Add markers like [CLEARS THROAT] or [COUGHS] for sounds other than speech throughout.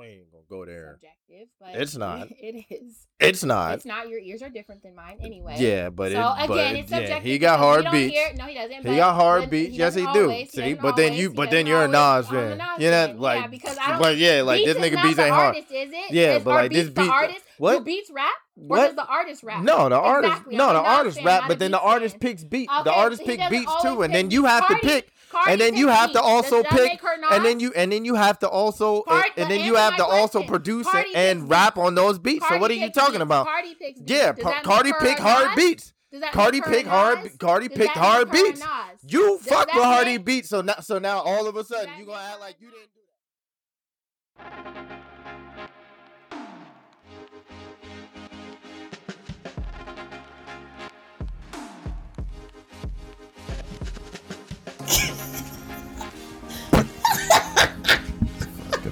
We ain't gonna go there. subjective, but It's not. [LAUGHS] It is. It's not. It's not. Your ears are different than mine, anyway. Yeah, but so it, again, it's yeah, subjective. he got hard hear- no, he doesn't. He got hard beats. Yes, he do. always, See, doesn't but then you, but then you're a Nas always. Fan. Nas not fan, like, yeah, because I don't. but yeah, like this nigga beats ain't hard. artist, is it? Yeah, but like this beat- what? Do beats rap? Or What? does the artist rap? No, the artist. Exactly. No, the artist rap, but then the artist picks beat. the artist he pick beats too, and then you have to pick, Cardi and then you have to also Does pick, and then you and then you have to also, Cardi- and then you have to also produce Cardi and rap on those beats. so what are you talking beats. about? Cardi picks beats. Yeah, Pa- Cardi pick hard beats. Cardi make her a pick hard. Cardi pick hard make her a beats. You Does fuck with Hardy beats, so now so now all of a sudden you gonna act like you didn't do that.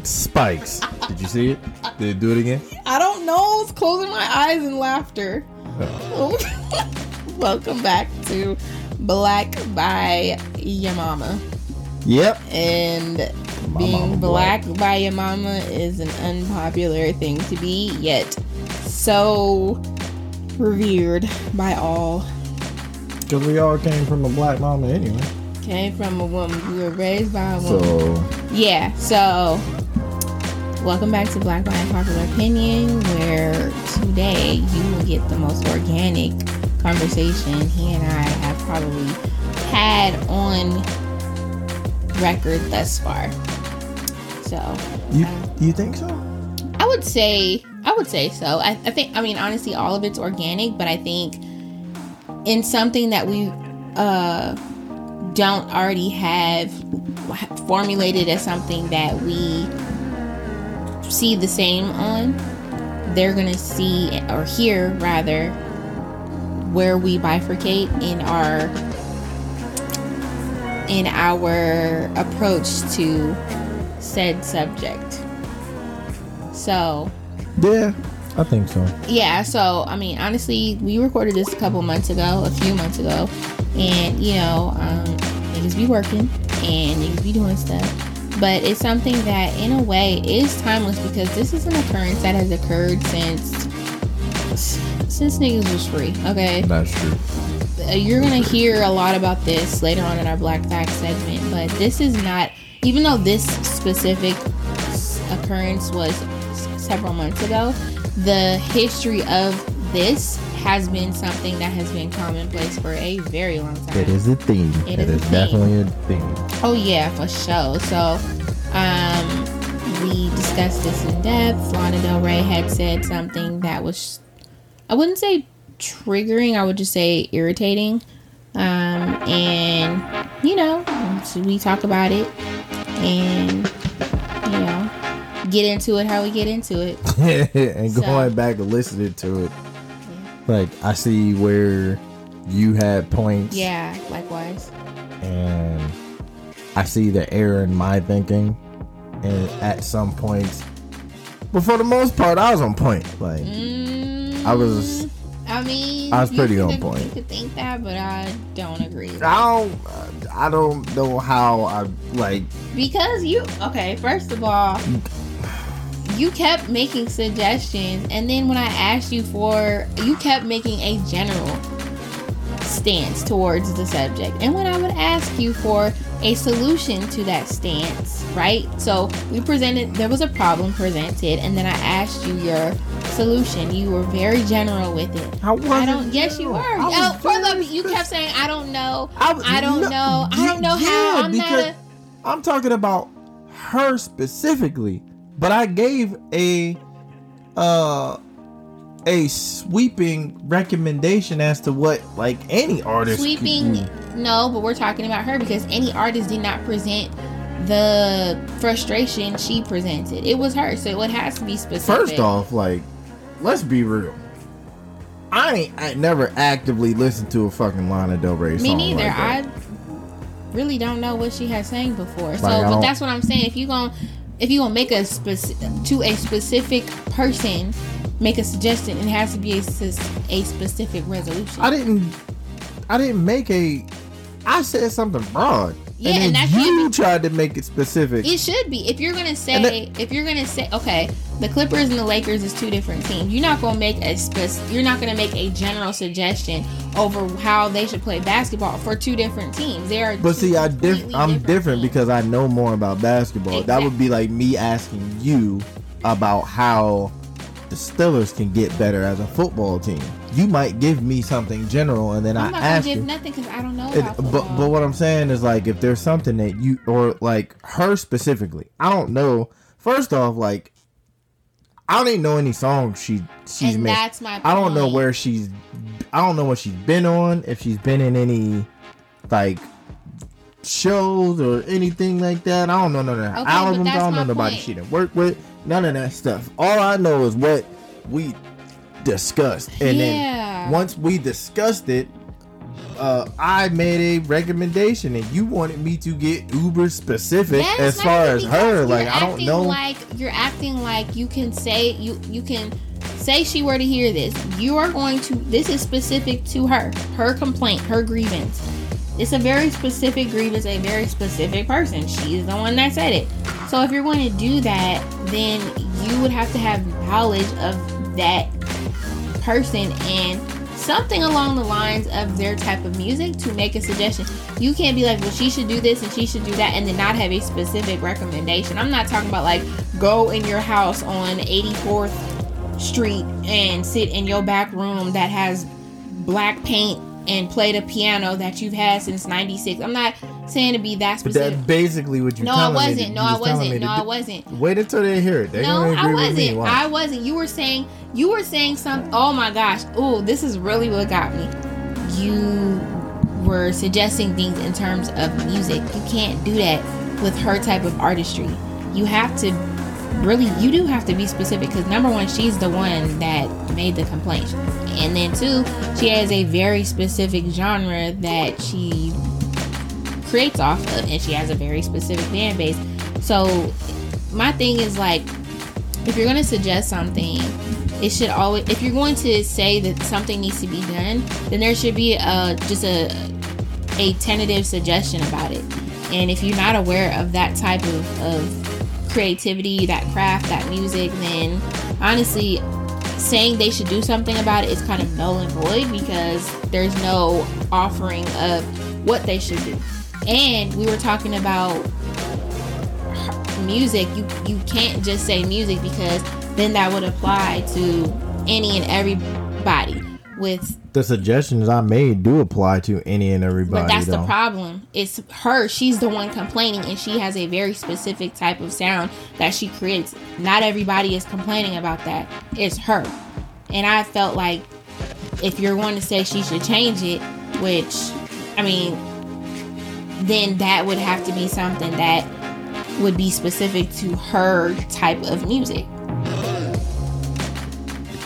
Spikes. Did you see it? Did it do it again? I don't know. I was closing my eyes in laughter. Oh. [LAUGHS] Welcome back to Black by Your Mama. Yep. And My being mama black. by your mama is an unpopular thing to be, yet so revered by all. Because we all came from a black mama anyway. Came from a woman. We were raised by a woman. So Yeah, so welcome back to Black by Popular Opinion, where today you will get the most organic conversation he and I have probably had on record thus far. So you um, you think so? I would say I would say so. I, I think I mean honestly all of it's organic, but I think in something that we uh don't already have formulated as something that we see the same on, they're gonna see or hear rather where we bifurcate in our in our approach to said subject. So Yeah, I think so. yeah, so I mean, honestly, we recorded this a couple months ago, a few months ago, and you know, um, niggas be working and niggas be doing stuff, but it's something that, in a way, is timeless because this is an occurrence that has occurred since since niggas was free. Okay, That's true. uh, you're gonna hear a lot about this later on in our Black Facts segment, but this is not. Even though this specific occurrence was several months ago, the history of this has been something that has been commonplace for a very long time. It is a theme. It It is is definitely a theme. Oh yeah, for sure. So, um, we discussed this in depth. Lana Del Rey had said something that was, I wouldn't say triggering. I would just say irritating. Um, and you know, so we talk about it, and you know, get into it how we get into it. [LAUGHS] and So- going back and listening to it, like I see where you had points, Yeah, likewise. and I see the error in my thinking, and at some points, but for the most part, I was on point. Like Mm, I was, I mean, I was pretty on point. You could think that, but I don't agree. I don't, I don't know how I like. Because you okay, first of all, you kept making suggestions and then when I asked you for you kept making a general stance towards the subject. And when I would ask you for a solution to that stance, right? So we presented there was a problem presented and then I asked you your solution. You were very general with it. I wasn't I don't yes you were. Oh, for the, you kept saying I don't know. I, was- I don't no, know. I don't know yeah, how. I'm not because a I'm talking about her specifically, but I gave a uh a sweeping recommendation as to what like any artist sweeping no but we're talking about her because any artist did not present the frustration she presented. It was her so it has to be specific. First off, like let's be real. I ain't I never actively listened to a fucking Lana Del Rey song. me neither. like i really don't know what she has sang before. So Like, I but that's what i'm saying. If you gonna if you gonna make a specific to a specific person make a suggestion it has to be a, a specific resolution I didn't I didn't make a I said something broad. Yeah, and and that you be- tried to make it specific. It should be. If you're gonna say, that- if you're gonna say, okay, the Clippers and the Lakers is two different teams. You're not gonna make a spec. You're not gonna make a general suggestion over how they should play basketball for two different teams. They are. But see, I diff- I'm different teams. because I know more about basketball. That would be like me asking you about how the Steelers can get better as a football team. You might give me something general, and then I'm I not ask give you. nothing because I don't know It, but but what I'm saying is like if there's something that you or like her specifically, I don't know. First off, like I don't even know any songs she she's and made. that's my. I don't know where she's. I don't know what she's been on. If she's been in any like shows or anything like that. I don't know none of her Okay, albums. I don't know nobody point. she done worked with. None of that stuff. All I know is what we discussed, and Yeah. then once we discussed it. Uh, I made a recommendation and you wanted me to get uber specific Yes, as far as her. Like I don't know. Like you're acting like you can say you you can say she were to hear this. You are going to. This is specific to her. Her complaint. Her grievance. It's a very specific grievance. A very specific person. She's the one that said it. So if you're going to do that, then you would have to have knowledge of that person and something along the lines of their type of music to make a suggestion. You can't be like, well, she should do this and she should do that, and then not have a specific recommendation. I'm not talking about like go in your house on 84th Street and sit in your back room that has black paint and play the piano that you've had since 96. I'm not saying to be that but specific. that's basically what you're no, I telling me. to- wasn't. No, I was telling me wasn't. No. I wasn't. Wait until they hear it. They No, gonna I agree with me. wasn't. I wasn't. You were saying you were saying something. Oh my gosh. Oh, this is really what got me. You were suggesting things in terms of music. You can't do that with her type of artistry. You have to really. You do have to be specific because number one, she's the one that made the complaint, and then two, she has a very specific genre that she creates off of, and she has a very specific fan base. So my thing is like if you're going to suggest something it should always if you're going to say that something needs to be done then there should be a just a a tentative suggestion about it and if you're not aware of that type of, of creativity that craft that music then honestly saying they should do something about it is kind of null and void because there's no offering of what they should do and we were talking about music. You you can't just say music because then that would apply to any and everybody. With the suggestions I made do apply to any and everybody. but that's though. the problem. It's her. She's the one complaining and she has a very specific type of sound that she creates. Not everybody is complaining about that. It's her. And i felt like if you're going to say she should change it which i mean then that would have to be something that would be specific to her type of music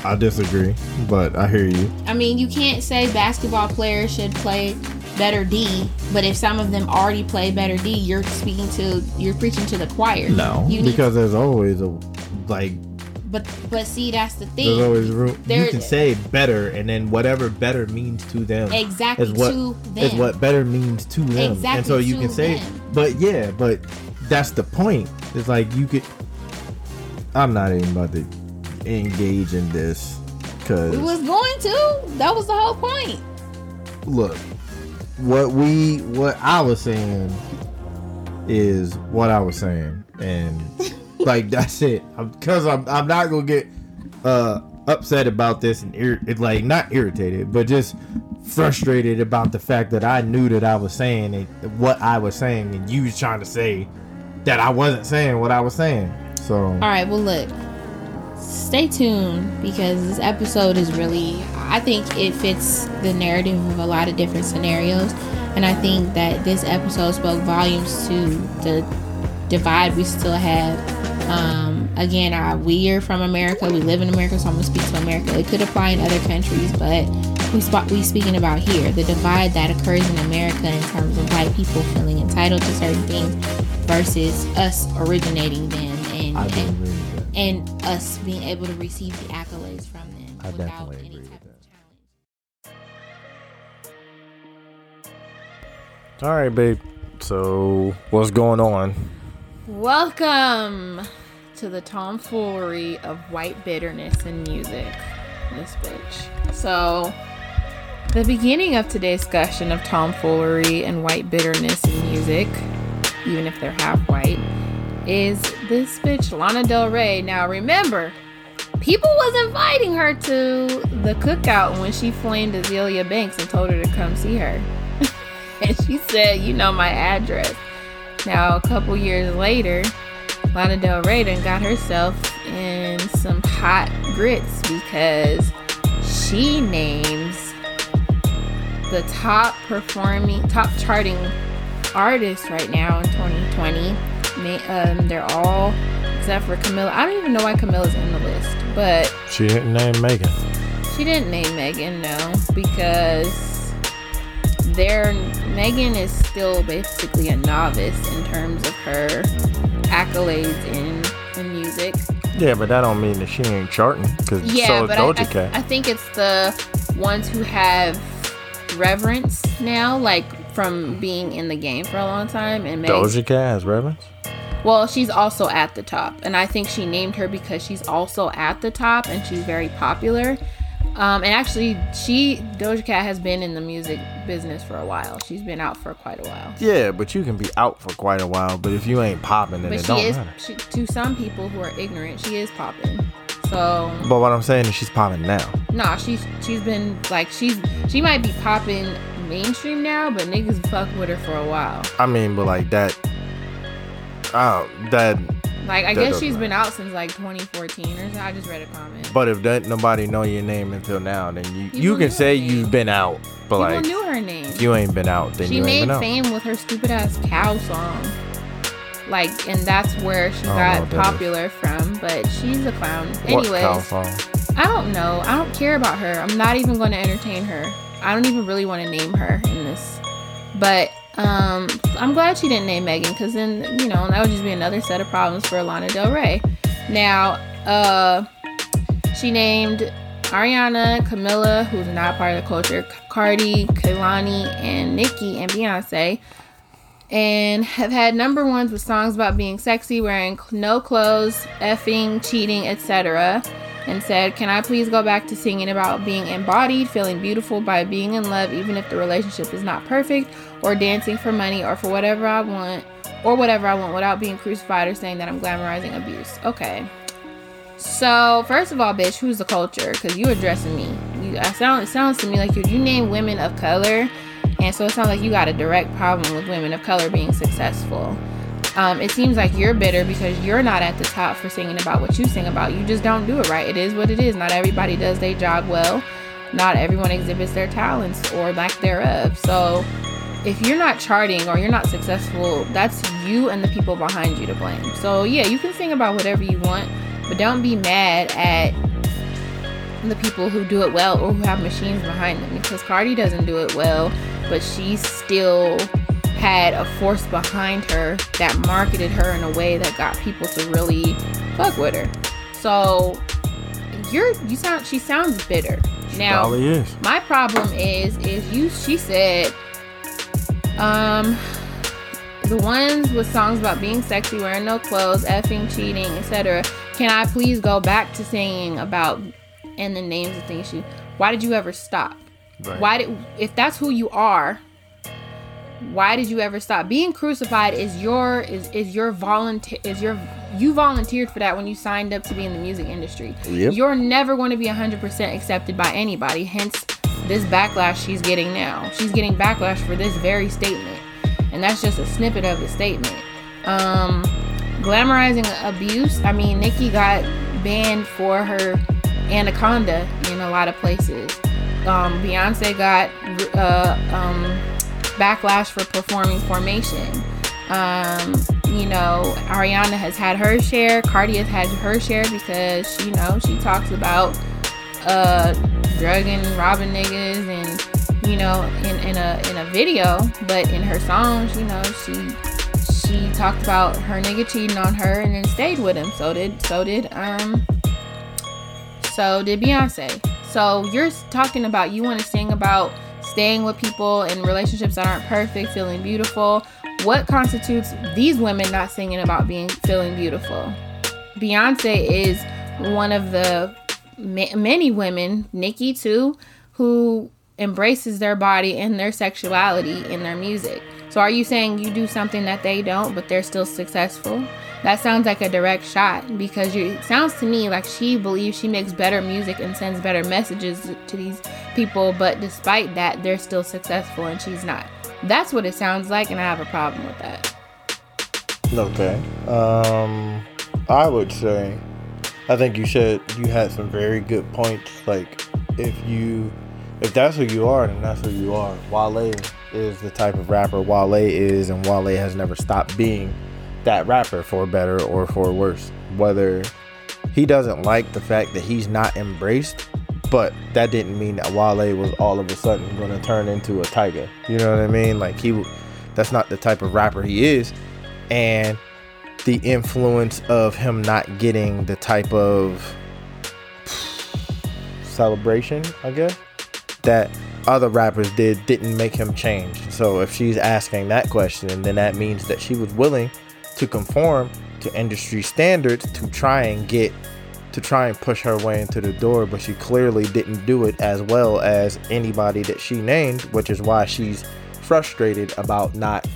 I disagree, but I hear you. I mean, you can't say basketball players should play better D, but if some of them already play better D, you're speaking to you're preaching to the choir. No, you need, because there's always a like but but see, that's the thing. there's always room. There- you can say better, and then whatever better means to them Exactly is what to them. is what better means to them. Exactly and so you can say, them. but yeah, but that's the point. It's like you could. I'm not even about to engage in this because we was going to. That was the whole point. look what we what i was saying is what i was saying and [LAUGHS] [LAUGHS] like that's it because I'm, I'm not gonna get uh upset about this and ir- like not irritated but just frustrated about the fact that i knew that i was saying it, what i was saying and you was trying to say that i wasn't saying what i was saying so All right. Well, look. Stay tuned because this episode is really. I think it fits the narrative of a lot of different scenarios, and I think that this episode spoke volumes to the divide we still have. Um, again, uh, we are from America. We live in America, so I'm gonna speak to America. It could apply in other countries, but we spot we speaking about here the divide that occurs in America in terms of white people feeling entitled to certain things versus us originating them and and, agree with that and us being able to receive the accolades from them I without definitely any agree type with of challenge. all right babe So, what's going on? Welcome to the tomfoolery of white bitterness in music. This bitch. So, the beginning of today's discussion of tomfoolery and white bitterness in music, even if they're half white, is this bitch Lana Del Rey. Now, remember, people was inviting her to the cookout when she flamed Azealia Banks and told her to come see her. [LAUGHS] and she said, You know my address. Now, a couple years later, Lana Del Rey done got herself in some hot grits because she names the top performing, top charting artists right now in 2020. Um, they're all except for Camila. I don't even know why Camila's in the list, but She didn't name Megan. she didn't name Megan, no, because their Megan is still basically a novice in terms of her accolades in in music. Yeah, but that don't mean that she ain't charting. Cause Yeah, so but I, Doja I, Cat. I think it's the ones who have reverence now, like from being in the game for a long time. And Meg, Doja Cat has reverence. well, she's also at the top, and I think she named her because she's also at the top and she's very popular. Um, and actually, she Doja Cat has been in the music business for a while. She's been out for quite a while. Yeah, but you can be out for quite a while. But if you ain't popping, then But it she don't is, matter. she, to some people who are ignorant, she is popping. So But what I'm saying is she's popping now. Nah, she's she's been like she's she might be popping mainstream now, but niggas fuck with her for a while. I mean, but like that. Oh, that. Like I That guess she's been out since like 2014 or so. I just read a comment. But if that nobody know your name until now, then you People you can say you've been out. But People like, knew her name. you ain't been out, then she you made been out. fame with her stupid ass cow song. Like, and that's where she I don't know got what that is. popular from. But she's a clown. What Anyways, cow song? I don't know. I don't care about her. I'm not even going to entertain her. I don't even really want to name her in this. But um, I'm glad she didn't name Megan because then, you know, that would just be another set of problems for Lana Del Rey. Now, uh, she named Ariana, Camila, who's not part of the culture, Cardi, Kehlani, and Nicki and Beyonce and have had number ones with songs about being sexy, wearing no clothes, effing, cheating, etc. And said, Can I please go back to singing about being embodied, feeling beautiful by being in love, even if the relationship is not perfect, or dancing for money, or for whatever I want, or whatever I want without being crucified or saying that I'm glamorizing abuse? Okay. So, first of all, bitch, who's the culture? Because you addressing me. You, I sound, it sounds to me like you, you name women of color and so it sounds like you got a direct problem with women of color being successful. Um, it seems like you're bitter because you're not at the top for singing about what you sing about. You just don't do it right. It is what it is. Not everybody does their job well. Not everyone exhibits their talents or lack thereof. So if you're not charting or you're not successful, that's you and the people behind you to blame. So yeah, you can sing about whatever you want, but don't be mad at the people who do it well or who have machines behind them because Cardi doesn't do it well, but she's still had a force behind her that marketed her in a way that got people to really fuck with her. So you're you sound she sounds bitter. Now Probably is. my problem is is you she said um the ones with songs about being sexy, wearing no clothes, effing, cheating, etc. Can I please go back to singing about and the names of things she why did you ever stop? Right. Why did if that's who you are, why did you ever stop? Being crucified is your is is your volunteer is your you volunteered for that when you signed up to be in the music industry. Yep. You're never going to be 100% accepted by anybody. Hence this backlash she's getting now. She's getting backlash for this very statement. And that's just a snippet of the statement. Um glamorizing abuse. I mean, Nicki got banned for her anaconda in a lot of places. Um, Beyonce got uh, um, backlash for performing Formation. Um, you know, Ariana has had her share. Cardi has had her share because you know she talks about uh, drugging, robbing niggas, and you know, in, in a in a video. But in her songs, you know, she she talked about her nigga cheating on her and then stayed with him. So did so did um so did Beyonce. So you're talking about you want to sing about staying with people in relationships that aren't perfect, feeling beautiful, what constitutes these women not singing about being feeling beautiful? Beyonce is one of the ma- many women, Nicki too, who embraces their body and their sexuality in their music. So are you saying you do something that they don't, but they're still successful? That sounds like a direct shot because you, it sounds to me like she believes she makes better music and sends better messages to these people, but despite that, they're still successful and she's not. That's what it sounds like, and I have a problem with that. Okay. Um, I would say, I think you said you had some very good points. Like, if you, if that's who you are, then that's who you are. Wale is the type of rapper Wale is, and Wale has never stopped being that rapper for better or for worse. Whether he doesn't like the fact that he's not embraced, but that didn't mean that Wale was all of a sudden going to turn into a tiger. You know what I mean? Like he, that's not the type of rapper he is, and the influence of him not getting the type of celebration, I guess, that other rappers did didn't make him change. So if she's asking that question, then that means that she was willing to conform to industry standards to try and get to try and push her way into the door, but she clearly didn't do it as well as anybody that she named, which is why she's frustrated about not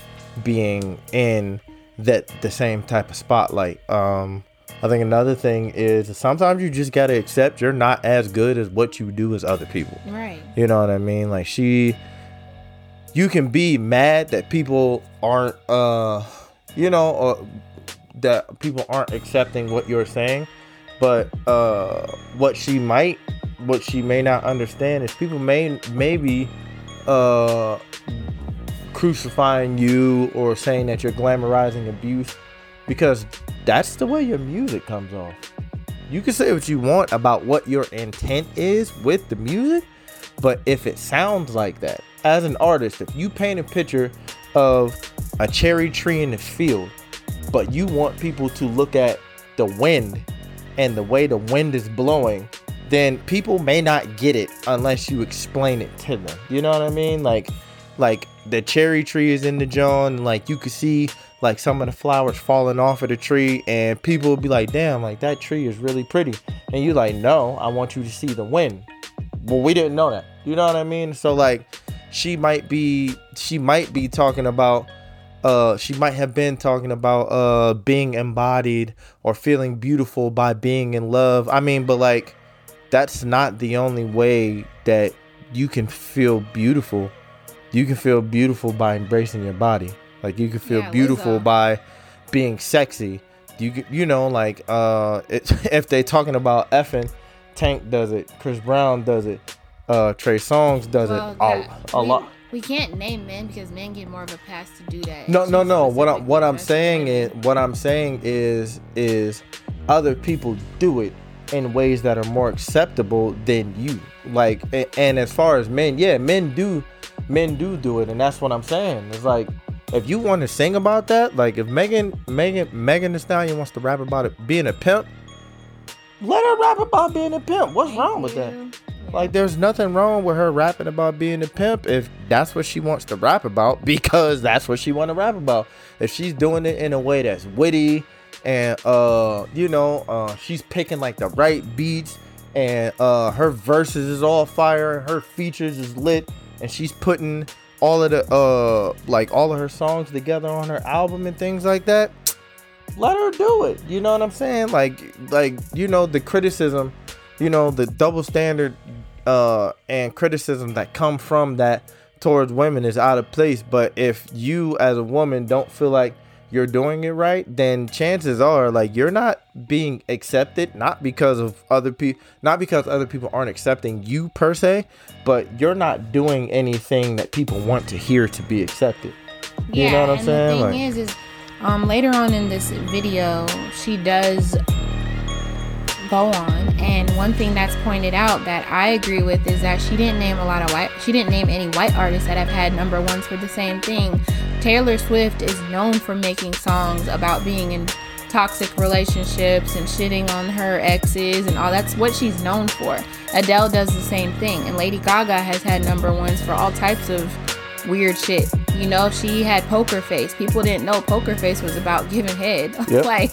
being in that the same type of spotlight. Um I think another thing is sometimes you just gotta accept you're not as good as what you do as other people. Right. You know what I mean? Like she you can be mad that people aren't uh you know that people aren't accepting what you're saying, but uh what she might what she may not understand is people may maybe uh crucifying you or saying that you're glamorizing abuse because that's the way your music comes off. You can say what you want about what your intent is with the music, but if it sounds like that, as an artist, if you paint a picture of a cherry tree in the field, but you want people to look at the wind and the way the wind is blowing, then people may not get it unless you explain it to them. You know what I mean? Like like the cherry tree is in the John, like you could see like some of the flowers falling off of the tree, and people will be like, damn, like that tree is really pretty. And you like, no, I want you to see the wind. Well, we didn't know that. You know what I mean? So like she might be she might be talking about uh she might have been talking about uh being embodied or feeling beautiful by being in love. I mean, but like that's not the only way that you can feel beautiful. You can feel beautiful by embracing your body. Like you can feel Yeah, beautiful by being sexy. You you know like uh it, [LAUGHS] if they talking about effing, Tank does it, Chris Brown does it, uh Trey Songz does Well, it that- a, a we, lot. We can't name men because men get more of a pass to do that. No, no, no. What I'm what I'm saying is what I'm saying is is other people do it in ways that are more acceptable than you. Like a- and as far as men, yeah, men do men do do it and that's what I'm saying. It's like if you want to sing about that, like if Megan Megan Megan Thee Stallion wants to rap about it being a pimp, let her rap about being a pimp. What's Thank wrong with that? you. Yeah. Like, there's nothing wrong with her rapping about being a pimp if that's what she wants to rap about [LAUGHS] because that's what she want to rap about. If she's doing it in a way that's witty and uh, you know, uh, she's picking like the right beats and uh, her verses is all fire, her features is lit, and she's putting all of the uh, like all of her songs together on her album and things like that. [TSK] Let her do it. You know what I'm saying? Like, like you know the criticism you know the double standard uh and criticism that come from that towards women is out of place but if you as a woman don't feel like you're doing it right then chances are like you're not being accepted not because of other people not because other people aren't accepting you per se but you're not doing anything that people want to hear to be accepted You know what I'm and saying? The thing Like- is, is um later on in this video, she does go on, and one thing that's pointed out that I agree with is that she didn't name a lot of white. She didn't name any white artists that have had number ones for the same thing. Taylor Swift is known for making songs about being in toxic relationships and shitting on her exes and all that's what she's known for. Adele does the same thing and Lady Gaga has had number ones for all types of weird shit. You know, she had Poker Face. People didn't know Poker Face was about giving head. [LAUGHS] Yep. like,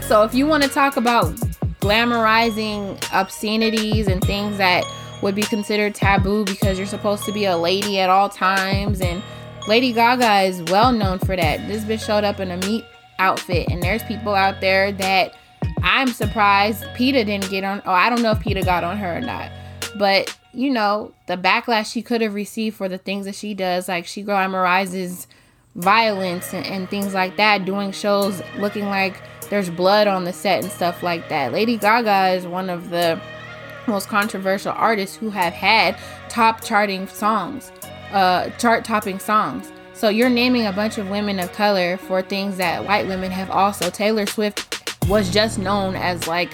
so if you want to talk about glamorizing obscenities and things that would be considered taboo because you're supposed to be a lady at all times, and Lady Gaga is well known for that. This bitch showed up in a meat outfit, and there's people out there that I'm surprised PETA didn't get on. Oh, I don't know if PETA got on her or not, but you know the backlash she could have received for the things that she does, like she glamorizes violence and, and things like that, doing shows looking like there's blood on the set and stuff like that. Lady Gaga is one of the most controversial artists who have had top charting songs, uh, chart topping songs. So you're naming a bunch of women of color for things that white women have also. Taylor Swift was just known as like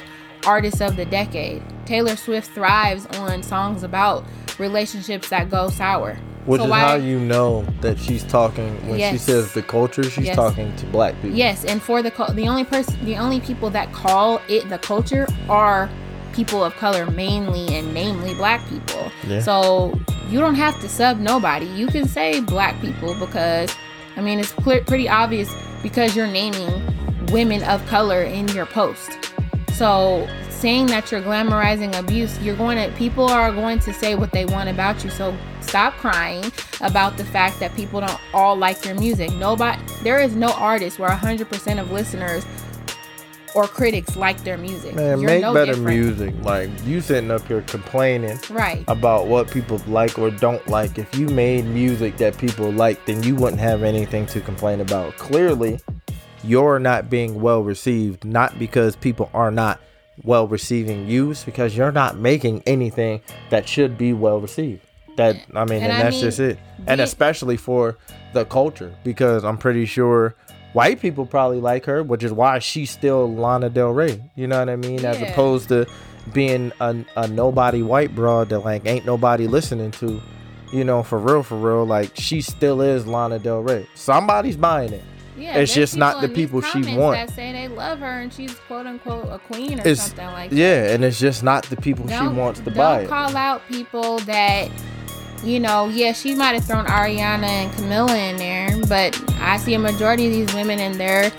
artist of the decade. Taylor Swift thrives on songs about relationships that go sour. Which So is why- how you know that she's talking when she says the culture. She's Yes. talking to black people. Yes, and for the the only person, the only people that call it the culture are people of color, mainly and namely black people. Yeah. So you don't have to sub nobody. You can say black people because, I mean, it's pretty obvious because you're naming women of color in your post. So saying that you're glamorizing abuse, you're going to people are going to say what they want about you. So stop crying about the fact that people don't all like your music. Nobody there is no artist where 100% of listeners or critics like their music. Man, You're make no better different. music. Like you sitting up here complaining Right. about what people like or don't like. If you made music that people like, then you wouldn't have anything to complain about. Clearly, you're not being well received, not because people are not well receiving you, it's because you're not making anything that should be well received. That I mean, And and, I that's mean, just it. And especially for the culture, because I'm pretty sure white people probably like her, which is why she's still Lana Del Rey. You know what I mean? As opposed to being a, a nobody white broad that like ain't nobody listening to. You know, for real, for real, like she still is Lana Del Rey. Somebody's buying it. Yeah, It's just not the people she wants. want. That say they love her and she's quote unquote a queen or It's something like yeah, and it's just not the people she Don't- wants to don't buy it. call out people that you know. Yeah, she might have thrown Ariana and Camila in there, but I see a majority of these women in there,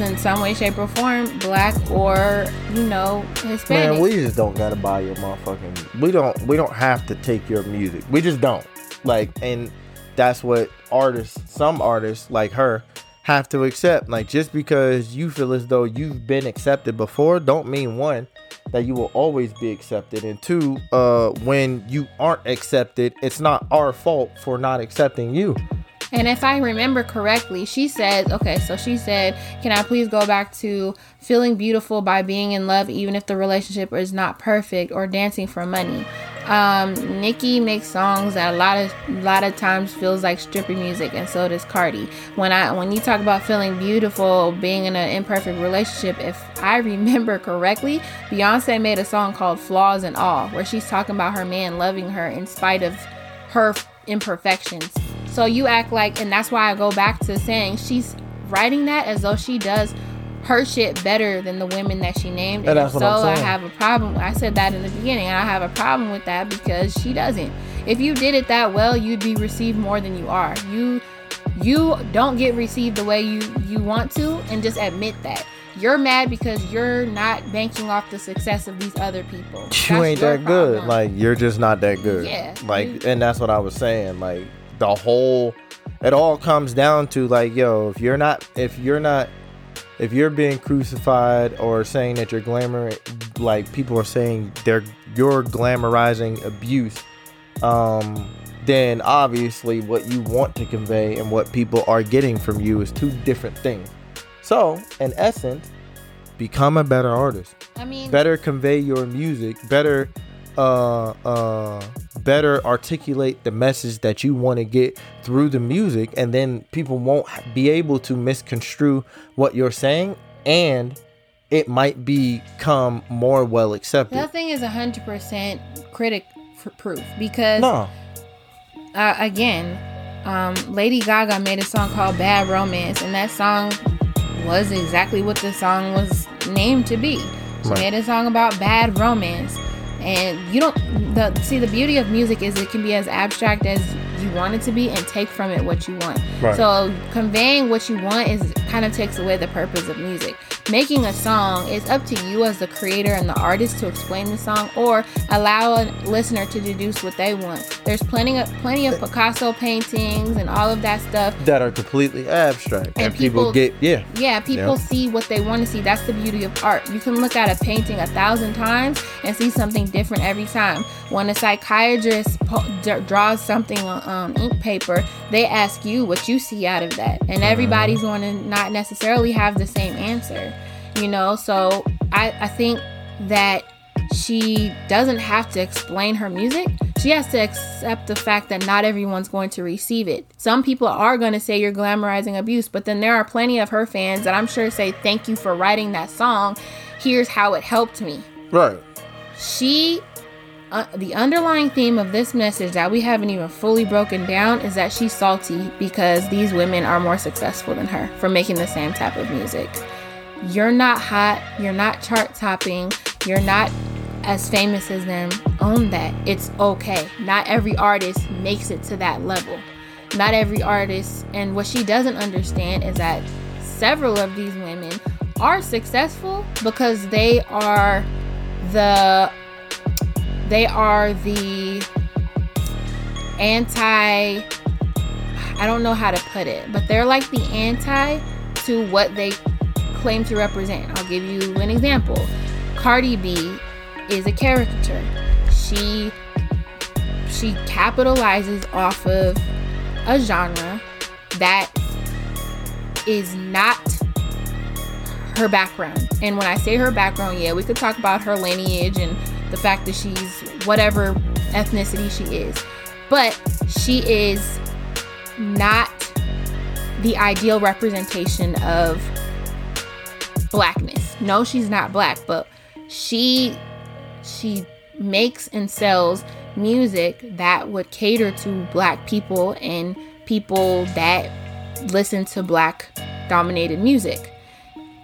in some way, shape, or form, black or you know Hispanic. Man, we just don't gotta buy your motherfucking. We don't. We don't have to take your music. We just don't. Like, and that's what artists, some artists like her, have to accept. Like, just because you feel as though you've been accepted before, don't mean one that you will always be accepted, and two, uh, when you aren't accepted, it's not our fault for not accepting you. And if I remember correctly, she said, okay, so she said, can I please go back to feeling beautiful by being in love, even if the relationship is not perfect, or dancing for money? Um, Nicki makes songs that a lot of a lot of times feels like stripper music, and so does Cardi. When I when you talk about feeling beautiful, being in an imperfect relationship, if I [LAUGHS] remember correctly, Beyonce made a song called "Flaws and All," where she's talking about her man loving her in spite of her imperfections. So you act like, and that's why I go back to saying she's writing that as though she does her shit better than the women that she named. And that's so I have a problem. I said that in the beginning, I have a problem with that because she doesn't. If you did it that well, you'd be received more than you are. You you don't get received the way you you want to, and just admit that. You're mad because you're not banking off the success of these other people. you That's ain't that good. Like you're just not that good. Yeah, Like, you- and that's what I was saying. Like the whole, it all comes down to like, yo, if you're not, if you're not, if you're being crucified or saying that you're glamour, like people are saying they're you're glamorizing abuse, um, then obviously what you want to convey and what people are getting from you is two different things. So, in essence, become a better artist I mean, better convey your music better uh uh better articulate the message that you want to get through the music and then people won't be able to misconstrue what you're saying and it might become more well accepted Nothing is hundred percent critic proof because no uh, again, um, Lady Gaga made a song called "Bad Romance," and that song was exactly what the song was named to be. She Right. made a song about bad romance, and you don't the see the beauty of music is it can be as abstract as you want it to be and take from it what you want. Right. So conveying what you want is kind of takes away the purpose of music. Making a song is up to you as the creator and the artist to explain the song or allow a listener to deduce what they want. There's plenty of plenty of Picasso paintings and all of that stuff that are completely abstract, and, And people, people- get yeah. yeah, people Yeah. see what they want to see. That's the beauty of art. You can look at a painting a thousand times and see something different every time. When a psychiatrist po- d- draws something on um, ink paper, they ask you what you see out of that, and everybody's going to not necessarily have the same answer. You know, so I, I think that she doesn't have to explain her music. She has to accept the fact that not everyone's going to receive it. Some people are going to say you're glamorizing abuse, but then there are plenty of her fans that I'm sure say, Thank you for writing that song. Here's how it helped me. Right. She, uh, the underlying theme of this message that we haven't even fully broken down is that she's salty because these women are more successful than her for making the same type of music. You're not hot, you're not chart topping, you're not as famous as them. Own that. It's okay. Not every artist makes it to that level. Not every artist, and what she doesn't understand is that several of these women are successful because they are the they are the anti I don't know how to put it, but they're like the anti to what they claim to represent. I'll give you an example. Cardi B is a caricature. She she capitalizes off of a genre that is not her background. And when I say her background, yeah, we could talk about her lineage and the fact that she's whatever ethnicity she is. But she is not the ideal representation of blackness. No, she's not black, but she she makes and sells music that would cater to black people and people that listen to black dominated music.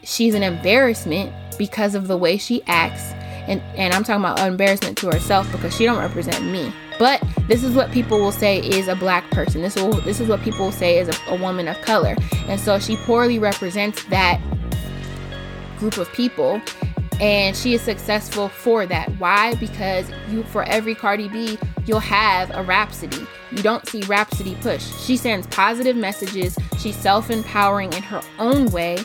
She's an embarrassment because of the way she acts and and I'm talking about embarrassment to herself because she don't represent me. But this is what people will say is a black person. This will this is what people will say is a, a woman of color. And so she poorly represents that group of people and she is successful for that. Why? Because you for every Cardi B, you'll have a Rapsody. You don't see Rapsody push. She sends positive messages. She's self-empowering in her own way.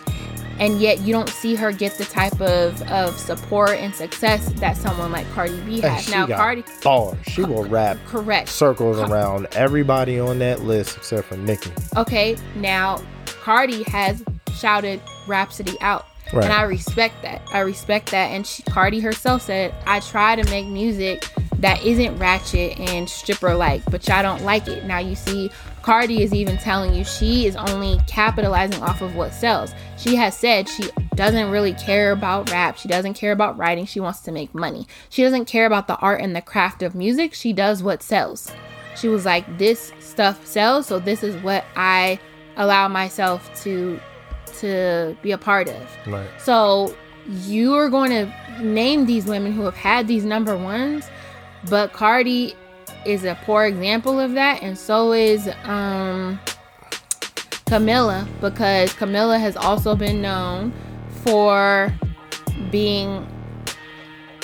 And yet you don't see her get the type of, of support and success that someone like Cardi B has. she Now Cardi bars. She will rap correct. circles around everybody on that list except for Nicki. Okay, now Cardi has shouted Rapsody out. Right. And I respect that. I respect that. And she, Cardi herself said, I try to make music that isn't ratchet and stripper like, but y'all don't like it. Now you see, Cardi is even telling you she is only capitalizing off of what sells. She has said she doesn't really care about rap. She doesn't care about writing. She wants to make money. She doesn't care about the art and the craft of music. She does what sells. She was like, this stuff sells, so this is what I allow myself to to be a part of. Right. So you are going to name these women who have had these number ones, but Cardi is a poor example of that, and so is um, Camila because Camila has also been known for being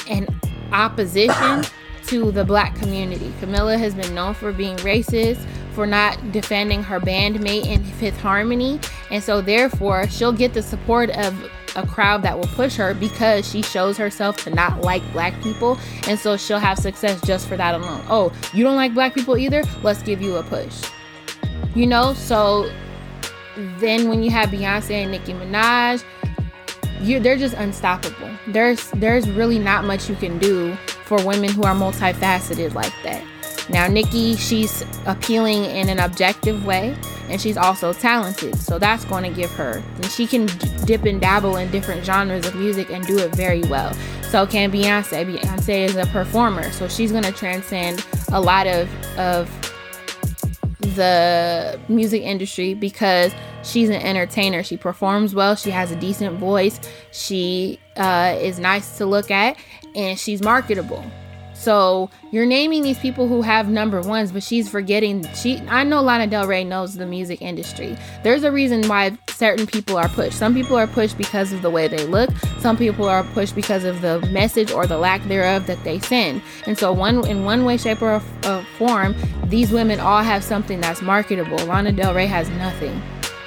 an opposition to the black community. Camila has been known for being racist, for not defending her bandmate in Fifth Harmony, and so therefore she'll get the support of a crowd that will push her because she shows herself to not like black people, and so she'll have success just for that alone. Oh, you don't like black people either? Let's give you a push. You know, so then when you have Beyonce and Nicki Minaj, you they're just unstoppable. There's there's really not much you can do for women who are multifaceted like that. Now Nicki, she's appealing in an objective way, and she's also talented, so that's going to give her. And she can dip and dabble in different genres of music and do it very well. So can Beyonce. Beyonce is a performer, so she's going to transcend a lot of of the music industry because she's an entertainer. She performs well. She has a decent voice. She uh, is nice to look at, and she's marketable. So you're naming these people who have number ones, but she's forgetting. She, I know Lana Del Rey knows the music industry. There's a reason why certain people are pushed. Some people are pushed because of the way they look. Some people are pushed because of the message or the lack thereof that they send. And so, one in one way, shape, or form, these women all have something that's marketable. Lana Del Rey has nothing.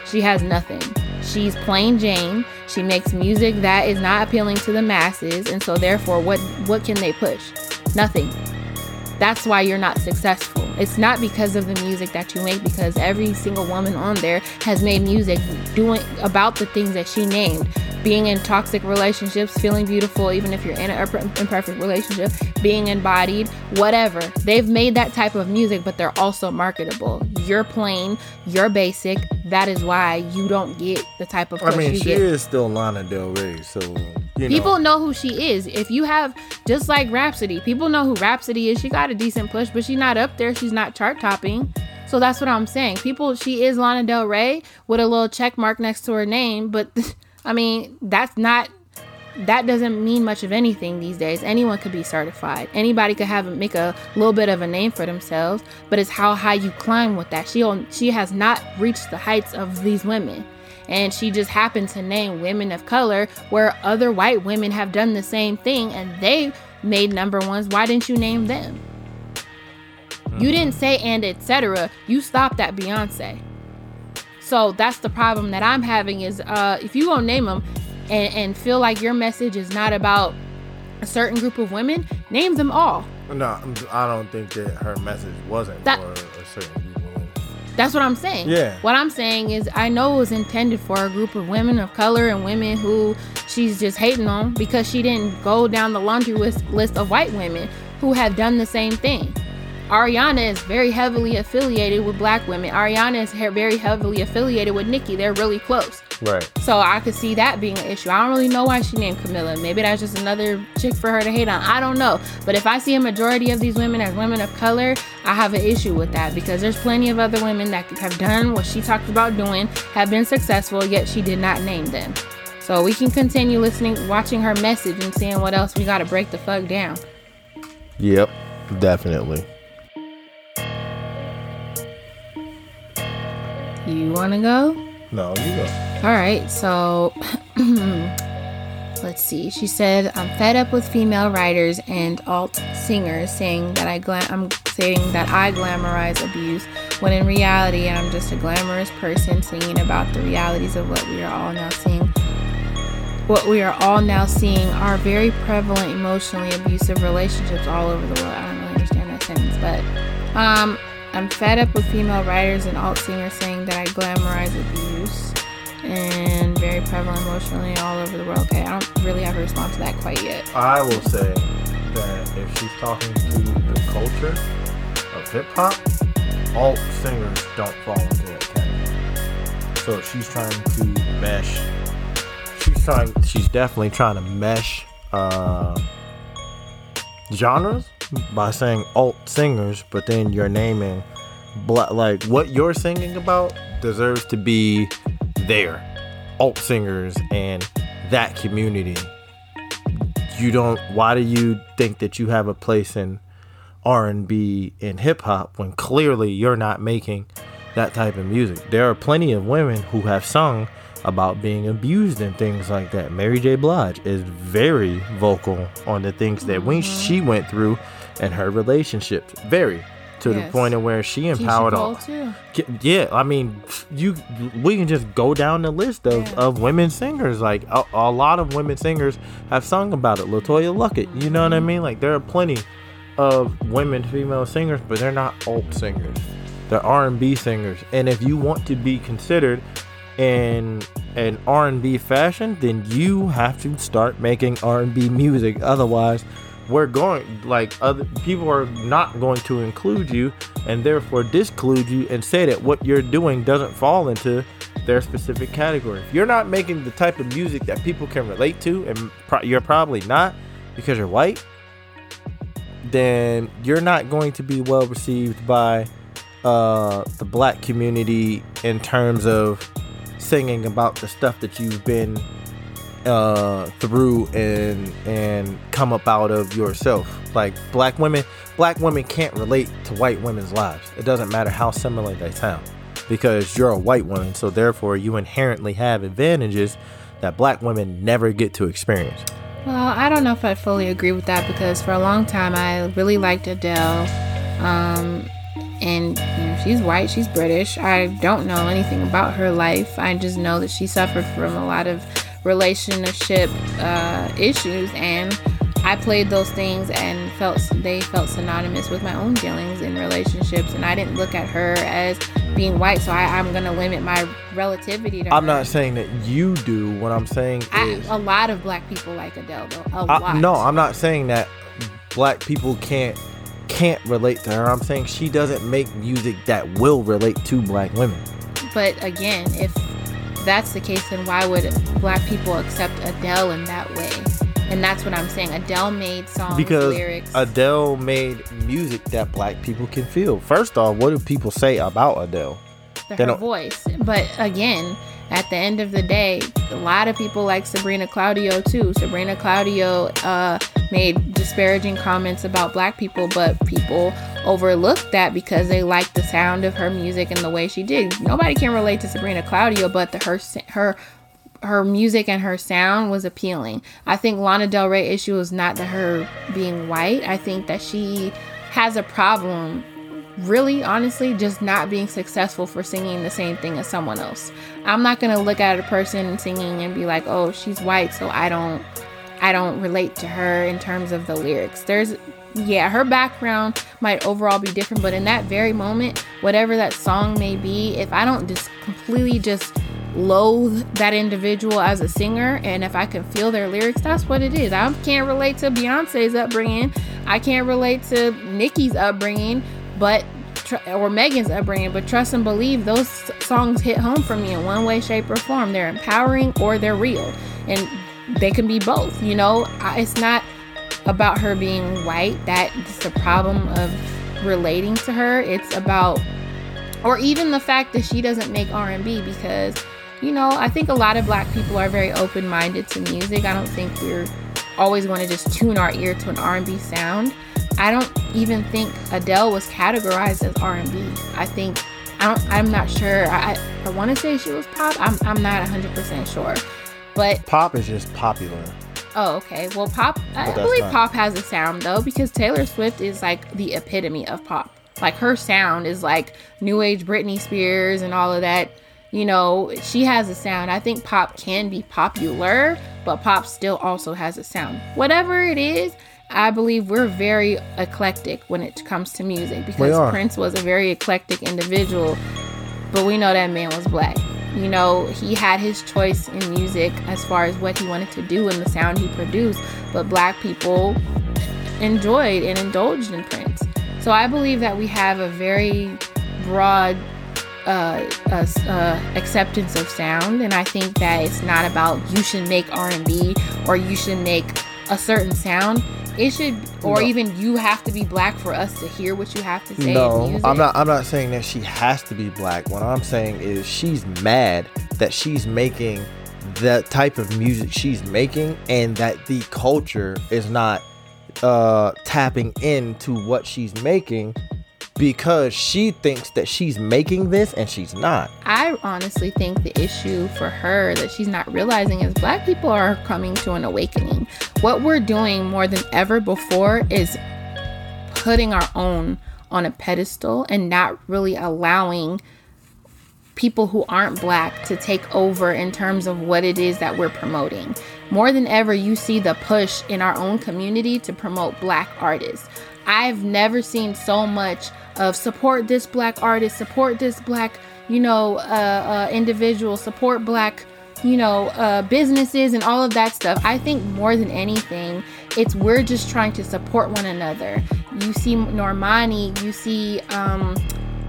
She has nothing. She's plain Jane. She makes music that is not appealing to the masses, and so therefore, what what can they push? Nothing. That's why you're not successful. It's not because of the music that you make, because every single woman on there has made music doing about the things that she named. Being in toxic relationships, feeling beautiful, even if you're in an imperfect relationship, being embodied, whatever. They've made that type of music, but they're also marketable. You're plain, you're basic. That is why you don't get the type of. I mean, she get. is still Lana Del Rey, so you People know. know who she is. If you have just like Rapsody, people know who Rapsody is. She got a decent push, but she's not up there. She's not chart topping. So that's what I'm saying. People, she is Lana Del Rey with a little check mark next to her name, but [LAUGHS] I mean, that's not that doesn't mean much of anything these days. Anyone could be certified. Anybody could have make a little bit of a name for themselves, but it's how high you climb with that. She she has not reached the heights of these women. And she just happened to name women of color where other white women have done the same thing and they made number ones. Why didn't you name them? You didn't say and etc. You stopped at Beyonce. So that's the problem that I'm having is uh, if you gonna name them and, and feel like your message is not about a certain group of women, name them all. No, I don't think that her message wasn't That- for a certain group of women. That's what I'm saying. Yeah. What I'm saying is, I know it was intended for a group of women of color and women who she's just hating on because she didn't go down the laundry list, list of white women who have done the same thing. Ariana is very heavily affiliated with black women. Ariana is very heavily affiliated with Nicki. They're really close. Right. So I could see that being an issue. I don't really know why she named Camila. Maybe that's just another chick for her to hate on. I don't know. But if I see a majority of these women as women of color, I have an issue with that because there's plenty of other women that have done what she talked about doing, have been successful, yet she did not name them. So we can continue listening, watching her message and seeing what else we got to break the fuck down. Yep. Definitely. You want to go? No, you go. All right, so [CLEARS THROAT] let's see. She said, "I'm fed up with female writers and alt singers saying that I glam- I'm saying that I glamorize abuse when in reality I'm just a glamorous person singing about the realities of what we are all now seeing. What we are all now seeing are very prevalent emotionally abusive relationships all over the world. I don't really understand that sentence, but um, I'm fed up with female writers and alt singers saying that I glamorize abuse and very prevalent emotionally all over the world. Okay, I don't really have a response to that quite yet. I will say that if she's talking to the culture of hip hop, alt singers don't fall into that category. So she's trying to mesh. She's trying. She's definitely trying to mesh uh, genres by saying alt singers, but then you're naming black. Like what you're singing about deserves to be there. Alt singers and that community you don't why do you think that you have a place in r&b and hip-hop when clearly you're not making that type of music there are plenty of women who have sung about being abused and things like that mary j blige is very vocal on the things that when she went through in her relationships very to the point of where she empowered all Yeah, I mean, you we can just go down the list of, Yeah. of women singers. Like a, a lot of women singers have sung about it. Latoya Luckett, you know what I mean? Like there are plenty of women female singers, but they're not alt singers. They're R and B singers. And if you want to be considered in an R and B fashion, then you have to start making R and B music. Otherwise, we're going like other people are not going to include you and therefore disclude you and say that what you're doing doesn't fall into their specific category. If you're not making the type of music that people can relate to, and pro- you're probably not because you're white, then you're not going to be well received by uh, the black community in terms of singing about the stuff that you've been uh, through and and come up out of yourself. Like black women, black women can't relate to white women's lives. It doesn't matter how similar they sound, because you're a white woman, so therefore you inherently have advantages that black women never get to experience. Well, I don't know if I fully agree with that because for a long time I really liked Adele. Um, and you know, she's white, she's British. I don't know anything about her life. I just know that she suffered from a lot of relationship uh, issues, and I played those things and felt they felt synonymous with my own dealings in relationships, and I didn't look at her as being white, so I, I'm gonna limit my relativity to I'm her. not saying that you do. What I'm saying I, is, a lot of black people like Adele, though. A I- lot. no, I'm not saying that black people can't can't relate to her. I'm saying she doesn't make music that will relate to black women. But again, if that's the case, then why would black people accept Adele in that way? And that's what I'm saying. Adele made songs, because lyrics. Adele made music that black people can feel. First off, what do people say about Adele? the, her voice. But again, at the end of the day, a lot of people like Sabrina Claudio too. Sabrina Claudio uh, made disparaging comments about black people, but people overlooked that because they liked the sound of her music and the way she did. Nobody can relate to Sabrina Claudio, but the, her her her music and her sound was appealing. I think Lana Del Rey issue is not that her being white. I think that she has a problem really honestly just not being successful for singing the same thing as someone else. I'm not to look at a person singing and be like, "Oh, she's white, so I don't I don't relate to her in terms of the lyrics." There's yeah, her background might overall be different, but in that very moment, whatever that song may be, if I don't just completely just loathe that individual as a singer and if I can feel their lyrics, that's what it is. I can't relate to Beyonce's upbringing. I can't relate to Nicki's upbringing, but or Megan's upbringing, but trust and believe those songs hit home for me in one way, shape, or form. They're empowering or they're real, and they can be both. You know, I, it's not about her being white. That's the problem of relating to her. It's about, or even the fact that she doesn't make R&B because, you know, I think a lot of black people are very open-minded to music. I don't think we're always going to just tune our ear to an R&B sound. I don't even think Adele was categorized as R&B. I think I don't. I'm not sure. I I want to say she was pop. I'm I'm not 100 percent sure, but Pop is just popular. oh okay. Well, pop. I believe not- pop has a sound though because Taylor Swift is like the epitome of pop. Like her sound is like new age Britney Spears and all of that. You know, she has a sound. I think pop can be popular, but pop still also has a sound. Whatever it is, I believe we're very eclectic when it comes to music because. Prince was a very eclectic individual, but we know that man was black. You know, he had his choice in music as far as what he wanted to do and the sound he produced, but black people enjoyed and indulged in Prince. So I believe that we have a very broad uh, uh, uh, acceptance of sound, and I think that it's not about you should make R and B or you should make a certain sound. It should, or No. even you have to be black for us to hear what you have to say. No, music. I'm not. I'm not saying that she has to be black. What I'm saying is she's mad that she's making the type of music she's making, and that the culture is not uh tapping into what she's making because she thinks that she's making this and she's not. I honestly think the issue for her that she's not realizing is black people are coming to an awakening. What we're doing more than ever before is putting our own on a pedestal and not really allowing people who aren't black to take over in terms of what it is that we're promoting. More than ever, you see the push in our own community to promote black artists. I've never seen so much of support this black artist, support this black, you know, uh, uh, individual, support black, you know, uh, businesses and all of that stuff. I think more than anything, it's we're just trying to support one another. You see Normani, you see, um,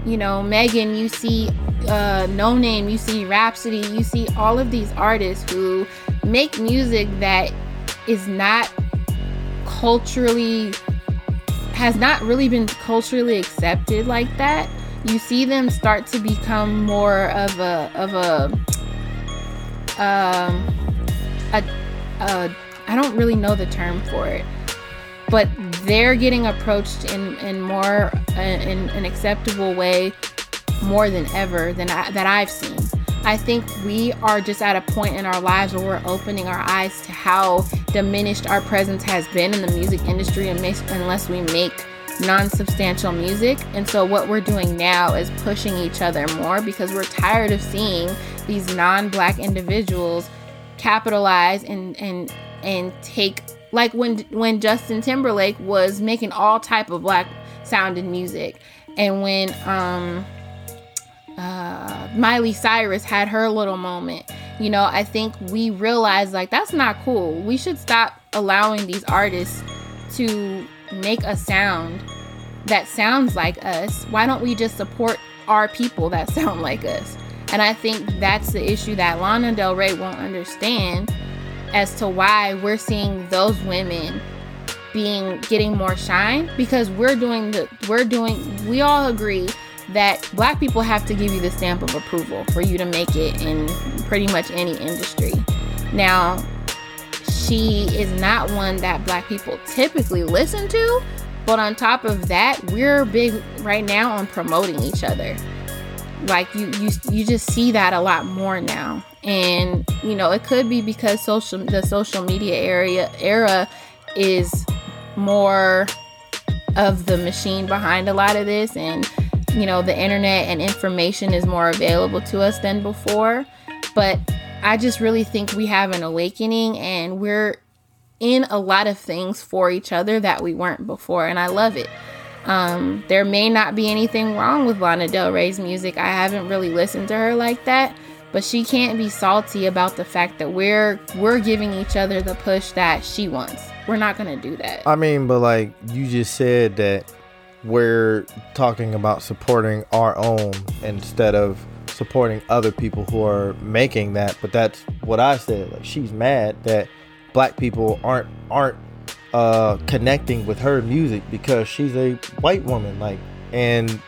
you know, Megan, you see uh, Noname, you see Rapsody, you see all of these artists who make music that is not culturally has not really been culturally accepted like that. You see them start to become more of a of a um a uh don't really know the term for it, but they're getting approached in in more uh, in an acceptable way more than ever than I, that I've seen. I think we are just at a point in our lives where we're opening our eyes to how diminished our presence has been in the music industry unless we make non-substantial music. And so what we're doing now is pushing each other more because we're tired of seeing these non-black individuals capitalize and and and take like when when Justin Timberlake was making all type of black sounding music and when um uh, Miley Cyrus had her little moment. You know, I think we realized like that's not cool. We should stop allowing these artists to make a sound that sounds like us. Why don't we just support our people that [LAUGHS] sound like us? And I think that's the issue that Lana Del Rey won't understand as to why we're seeing those women being getting more shine because we're doing the we're doing we all agree that black people have to give you the stamp of approval for you to make it in pretty much any industry. Now, she is not one that black people typically listen to, but on top of that, we're big right now on promoting each other. Like you you you just see that a lot more now. And you know, it could be because social the social media area era is more of the machine behind a lot of this and you know the internet and information is more available to us than before. But i just really think we have an awakening and we're in a lot of things for each other that we weren't before and i love it. Um, there may not be anything wrong with lana del rey's music. I haven't really listened to her like that but she can't be salty about the fact that we're we're giving each other the push that she wants. We're not gonna do that. I mean, but like you just said that we're talking about supporting our own instead of supporting other people who are making that. But that's what I said. Like she's mad that black people aren't aren't uh connecting with her music because she's a white woman. Like and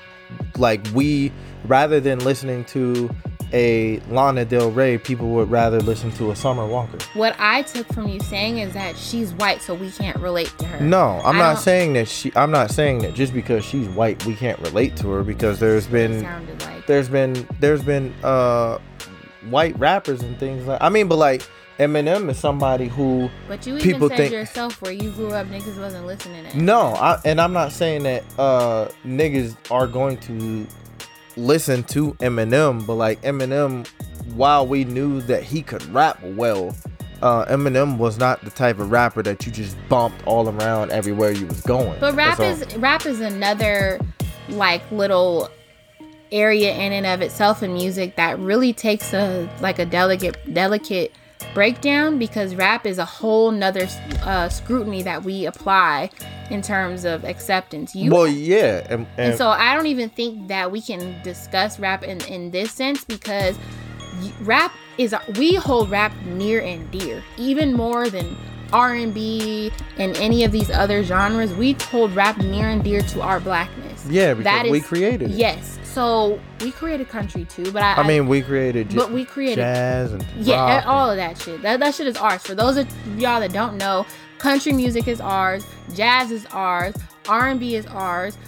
like we rather than listening to a Lana Del Rey, people would rather listen to a Summer Walker. what i took from you saying is that she's white so we can't relate to her No, I'm I not don't- saying that she. I'm not saying that just because she's white, we can't relate to her because there's been like there's been there's been uh white rappers and things like. I mean, but like Eminem is somebody who But you even People said think- yourself where you grew up, niggas wasn't listening to. no, I, and I'm not saying that uh niggas are going to listen to Eminem, but like Eminem, while we knew that he could rap well. Uh, Eminem was not the type of rapper that you just bumped all around everywhere you was going. But rap is rap is another like little area in and of itself in music that really takes a like a delicate delicate breakdown because rap is a whole nother uh, scrutiny that we apply in terms of acceptance. You well, yeah, and, and, And so I don't even think that we can discuss rap in, in this sense because rap is we hold rap near and dear even more than R&B and any of these other genres. We hold rap near and dear to our blackness. yeah, because That we created it. Yes. So we created country too, but I, I mean, we created, but we created jazz and yeah, and- all of that shit. That, that shit is ours. For those of y'all that don't know, country music is ours, jazz is ours, R&B is ours,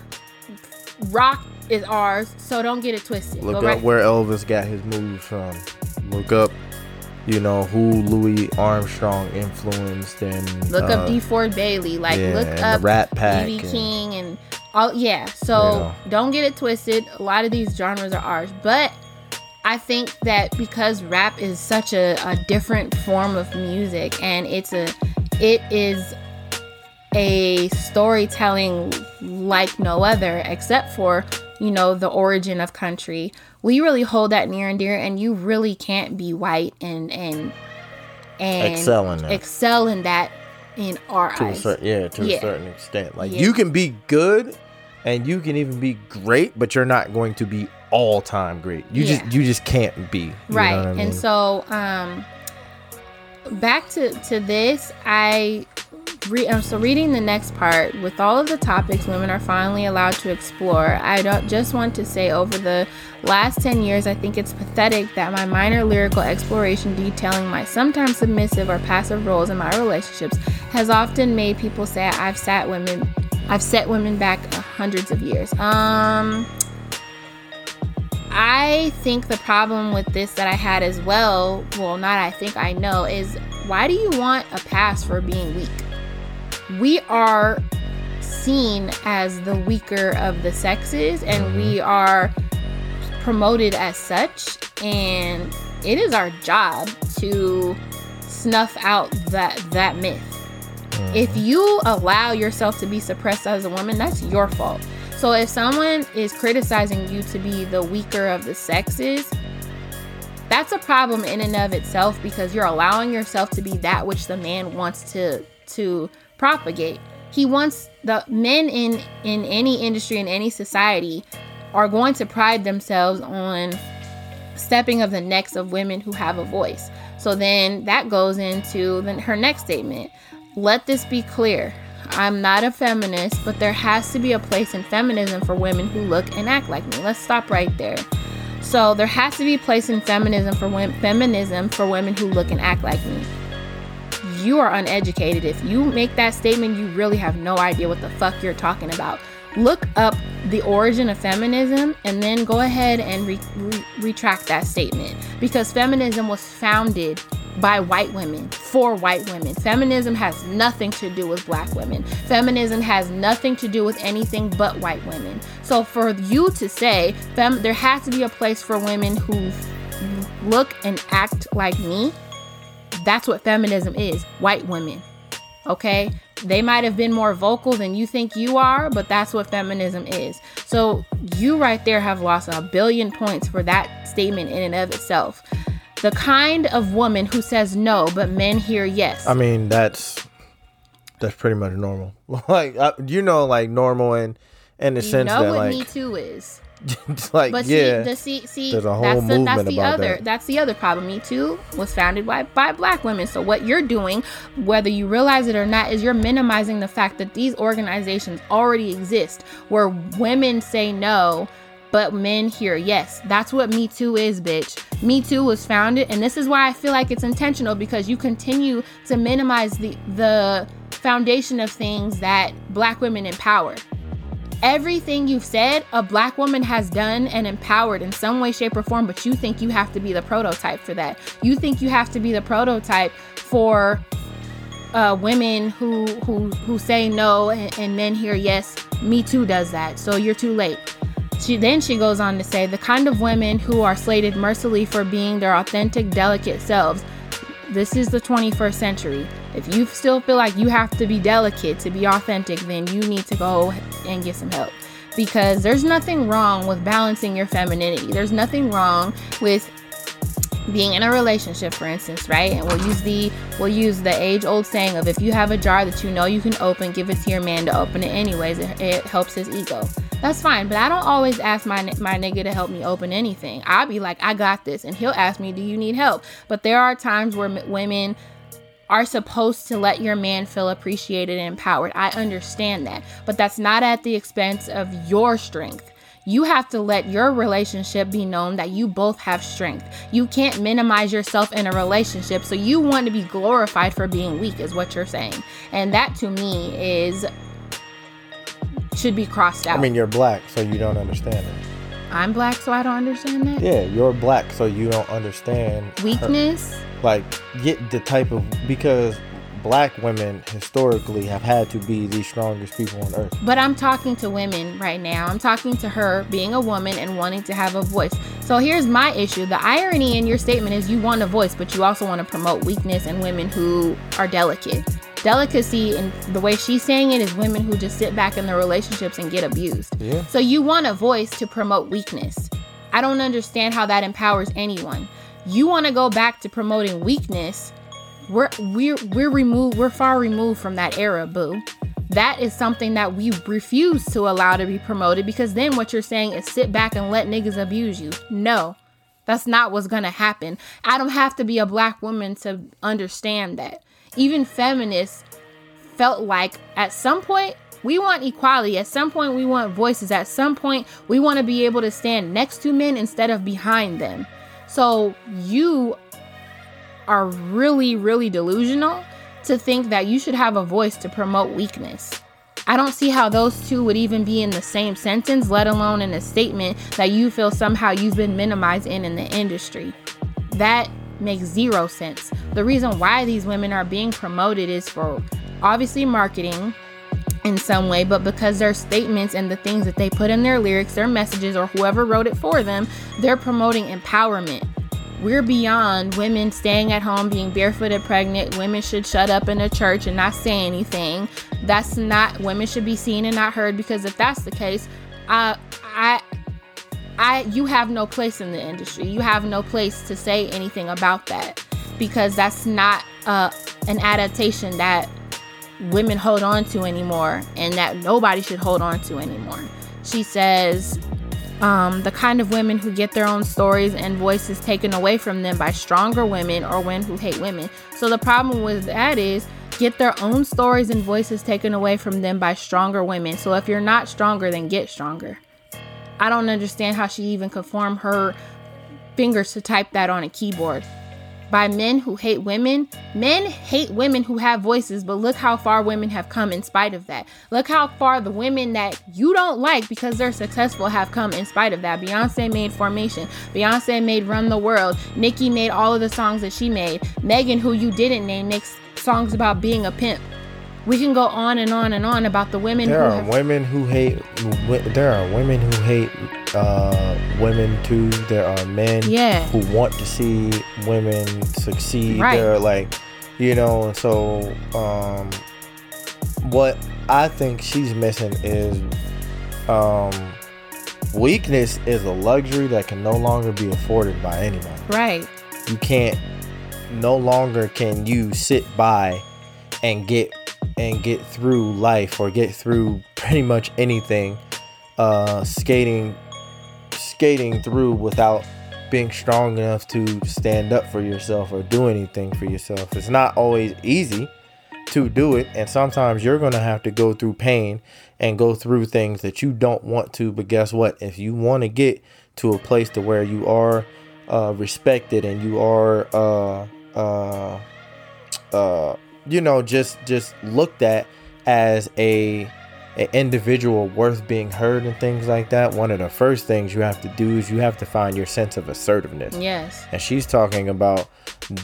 rock is ours. So don't get it twisted. Look But up right- where Elvis got his moves from. Look up, you know, who Louis Armstrong influenced and look uh, up DeFord Bailey. Like yeah, look up Rat Pack. BB and- King and all. Yeah. So Yeah. don't get it twisted. A lot of these genres are ours, but. I think that because rap is such a, a different form of music and it's a it is a storytelling like no other except for you know the origin of country we really hold that near and dear and you really can't be white and and and Excel in that. excel in that in our to a eyes certain, yeah, to Yeah. a certain extent. Like Yeah. you can be good, and you can even be great, but you're not going to be all time great. You Yeah. just you just can't be. Right I mean? and so um back to to this i re- um, so reading the next part with all of the topics women are finally allowed to explore i don't just want to say over the last 10 years i think it's pathetic that my minor lyrical exploration detailing my sometimes submissive or passive roles in my relationships has often made people say i've sat women i've set women back hundreds of years um I think the problem with this that I had as well, well, not I think I know, is why do you want a pass for being weak? We are seen as the weaker of the sexes and we mm-hmm. are promoted as such, and it is our job to snuff out that that myth. Mm-hmm. If you allow yourself to be suppressed as a woman, that's your fault. So if someone is criticizing you to be the weaker of the sexes, that's a problem in and of itself because you're allowing yourself to be that which the man wants to to propagate. He wants the men in in any industry in any society are going to pride themselves on stepping of the necks of women who have a voice. So then that goes into the, her next statement. Let this be clear. I'm not a feminist, but there has to be a place in feminism for women who look and act like me. Let's stop right there. So there has to be a place in feminism for women, feminism for women who look and act like me. You are uneducated. If you make that statement, you really have no idea what the fuck you're talking about. Look up the origin of feminism and then go ahead and re- re- retract that statement because feminism was founded by white women for white women. Feminism has nothing to do with black women. Feminism has nothing to do with anything but white women. So for you to say fem- there has to be a place for women who look and act like me, that's what feminism is. White women. Okay? They might have been more vocal than you think you are, but that's what feminism is. So you right there have lost a billion points for that statement in and of itself. The kind of woman who says no, but men hear yes. I mean, that's that's pretty much normal. [LAUGHS] like uh, you know, like normal in in the you sense know that what like Me Too is. [LAUGHS] like But yeah, see, the, see, see, there's a whole that's the, that's movement the about other, that. that's the other problem. Me Too was founded by by black women. So what you're doing, whether you realize it or not, is you're minimizing the fact that these organizations already exist, where women say no, but men hear yes. That's what Me Too is, bitch. Me Too was founded, and this is why I feel like it's intentional because you continue to minimize the the foundation of things that black women empower everything you've said a black woman has done and empowered in some way shape or form but you think you have to be the prototype for that. You think you have to be the prototype for uh, women who who who say no and, and men hear yes. Me too does that so you're too late. She then she goes on to say the kind of women who are slated mercilessly for being their authentic delicate selves. This is the 21st century. If you still feel like you have to be delicate to be authentic, then you need to go and get some help. Because there's nothing wrong with balancing your femininity. There's nothing wrong with being in a relationship for instance right? And we'll use the we'll use the age old saying of if you have a jar that you know you can open give it to your man to open it anyways. It, it helps his ego. That's fine but i don't always ask my my nigga to help me open anything. I'll be like i got this and he'll ask me do you need help? But there are times where m- women are supposed to let your man feel appreciated and empowered. I understand that. But that's not at the expense of your strength. You have to let your relationship be known that you both have strength. You can't minimize yourself in a relationship. So you want to be glorified for being weak, is what you're saying. And that to me is should be crossed out. I mean, you're black, so you don't understand it. I'm black, so I don't understand that. Yeah, you're black, so you don't understand her- Weakness. Like get the type of because black women historically have had to be the strongest people on earth. But I'm talking to women right now. I'm talking to her being a woman and wanting to have a voice. So here's my issue. The irony in your statement is you want a voice, but you also want to promote weakness and women who are delicate. Delicacy, and the way she's saying it, is women who just sit back in their relationships and get abused. Yeah. So you want a voice to promote weakness. I don't understand how that empowers anyone. You want to go back to promoting weakness. We're we're we're removed. We're far removed from that era, boo. That is something that we refuse to allow to be promoted because then what you're saying is sit back and let niggas abuse you. No. That's not what's going to happen. I don't have to be a black woman to understand that. Even feminists felt like at some point we want equality. At some point, we want voices. At some point, we want to be able to stand next to men instead of behind them. So you are really, really delusional to think that you should have a voice to promote weakness. I don't see how those two would even be in the same sentence, let alone in a statement that you feel somehow you've been minimized in in the industry. That makes zero sense. The reason why these women are being promoted is for obviously marketing in some way, but because their statements and the things that they put in their lyrics, their messages, or whoever wrote it for them, they're promoting empowerment. We're beyond women staying at home, being barefooted, pregnant. Women should shut up in a church and not say anything. That's not women should be seen and not heard because if that's the case, I I I you have no place in the industry. You have no place to say anything about that because that's not uh, an adaptation that women hold on to anymore and that nobody should hold on to anymore. She says um, the kind of women who get their own stories and voices taken away from them by stronger women or women who hate women. So the problem with that is get their own stories and voices taken away from them by stronger women. So if you're not stronger, then get stronger. I don't understand how she even could form her fingers to type that on a keyboard. By men who hate women, men hate women who have voices, but look how far women have come in spite of that. Look how far the women that you don't like because they're successful have come in spite of that. Beyonce made Formation, Beyonce made Run the World, Nicki made all of the songs that she made, Megan, who you didn't name, makes songs about being a pimp. We can go on and on and on about the women There who are have women who hate. There are women who hate uh, women too. There are men Yeah. who want to see women succeed. Right. There are like, you know, and so um, what I think she's missing is um, weakness is a luxury that can no longer be afforded by anyone right. you can't no longer can you sit by and get and get through life or get through pretty much anything uh skating skating through without being strong enough to stand up for yourself or do anything for yourself. It's not always easy to do it and sometimes you're going to have to go through pain and go through things that you don't want to but guess what? If you want to get to a place to where you are uh, respected and you are uh, uh, uh, you know just just looked at as a an individual worth being heard and things like that one of the first things you have to do is you have to find your sense of assertiveness Yes. and she's talking about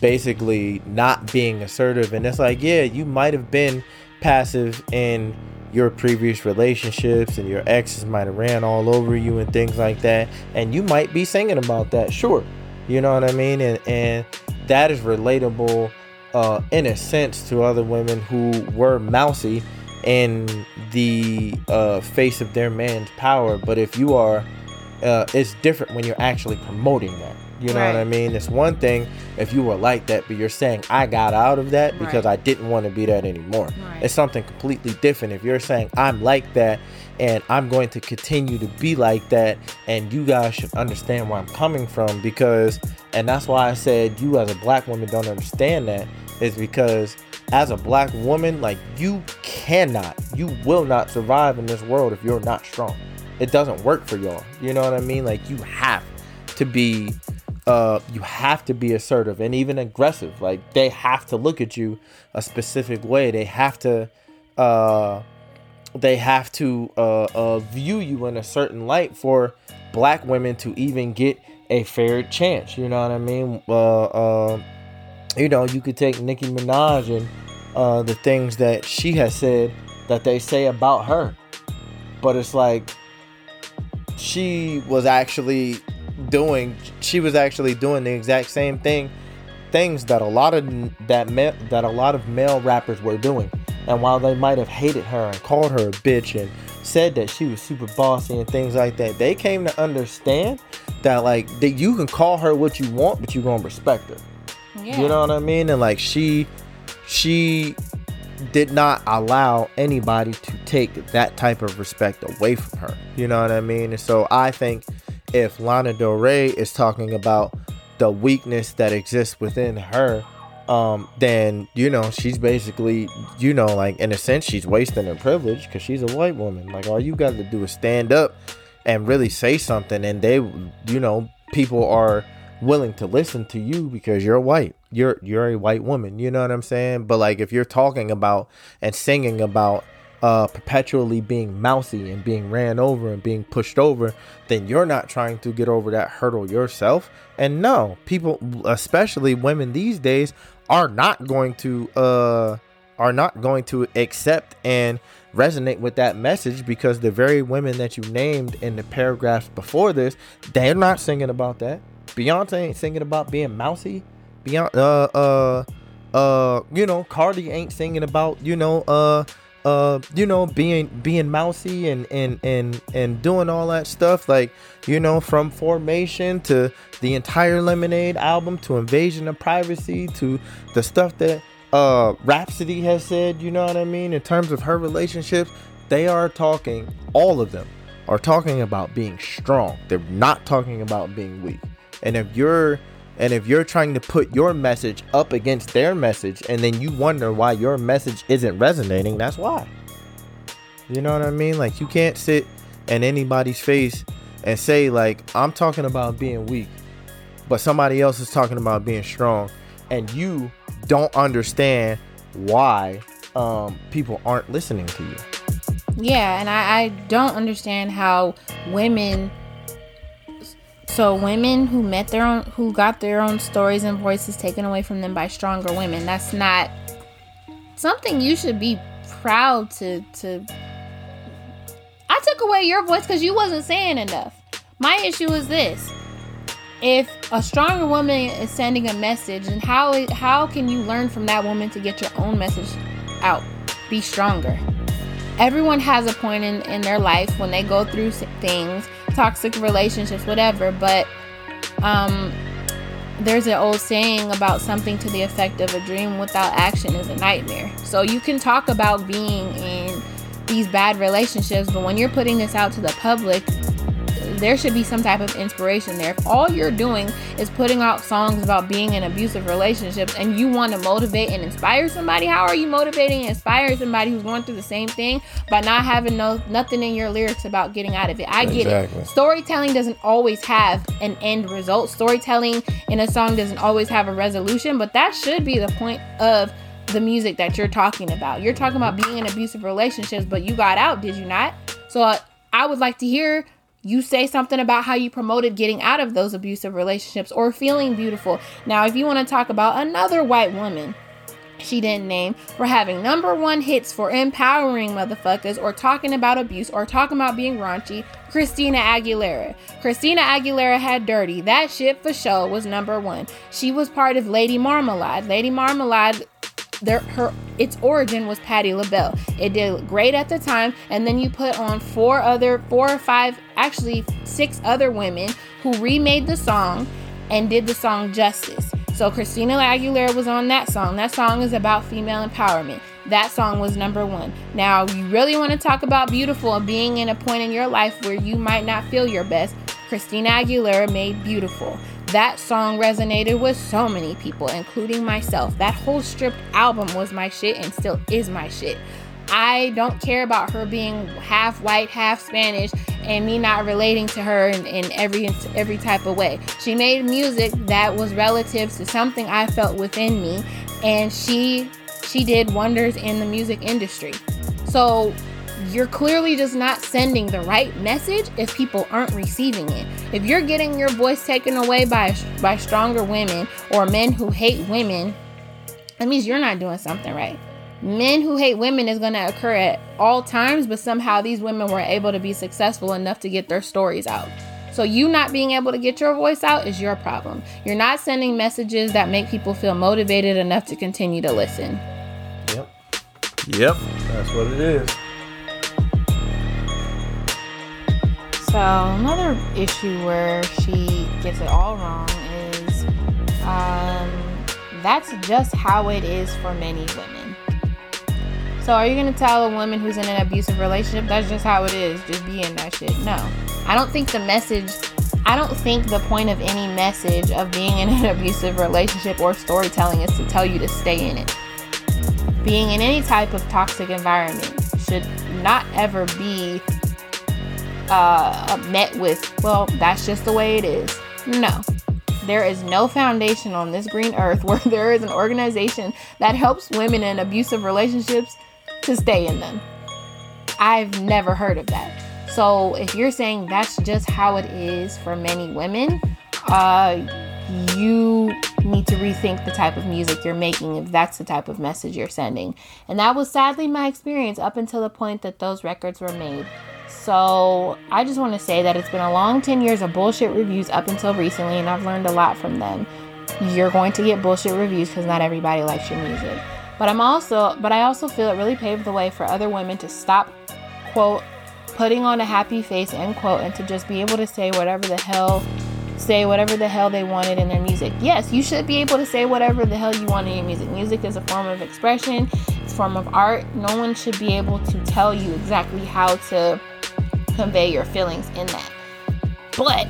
basically not being assertive and it's like yeah you might have been passive in your previous relationships and your exes might have ran all over you and things like that and you might be singing about that sure you know what i mean and and that is relatable uh in a sense to other women who were mousy in the uh face of their man's power but if you are uh, it's different when you're actually promoting that. You know what I mean? It's one thing if you were like that, but you're saying I got out of that because Right. I didn't want to be that anymore. Right. It's something completely different. If you're saying I'm like that and I'm going to continue to be like that, and you guys should understand where I'm coming from because, and that's why I said you as a black woman don't understand that, is because as a black woman, like you cannot, you will not survive in this world if you're not strong it doesn't work for y'all. You know what I mean? Like you have to be uh you have to be assertive and even aggressive. Like they have to look at you a specific way. They have to uh they have to uh, uh view you in a certain light for black women to even get a fair chance. You know what I mean? You know, you could take Nicki Minaj and uh the things that she has said that they say about her. But it's like she was actually doing she was actually doing the exact same thing things that a lot of that ma- that a lot of male rappers were doing and while they might have hated her and called her a bitch and said that she was super bossy and things like that they came to understand that like that you can call her what you want but you're gonna respect her Yeah. you know what I mean? And like she she did not allow anybody to take that type of respect away from her. You know what I mean? And so I think if Lana Del Rey is talking about the weakness that exists within her um, then you know she's basically you know like in a sense she's wasting her privilege because she's a white woman. Like all you got to do is stand up and really say something, and they you know people are willing to listen to you because you're white. You're you're a white woman. You know what I'm saying? But like if you're talking about and singing about uh, perpetually being mousy and being ran over and being pushed over, then you're not trying to get over that hurdle yourself. And no, people, especially women these days, are not going to uh, are not going to accept and resonate with that message because the very women that you named in the paragraphs before this, they're not singing about that. Beyonce ain't singing about being mousy. Beyonce, uh, uh, uh, you know, Cardi ain't singing about, you know, uh, uh, you know, being being mousy and and and and doing all that stuff, like you know, from Formation to the entire Lemonade album to Invasion of Privacy to the stuff that uh Rapsody has said, you know what I mean, in terms of her relationships, they are talking, all of them are talking about being strong. They're not talking about being weak. And if you're and if you're trying to put your message up against their message and then you wonder why your message isn't resonating, that's why. You know what I mean? Like you can't sit in anybody's face and say like I'm talking about being weak, but somebody else is talking about being strong and you don't understand why um, people aren't listening to you. Yeah, and I, I don't understand how women so women who met their own who got their own stories and voices taken away from them by stronger women, that's not something you should be proud to to I took away your voice because you wasn't saying enough. My issue is this. If a stronger woman is sending a message, and how how can you learn from that woman to get your own message out? Be stronger. Everyone has a point in, in their life when they go through things, toxic relationships, whatever, but um there's an old saying about something to the effect of a dream without action is a nightmare. So you can talk about being in these bad relationships, but when you're putting this out to the public, there should be some type of inspiration there. If all you're doing is putting out songs about being in abusive relationships and you want to motivate and inspire somebody, how are you motivating and inspiring somebody who's going through the same thing by not having no nothing in your lyrics about getting out of it? I get Exactly. it. Storytelling doesn't always have an end result. Storytelling in a song doesn't always have a resolution, but that should be the point of the music that you're talking about. You're talking about being in abusive relationships, but you got out, did you not? So uh, I would like to hear you say something about how you promoted getting out of those abusive relationships or feeling beautiful. Now, if you want to talk about another white woman she didn't name for having number one hits for empowering motherfuckers or talking about abuse or talking about being raunchy, Christina Aguilera. Christina Aguilera had Dirty. That shit for sure was number one. She was part of Lady Marmalade. Lady Marmalade their her its origin was Patti LaBelle. It did great at the time, and then you put on four other, four or five, actually six other women who remade the song and did the song justice. So Christina Aguilera was on that song. That song is about female empowerment. That song was number one. Now, you really want to talk about beautiful and being in a point in your life where you might not feel your best. Christina Aguilera made beautiful. That song resonated with so many people, including myself. That whole stripped album was my shit and still is my shit. I don't care about her being half white, half Spanish, and me not relating to her in, in every every type of way. She made music that was relative to something I felt within me, and she she did wonders in the music industry. So you're clearly just not sending the right message if people aren't receiving it. If you're getting your voice taken away by by stronger women or men who hate women, that means you're not doing something right. Men who hate women is going to occur at all times, but somehow these women were able to be successful enough to get their stories out. So you not being able to get your voice out is your problem. You're not sending messages that make people feel motivated enough to continue to listen. Yep. Yep. That's what it is. So another issue where she gets it all wrong is um, that's just how it is for many women. So are you gonna tell a woman who's in an abusive relationship that's just how it is, just be in that shit? No. I don't think the message I don't think the point of any message of being in an [LAUGHS] abusive relationship or storytelling is to tell you to stay in it. Being in any type of toxic environment should not ever be uh, met with, well, that's just the way it is. No. There is no foundation on this green earth [LAUGHS] where there is an organization that helps women in abusive relationships to stay in them. I've never heard of that. So if you're saying that's just how it is for many women, uh, you need to rethink the type of music you're making if that's the type of message you're sending. And that was sadly my experience up until the point that those records were made. So I just want to say that it's been a long 10 years of bullshit reviews up until recently, and I've learned a lot from them. You're going to get bullshit reviews because not everybody likes your music. But I'm also, but I also feel it really paved the way for other women to stop, quote, putting on a happy face, end quote, and to just be able to say whatever the hell, say whatever the hell they wanted in their music. Yes, you should be able to say whatever the hell you want in your music. Music is a form of expression, it's a form of art. No one should be able to tell you exactly how to convey your feelings in that. But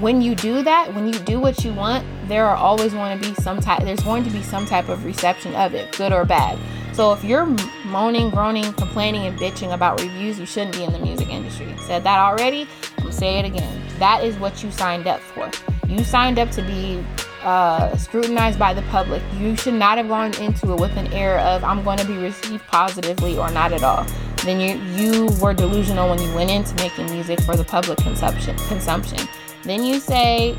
when you do that, when you do what you want, there are always going to be some type there's going to be some type of reception of it, good or bad. So if you're moaning, groaning, complaining, and bitching about reviews, you shouldn't be in the music industry. Said that already. I'm say it again. That is what you signed up for. You signed up to be uh, scrutinized by the public. You should not have gone into it with an air of I'm going to be received positively or not at all. Then you you were delusional when you went into making music for the public consumption. Consumption. Then you say,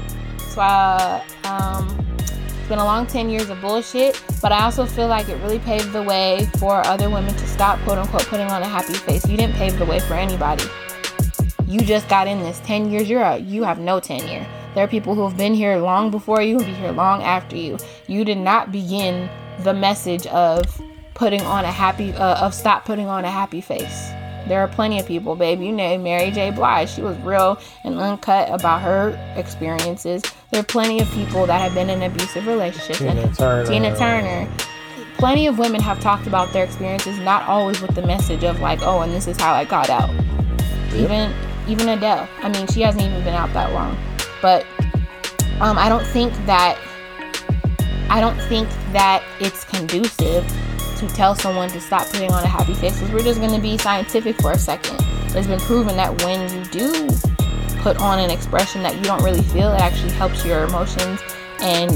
uh, um, it's been a long 10 years of bullshit, but I also feel like it really paved the way for other women to stop, quote unquote, putting on a happy face. You didn't pave the way for anybody. You just got in this 10 years, you're a, you have no tenure. There are people who have been here long before you, who will be here long after you. You did not begin the message of putting on a happy, uh, of stop putting on a happy face. There are plenty of people, babe. You know Mary J. Blige. She was real and uncut about her experiences. There are plenty of people that have been in abusive relationships. Tina and Turner. Tina Turner. Plenty of women have talked about their experiences, not always with the message of like, oh, and this is how I got out. Even even Adele. I mean, she hasn't even been out that long. But um, I don't think that I don't think that it's conducive to tell someone to stop putting on a happy face because we're just going to be scientific for a second. It's been proven that when you do put on an expression that you don't really feel, it actually helps your emotions and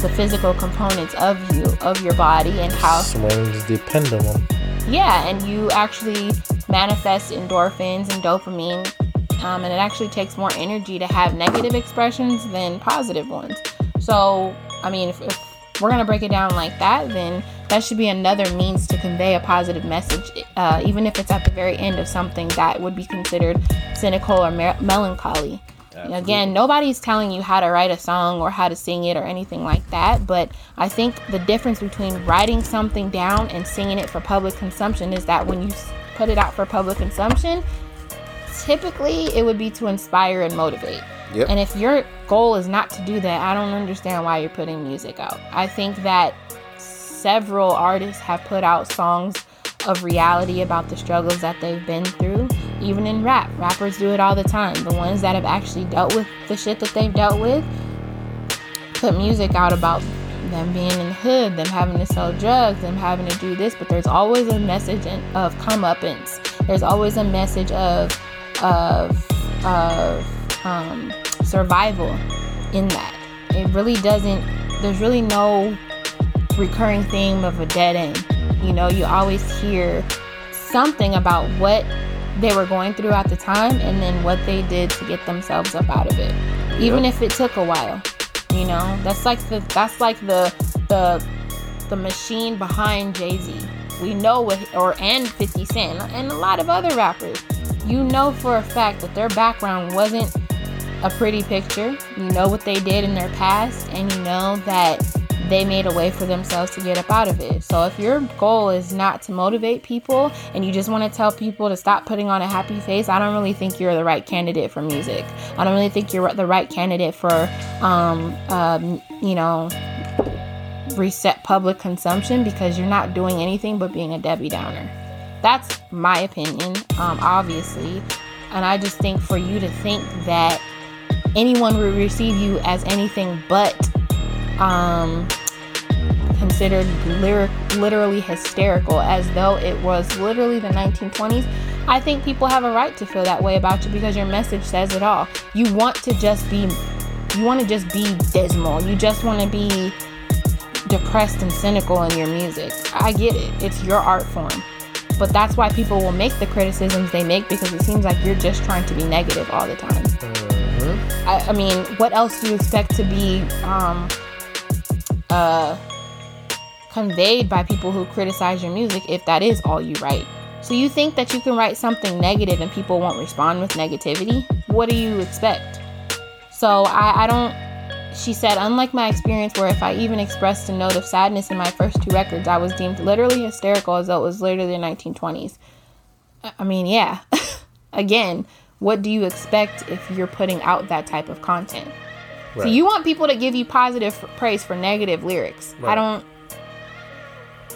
the physical components of you, of your body, and how Swings the pendulum. yeah, and you actually manifest endorphins and dopamine, um, and it actually takes more energy to have negative expressions than positive ones. So, I mean, if, if we're gonna break it down like that, then that should be another means to convey a positive message, uh, even if it's at the very end of something that would be considered cynical or mer- melancholy. Again, nobody's telling you how to write a song or how to sing it or anything like that, but I think the difference between writing something down and singing it for public consumption is that when you put it out for public consumption, typically it would be to inspire and motivate. Yep. And if your goal is not to do that, I don't understand why you're putting music out. I think that several artists have put out songs of reality about the struggles that they've been through, even in rap. Rappers do it all the time. The ones that have actually dealt with the shit that they've dealt with put music out about them being in the hood, them having to sell drugs, them having to do this, but there's always a message of comeuppance. There's always a message of of of um, survival in that. It really doesn't. There's really no recurring theme of a dead end. You know, you always hear something about what they were going through at the time and then what they did to get themselves up out of it. Even if it took a while. You know, that's like the that's like the the the machine behind Jay-Z. We know what or and 50 Cent and a lot of other rappers. You know for a fact that their background wasn't a pretty picture. You know what they did in their past and you know that they made a way for themselves to get up out of it. So if your goal is not to motivate people and you just want to tell people to stop putting on a happy face, I don't really think you're the right candidate for music. I don't really think you're the right candidate for, um, um, you know, reset public consumption because you're not doing anything but being a Debbie Downer. That's my opinion, um, obviously. And I just think for you to think that anyone would receive you as anything but um considered lyric literally hysterical as though it was literally the 1920s i think people have a right to feel that way about you because your message says it all. You want to just be you want to just be dismal. You just want to be depressed and cynical in your music. I get it. It's your art form but that's why people will make the criticisms they make because it seems like you're just trying to be negative all the time I, I mean, what else do you expect to be um, uh, conveyed by people who criticize your music if that is all you write? So you think that you can write something negative and people won't respond with negativity? What do you expect? So I, I don't. She said, unlike my experience where if I even expressed a note of sadness in my first two records, I was deemed literally hysterical as though it was literally the 1920s. I mean, yeah. [LAUGHS] Again, what do you expect if you're putting out that type of content? So you want people to give you positive praise for negative lyrics. I don't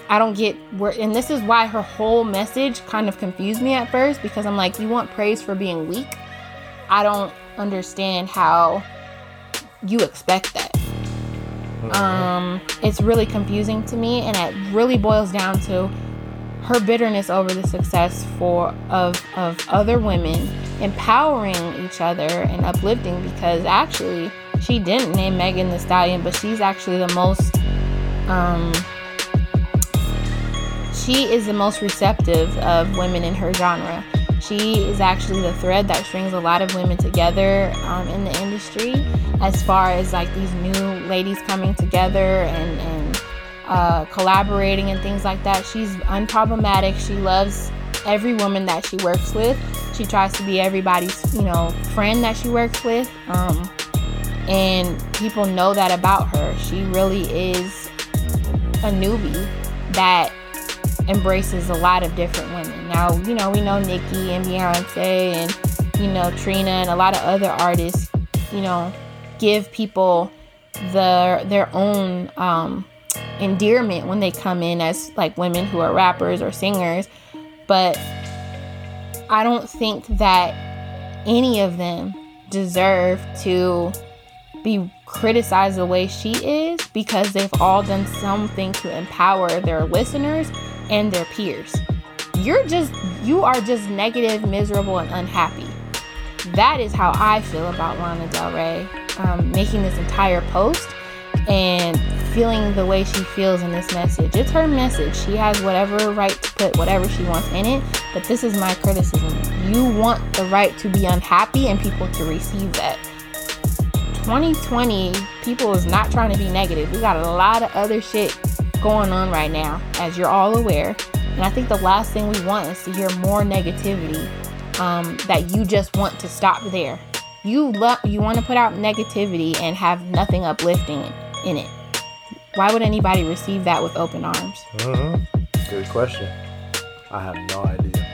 I don't get where and this is why her whole message kind of confused me at first because I'm like you want praise for being weak. I don't understand how you expect that. Um it's really confusing to me and it really boils down to her bitterness over the success for of of other women empowering each other and uplifting because actually she didn't name Megan Thee Stallion, but she's actually the most um she is the most receptive of women in her genre. She is actually the thread that strings a lot of women together um, in the industry, as far as like these new ladies coming together and and uh, collaborating and things like that. She's unproblematic. She loves every woman that she works with. She tries to be everybody's, you know, friend that she works with. Um, and people know that about her. She really is a newbie that embraces a lot of different women. Now, you know, we know Nicki and Beyonce and, you know, Trina and a lot of other artists, you know, give people the their own um endearment when they come in as like women who are rappers or singers, but I don't think that any of them deserve to be criticized the way she is because they've all done something to empower their listeners and their peers. You're just you are just negative, miserable, and unhappy. That is how I feel about Lana Del Rey um, making this entire post and feeling the way she feels in this message. It's her message. She has whatever right to put whatever she wants in it, but this is my criticism. You want the right to be unhappy and people to receive that. 2020, people is not trying to be negative. We got a lot of other shit going on right now, as you're all aware. And I think the last thing we want is to hear more negativity um, that you just want to stop there. You love you want to put out negativity and have nothing uplifting in it. Why would anybody receive that with open arms? Mhm. Good question. I have no idea.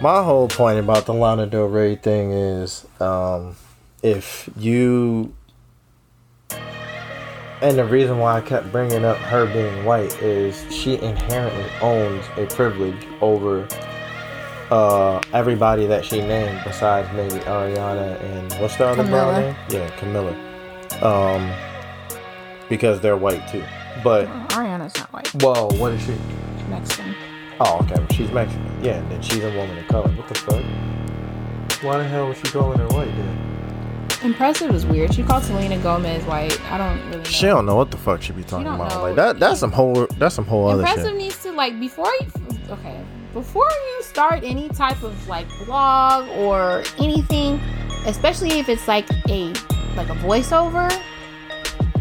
My whole point about the Lana Del Rey thing is um, if you. And the reason why I kept bringing up her being white is she inherently owns a privilege over uh, everybody that she named besides maybe Ariana and what's the other girl Camila. name? Yeah, Camila. Um, because they're white too. But Oh, Ariana's not white, well, what is she? Mexican. Oh, okay. Well, she's Mexican. Yeah, and then she's a woman of color. What the fuck? Why the hell was she calling her white then? Impressive is weird. She called Selena Gomez white. I don't really know. She don't know what the fuck she be talking don't about. know. Like that. That's some whole. That's some whole other Impressive shit. needs to like before you okay before you start any type of like blog or anything, especially if it's like a like a voiceover,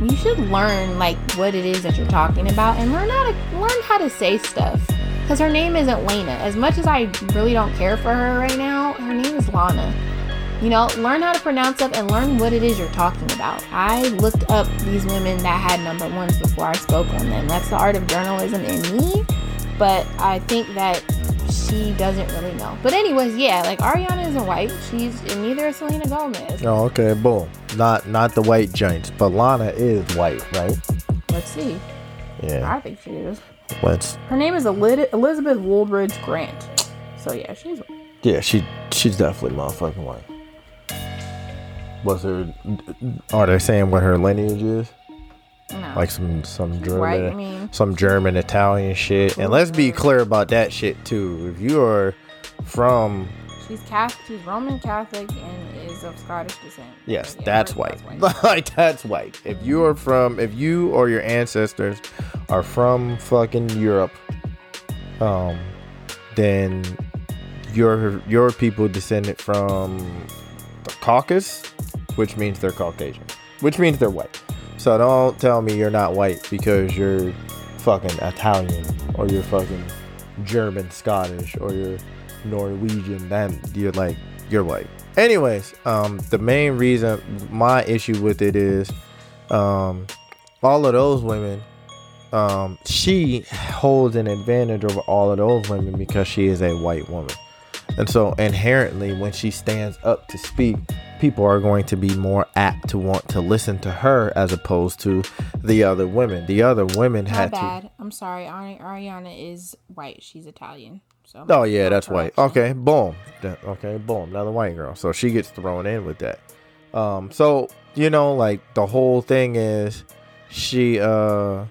you should learn like what it is that you're talking about and learn how to learn how to say stuff. Because her name isn't Lena. As much as I really don't care for her right now, her name is Lana. You know, learn how to pronounce up and learn what it is you're talking about. I looked up these women that had number ones before I spoke on them. That's the art of journalism in me. But I think that she doesn't really know. But anyways, yeah, like Ariana isn't white. She's and neither is Selena Gomez. Oh, okay. Boom. Not not the white joints, but Lana is white, right? Let's see. Yeah. I think she is. Let's. Her name is Elizabeth Woolridge Grant. So yeah, she's white. Yeah, she she's definitely motherfucking white. Was her? Are they saying what her lineage is? No. Like some some German, white. Mean, some German Italian shit. And let's be clear about that shit too. If you are from she's Catholic. She's Roman Catholic and is of Scottish descent. Yes, Yeah, that's her- white. [LAUGHS] like that's white. If you are from, if you or your ancestors are from fucking Europe, um, then your your people descended from the Caucasus, which means they're Caucasian, which means they're white. So don't tell me you're not white because you're fucking Italian or you're fucking German, Scottish, or you're Norwegian. Then you're like you're white. Anyways, um, the main reason my issue with it is, um, all of those women, um, she holds an advantage over all of those women because she is a white woman, and so inherently, when she stands up to speak, people are going to be more apt to want to listen to her as opposed to the other women. The other women My had to. I'm sorry. Ari- Ariana is white. She's Italian. So. Oh yeah, that's white. Okay, boom. Okay, boom. Another white girl. So she gets thrown in with that. Um, so you know, like the whole thing is, she uh,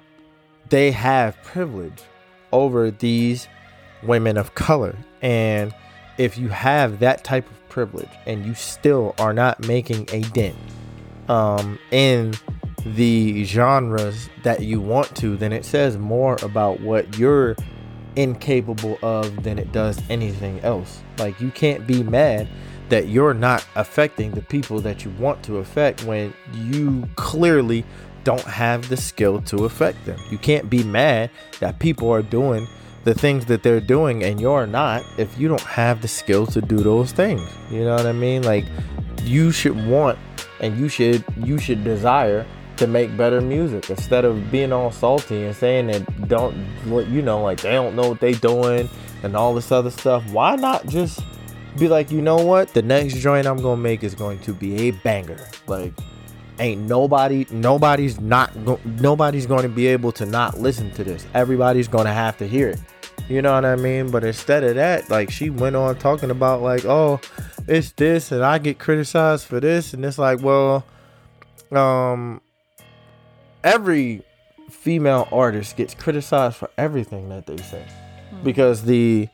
they have privilege over these women of color, and if you have that type of privilege and you still are not making a dent, um, in the genres that you want to, then it says more about what you're incapable of than it does anything else. Like you can't be mad that you're not affecting the people that you want to affect when you clearly don't have the skill to affect them. You can't be mad that people are doing the things that they're doing and you're not if you don't have the skill to do those things. You know what I mean? Like you should want and you should you should desire to make better music instead of being all salty and saying that don't you know like they don't know what they doing and all this other stuff. Why not just be like you know what? The next joint i'm gonna make is going to be a banger. Like ain't nobody nobody's not nobody's going to be able to not listen to this. Everybody's going to have to hear it you know what i mean? But instead of that like she went on talking about like oh it's this and i get criticized for this. And it's like well um every female artist gets criticized for everything that they say. Because the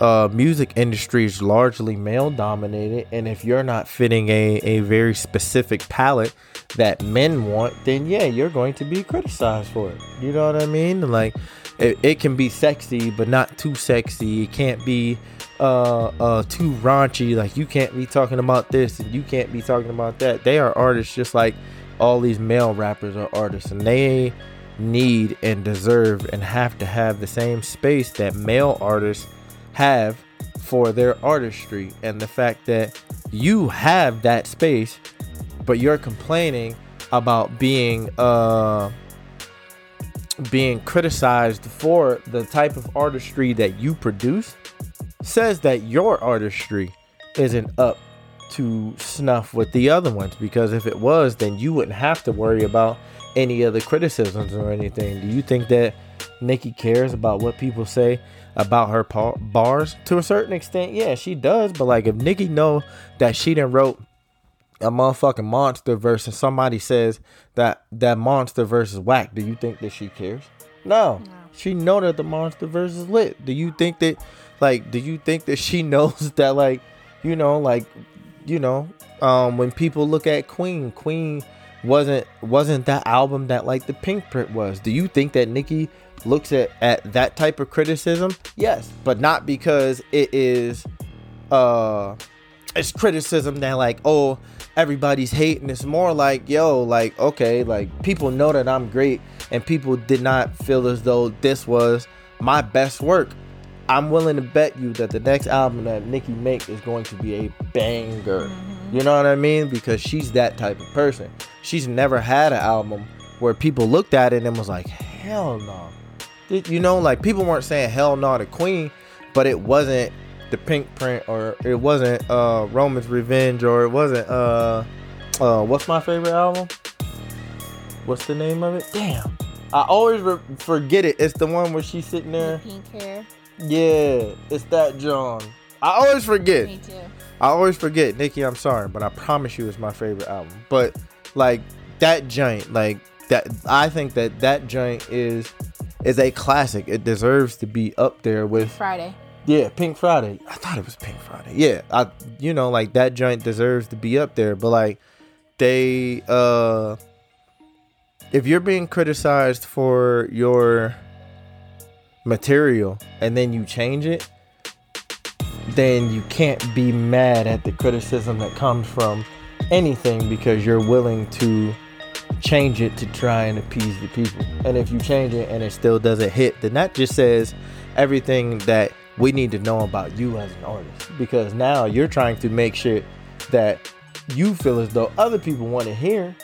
uh, music industry is largely male dominated. And if you're not fitting a, a very specific palette that men want then yeah you're going to be criticized for it. You know what i mean? Like it, it can be sexy but not too sexy. It can't be uh uh too raunchy. Like you can't be talking about this and you can't be talking about that. They are artists just like all these male rappers are artists and they need and deserve and have to have the same space that male artists have for their artistry. And the fact that you have that space but you're complaining about being uh being criticized for the type of artistry that you produce says that your artistry isn't up to snuff with the other ones because if it was then you wouldn't have to worry about any other criticisms or anything. Do you think that Nicki cares about what people say about her pa- bars? To a certain extent yeah she does but like if Nicki know that she done wrote a motherfucking monster verse and somebody says that that monster verse is whack. Do you think that she cares? No, she know that the monster verse is lit. Do you think that like do you think that she [LAUGHS] knows that like you know like you know um when people look at queen queen wasn't wasn't that album that like the pink print was? Do you think that Nicki looks at at that type of criticism? Yes but not because it is uh it's criticism that like oh everybody's hating. It's more like yo like okay like people know that i'm great and people did not feel as though this was my best work. I'm willing to bet you that the next album that Nicki makes is going to be a banger. Mm-hmm. You know what i mean? Because she's that type of person. She's never had an album where people looked at it and was like hell no. You know like people weren't saying hell no to queen but it wasn't the pink print or it wasn't uh roman's revenge or it wasn't uh uh what's my favorite album what's the name of it damn i always re- forget it it's the one where she's sitting there Pink hair. yeah it's that john I always forget. Me too. I always forget, Nicki. I'm sorry, but I promise you, it's my favorite album. But like that joint, like that, I think that that joint is is a classic. It deserves to be up there with Friday. Yeah, Pink Friday. I thought it was Pink Friday. Yeah, I you know like that joint deserves to be up there. But like they, uh if you're being criticized for your material and then you change it, then you can't be mad at the criticism that comes from anything because you're willing to change it to try and appease the people. And if you change it and it still doesn't hit, then that just says everything that we need to know about you as an artist. Because now you're trying to make shit that you feel as though other people want to hear,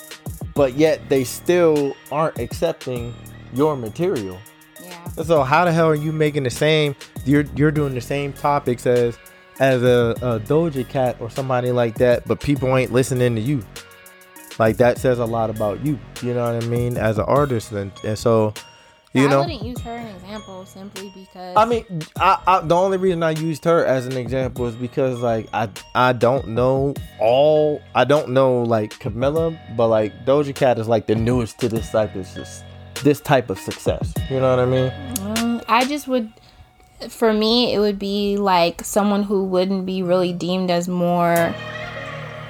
but yet they still aren't accepting your material. Yeah. So how the hell are you making the same? You're you're doing the same topics as as a, a Doja Cat or somebody like that, but people ain't listening to you. Like that says a lot about you. You know what I mean? As an artist, and, and so you I know. wouldn't use her as an example simply because I mean, I, I the only reason I used her as an example is because like I I don't know all I don't know like Camila, but like Doja Cat is like the newest to this type of this type of success. You know what I mean? Mm, I just would, for me, it would be like someone who wouldn't be really deemed as more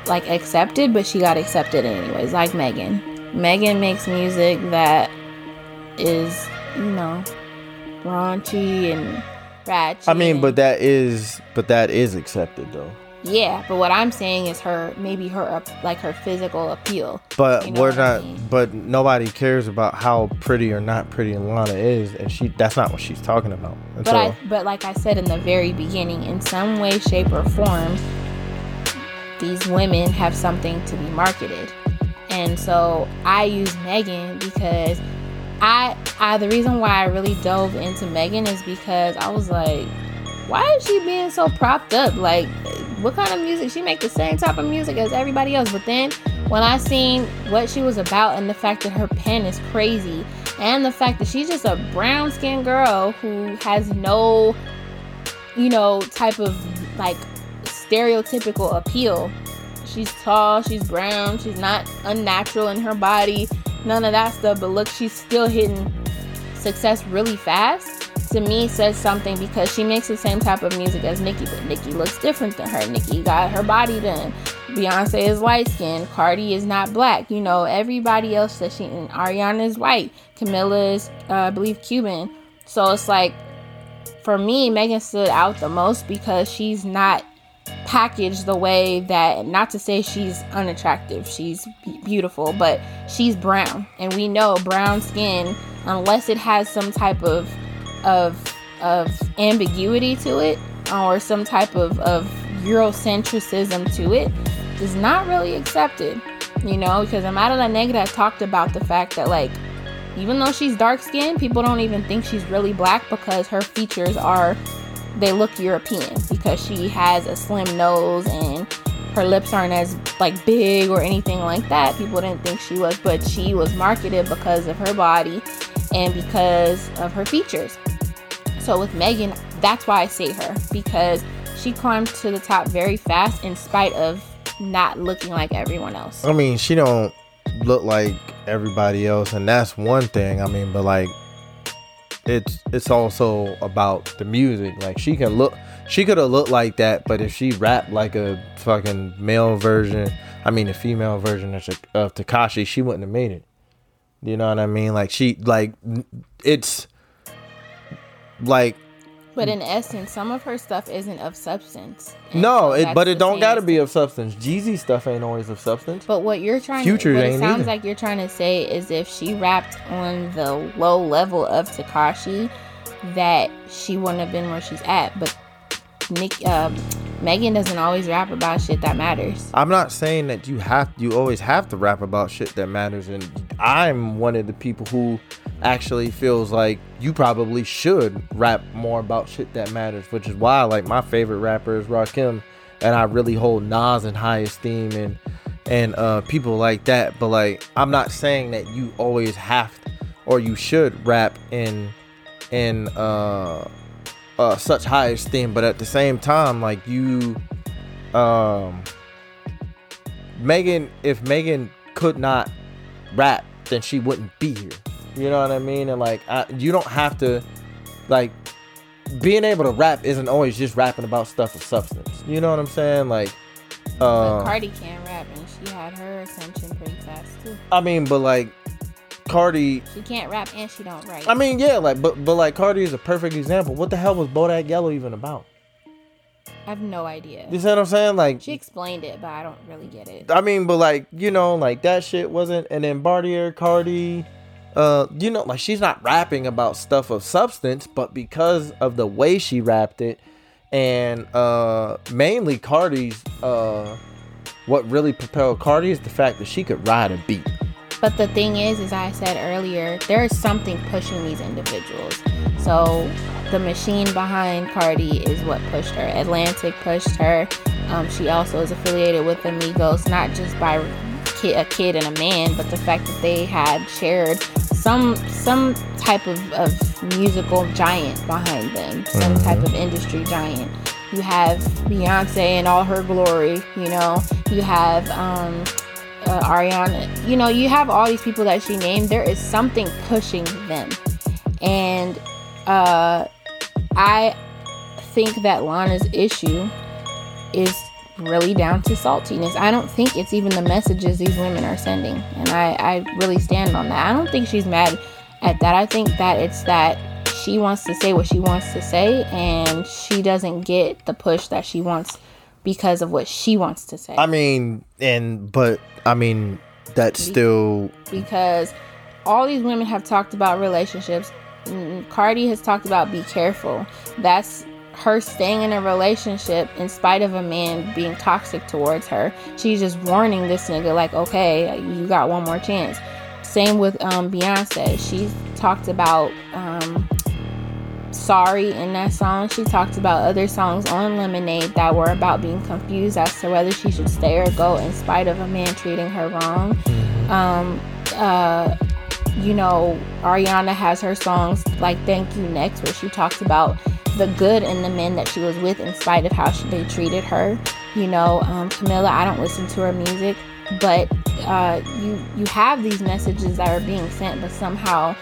like accepted, but she got accepted anyways, like Megan. Megan makes music that is, you know, raunchy and ratchet. I mean, but that is but that is accepted though. yeah, but what I'm saying is her maybe her like her physical appeal. But You know we're what I not. mean? But nobody cares about how pretty or not pretty Lana is, and she. That's not what she's talking about. And But so, I, but like I said in the very beginning, in some way, shape, or form, these women have something to be marketed, and so I use Megan because I, I the reason why I really dove into Megan is because I was like, why is she being so propped up? Like, what kind of music? She make the same type of music as everybody else, but then when I seen what she was about and the fact that her pen is crazy and the fact that she's just a brown skinned girl who has no you know type of like stereotypical appeal she's tall she's brown she's not unnatural in her body none of that stuff but look she's still hitting success really fast to me says something because she makes the same type of music as Nicki, but Nicki looks different than her. Nicki got her body done. Beyonce is light skinned. Cardi is not black. You know, everybody else that she and Ariana is white. Camila is, uh, I believe, Cuban. So it's like, for me, Megan stood out the most because she's not packaged the way that, not to say she's unattractive, she's beautiful, but she's brown. And we know brown skin, unless it has some type of of of ambiguity to it or some type of, of Eurocentrism to it is not really accepted. You know, because Amara La Negra talked about the fact that like even though she's dark skinned, people don't even think she's really black because her features are they look European because she has a slim nose and her lips aren't as like big or anything like that. People didn't think she was, but she was marketed because of her body and because of her features. So with Megan, that's why I say her because she climbed to the top very fast in spite of not looking like everyone else. I mean, she don't look like everybody else, and that's one thing. I mean, but like, it's it's also about the music. Like, she can look, she could have looked like that, but if she rapped like a fucking male version, I mean, a female version of, of Tekashi, she wouldn't have made it. You know what I mean? Like, she like it's like But in essence, some of her stuff isn't of substance. And no, so it that's but the it don't gotta be of substance. Jeezy stuff ain't always of substance. But what you're trying Future to, what ain't it sounds either. like you're trying to say is if she rapped on the low level of Tekashi, that she wouldn't have been where she's at. But Nick, um, Megan doesn't always rap about shit that matters. I'm not saying that you have you always have to rap about shit that matters and I'm one of the people who actually feels like you probably should rap more about shit that matters, which is why like my favorite rapper is Rakim and I really hold Nas in high esteem and and uh people like that, but like I'm not saying that you always have to, or you should rap in in uh uh, such high esteem, but at the same time, like you, um, Megan, if Megan could not rap, then she wouldn't be here. You know what I mean? And like, I, you don't have to, like, being able to rap isn't always just rapping about stuff of substance. You know what I'm saying? Like, But uh, Cardi can't rap, and she had her ascension pretty fast too. I mean, but like, Cardi, She can't rap and she don't write. I mean, yeah, like, but but like, Cardi is a perfect example. What the hell was Bodak Yellow even about? I have no idea. You see what I'm saying? Like, She explained it, but I don't really get it. I mean, but like, you know, like that shit wasn't. And then Bartier, Cardi, uh, you know, like she's not rapping about stuff of substance, but because of the way she rapped it, and uh, mainly Cardi's, uh, what really propelled Cardi is the fact that she could ride a beat. But the thing is, as I said earlier, there is something pushing these individuals. So the machine behind Cardi is what pushed her. Atlantic pushed her. Um, she also is affiliated with Amigos, not just by a kid and a man, but the fact that they had shared some some type of, of musical giant behind them, some type of industry giant. You have Beyonce in all her glory, you know. You have um, uh, Ariana. You know, you have all these people that she named. There is something pushing them, and uh, I think that Lana's issue is really down to saltiness. I don't think it's even the messages these women are sending, and I, I really stand on that. I don't think she's mad at that. I think that it's that she wants to say what she wants to say, and she doesn't get the push that she wants because of what she wants to say. I mean, and but I mean, that's still because all these women have talked about relationships. Mm, Cardi has talked about be careful. That's her staying in a relationship in spite of a man being toxic towards her. She's just warning this nigga like, okay, you got one more chance. Same with um, Beyonce. She's talked about um, sorry in that song. She talked about other songs on Lemonade that were about being confused as to whether she should stay or go in spite of a man treating her wrong. Um, uh, you know, Ariana has her songs like Thank You Next, where she talks about the good in the men that she was with in spite of how she, they treated her. You know, um, Camila, I don't listen to her music, but uh, you you have these messages that are being sent, but somehow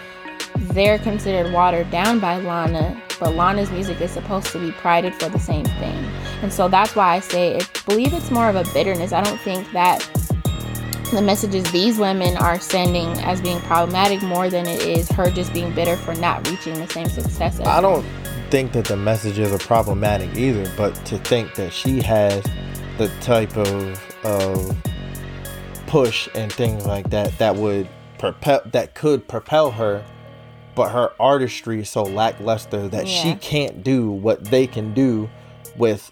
they're considered watered down by Lana. But Lana's music is supposed to be prided for the same thing, and so that's why I say I believe it's more of a bitterness. I don't think that the messages these women are sending as being problematic more than it is her just being bitter for not reaching the same success I don't think that the messages are problematic either, but to think that she has the type of of push and things like that that would propel that could propel her, but her artistry is so lackluster that she can't do what they can do with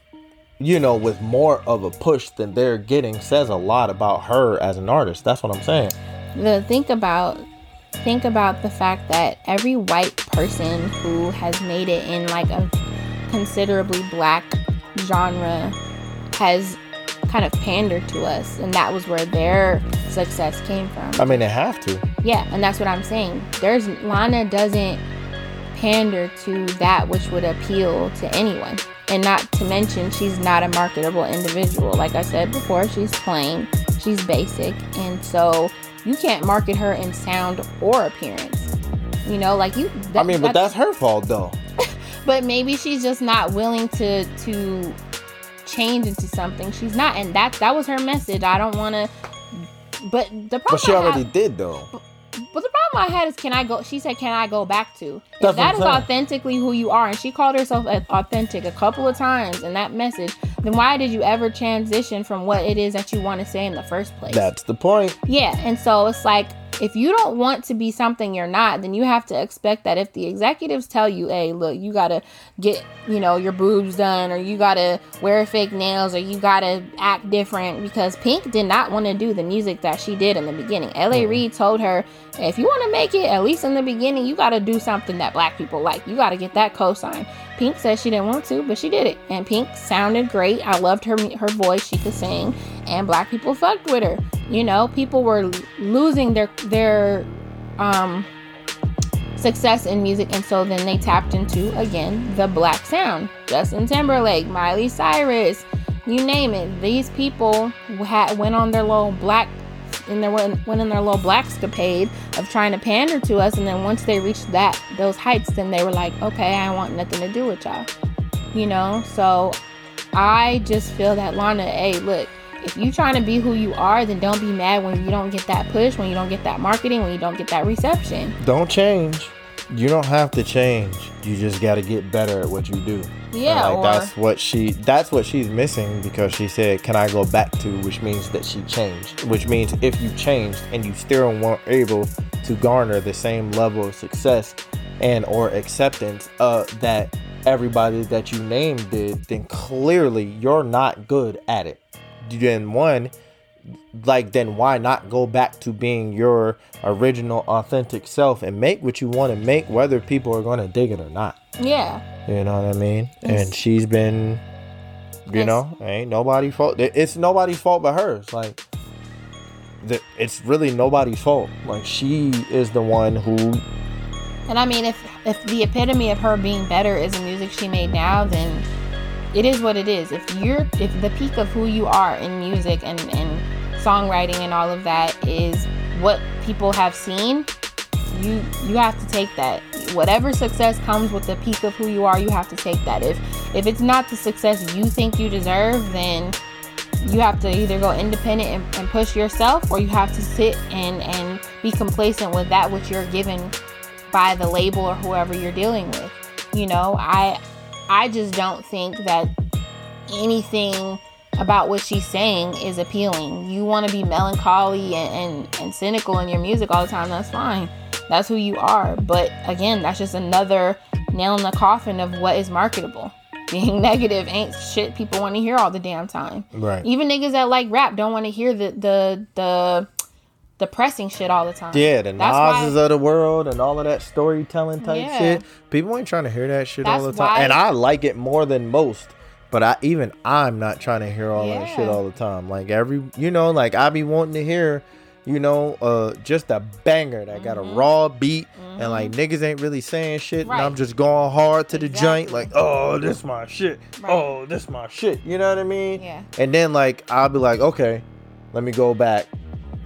you know with more of a push than they're getting says a lot about her as an artist. That's what I'm saying. the think about think about the fact that every white person who has made it in like a considerably black genre has kind of pandered to us and that was where their success came from. I mean, they have to. yeah and that's what i'm saying. There's lana doesn't pander to that which would appeal to anyone. And not to mention she's not a marketable individual. Like i said before she's plain she's basic and so you can't market her in sound or appearance. You know like you I mean, but that's her fault though. [LAUGHS] but maybe she's just not willing to to change into something she's not and that that was her message i don't want to but the problem But she I already have- did though. but the problem I had is, can I go? She said, "Can I go back to?" If That's what that I'm is saying. authentically who you are, and she called herself authentic a couple of times in that message, then why did you ever transition from what it is that you want to say in the first place? That's the point. Yeah, and so it's like if you don't want to be something you're not, then you have to expect that if the executives tell you, "Hey, look, you got to get, you know, your boobs done or you got to wear fake nails or you got to act different because Pink did not want to do the music that she did in the beginning. LA Reid told her, "If you want to make it at least in the beginning, you got to do something that black people like. You got to get that cosign." Pink said she didn't want to, but she did it. And Pink sounded great. I loved her her voice. She could sing, and black people fucked with her. You know, people were losing their their um success in music and so then they tapped into again the black sound justin timberlake miley cyrus you name it these people had went on their little black and they went, went in their little black escapade of trying to pander to us and then once they reached that those heights then they were like okay i want nothing to do with y'all. You know? So i just feel that lana hey look if you trying to be who you are then don't be mad when you don't get that push when you don't get that marketing when you don't get that reception. Don't change. You don't have to change. You just got to get better at what you do. Yeah, And, or- that's what she that's what she's missing because she said, "Can I go back to?" which means that she changed. Which means if you changed and you still weren't able to garner the same level of success and or acceptance uh that everybody that you named did, then clearly you're not good at it. Then one, like then why not go back to being your original authentic self and make what you want to make whether people are going to dig it or not. Yeah. You know what i mean? And she's been you know ain't nobody's fault it's nobody's fault but hers. Like the, it's really nobody's fault. Like she is the one who And I mean, if if the epitome of her being better is the music she made now, then it is what it is. If you're if the peak of who you are in music and and songwriting and all of that is what people have seen, you you have to take that. Whatever success comes with the peak of who you are, you have to take that. If if it's not the success you think you deserve, then you have to either go independent and, and push yourself or you have to sit and and be complacent with that which you're given by the label or whoever you're dealing with you know i i just don't think that anything about what she's saying is appealing. You want to be melancholy and, and and cynical in your music all the time that's fine. That's who you are. But again that's just another nail in the coffin of what is marketable. [LAUGHS] Being negative ain't shit people want to hear all the damn time. Right. Even niggas that like rap don't want to hear the the the depressing shit all the time. yeah the That's why- Nas's of the world and all of that storytelling type Yeah. shit people ain't trying to hear that shit all the time why- and i like it more than most but I even I'm not trying to hear all that shit all the time. Like every you know, like I be wanting to hear, you know, uh just a banger that got a raw beat and like niggas ain't really saying shit Mm-hmm. Right. and I'm just going hard to the joint like, oh, this my shit. Right. Oh, this my shit. You know what I mean? Yeah. And then like I'll be like, okay, let me go back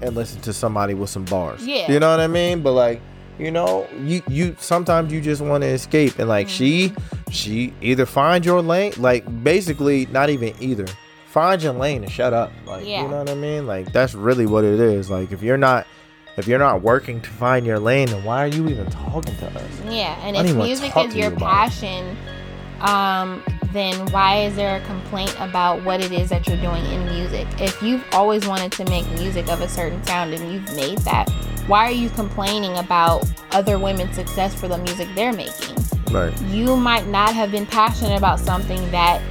and listen to somebody with some bars. Yeah. You know what I mean? But like, you know, you you sometimes you just want to escape and like she Mm-hmm. she either find your lane, like basically not even either. Find your lane and shut up. Like Yeah. you know what I mean? Like that's really what it is. Like if you're not if you're not working to find your lane, then why are you even talking to us? Yeah, and I if music is your you about it. Um, then why is there a complaint about what it is that you're doing in music? If you've always wanted to make music of a certain sound and you've made that, why are you complaining about other women's success for the music they're making? Right. You might not have been passionate about something that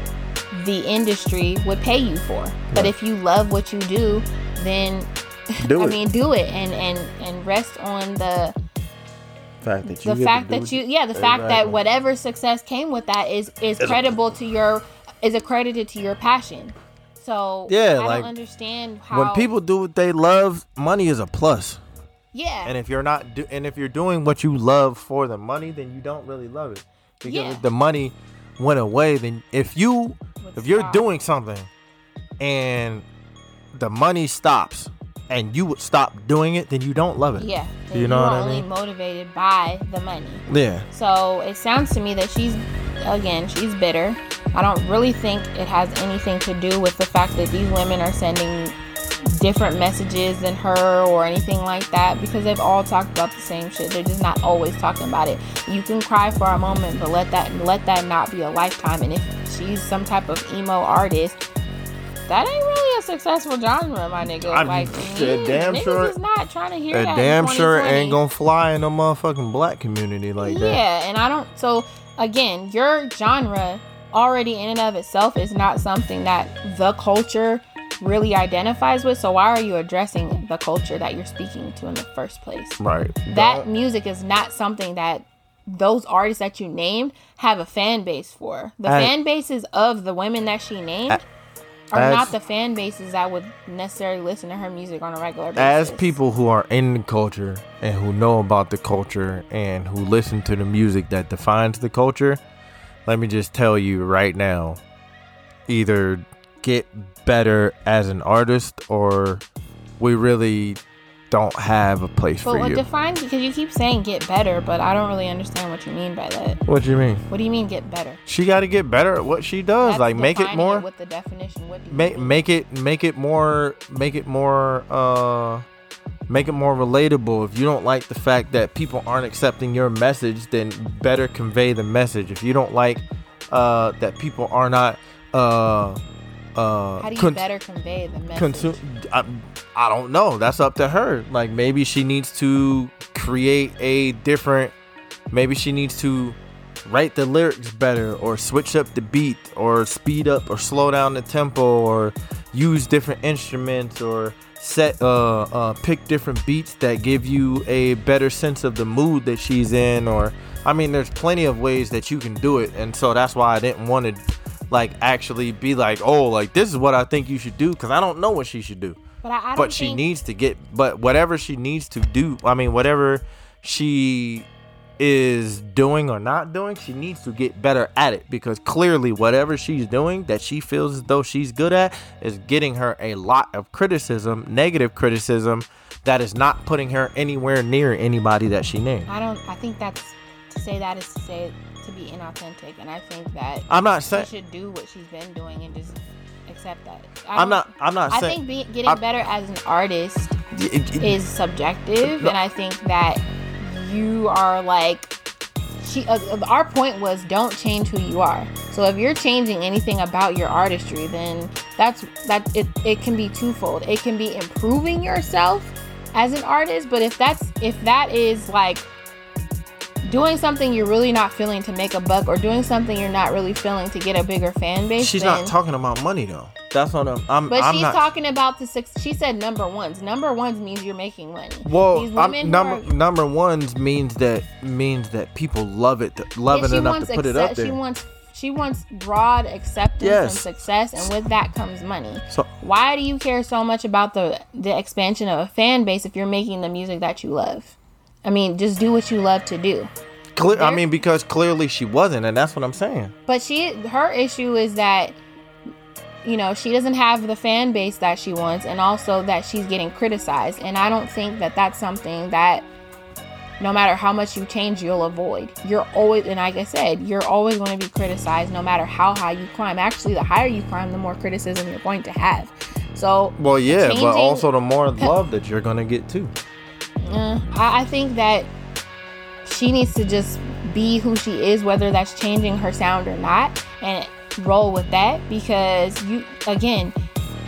the industry would pay you for. But if you love what you do, then Do [LAUGHS] I it. mean do it and and and rest on the fact that you the get to fact do that you yeah the fact that whatever success came with that is is credible to your is accredited to your passion so Yeah, i like, don't understand how when people do what they love, money is a plus. yeah And if you're not do- and if you're doing what you love for the money, then you don't really love it. Because Yeah. if the money went away, then if you Would if you're doing something and the money stops and you would stop doing it, then you don't love it. yeah You know what I only mean? motivated by the money Yeah. so it sounds to me that she's again she's bitter i don't really think it has anything to do with the fact that these women are sending different messages than her or anything like that because they've all talked about the same shit they're just not always talking about it you can cry for a moment but let that let that not be a lifetime and if she's some type of emo artist that ain't really a successful genre my nigga I'm- like shit, mm, damn sure- is not trying to hear That that damn sure ain't gonna fly in the motherfucking black community like that. Yeah, and I don't. So again, your genre already in and of itself is not something that the culture really identifies with. So why are you addressing the culture that you're speaking to in the first place? Right. That Don't- music is not something that those artists that you named have a fan base for. The I- fan bases of the women that she named I- are As- not the fan bases that would necessarily listen to her music on a regular basis. as people who are in the culture and who know about the culture and who listen to the music that defines the culture, let me just tell you right now either get better as an artist or we really don't have a place. But for what you. defines because you keep saying get better, but I don't really understand what you mean by that. what do you mean? What do you mean get better? She got to get better at what she does. That's like make it more with the definition. What do you make mean? make it make it more make it more uh make it more relatable if you don't like the fact that people aren't accepting your message then better convey the message if you don't like uh that people are not uh uh How do you con- better convey the message? consume I, I don't know. That's up to her. Like maybe she needs to create a different maybe she needs to write the lyrics better or switch up the beat or speed up or slow down the tempo or use different instruments or set uh, uh pick different beats that give you a better sense of the mood that she's in or I mean there's plenty of ways that you can do it. And so that's why I didn't want to like actually be like oh like this is what I think you should do because I don't know what she should do but I, I don't but she think- needs to get but whatever she needs to do i mean whatever she is doing or not doing she needs to get better at it because clearly whatever she's doing that she feels as though she's good at is getting her a lot of criticism negative criticism that is not putting her anywhere near anybody that she named I don't. I think that's to say that is to say to be inauthentic, and I think that i'm not saying she should do what she's been doing and just accept that. I i'm don't- i'm not I saying think getting I'm- better as an artist it- it- is subjective, No. and I think that you are like. She, uh, uh, our point was don't change who you are. So if you're changing anything about your artistry, then that's that it, it can be twofold. It can be improving yourself as an artist, but if that's if that is like doing something you're really not feeling to make a buck or doing something you're not really feeling to get a bigger fan base, she's then, not talking about money though that's what i'm i'm, but I'm she's not talking about the six. She said number ones. Number ones means you're making money. Well, These I'm- women number are- number ones means that means that people love it, love Yeah, it she enough wants to put it up there. She wants she wants broad acceptance Yes. and success, and with that comes money. so Why do you care so much about the the expansion of a fan base if you're making the music that you love? I mean, just do what you love to do. clear, I mean, because clearly she wasn't, and that's what I'm saying. But she her issue is that you know, she doesn't have the fan base that she wants and also that she's getting criticized. And I don't think that that's something that no matter how much you change, you'll avoid. You're always, and like I said, you're always going to be criticized no matter how high you climb. Actually, the higher you climb, the more criticism you're going to have. So, Well, yeah, changing- but also the more love that you're gonna get too. Uh, I, I think that she needs to just be who she is, whether that's changing her sound or not, and roll with that. Because you, again,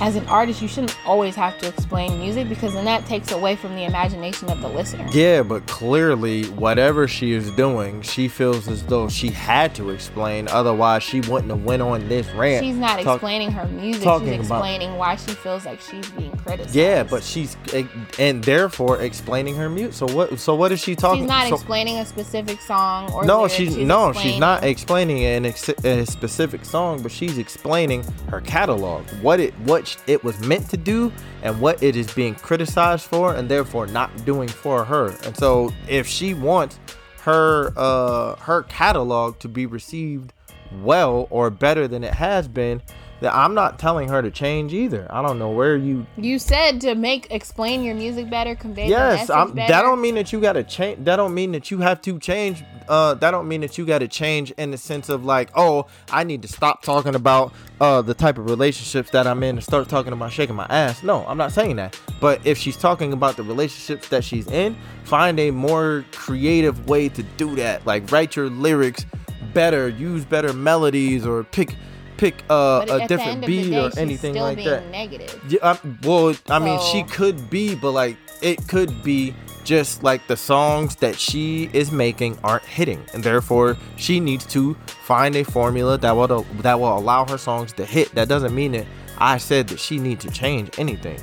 as an artist, you shouldn't always have to explain music because then that takes away from the imagination of the listener. Yeah, but clearly, whatever she is doing, she feels as though she had to explain. Otherwise, she wouldn't have went on this rant. She's not talk- explaining her music. talking She's about- explaining why she feels like she's being criticized. Yeah, but she's eh, and therefore explaining her mute. So what? So what is she talking? About? She's not so, explaining a specific song or no, lyrics. she's, no, she's not explaining an ex- a specific song, but she's explaining her catalog, what it what sh- it was meant to do, and what it is being criticized for, and therefore not doing for her. And so, if she wants her uh her catalog to be received well or better than it has been, then I'm not telling her to change either. I don't know where you You said to make explain your music better, convey yes better. that don't mean that you gotta change that don't mean that you have to change uh that don't mean that you gotta change in the sense of like oh i need to stop talking about uh the type of relationships that i'm in and start talking about shaking my ass no i'm not saying that but if she's talking about the relationships that she's in find a more creative way to do that like write your lyrics better use better melodies or pick pick uh, a different end of the beat day, or anything like that Negative. yeah, I, well, I mean, she could be, but like it could be just like the songs that she is making aren't hitting, and therefore she needs to find a formula that will that will allow her songs to hit. That doesn't mean that I said that she needs to change anything.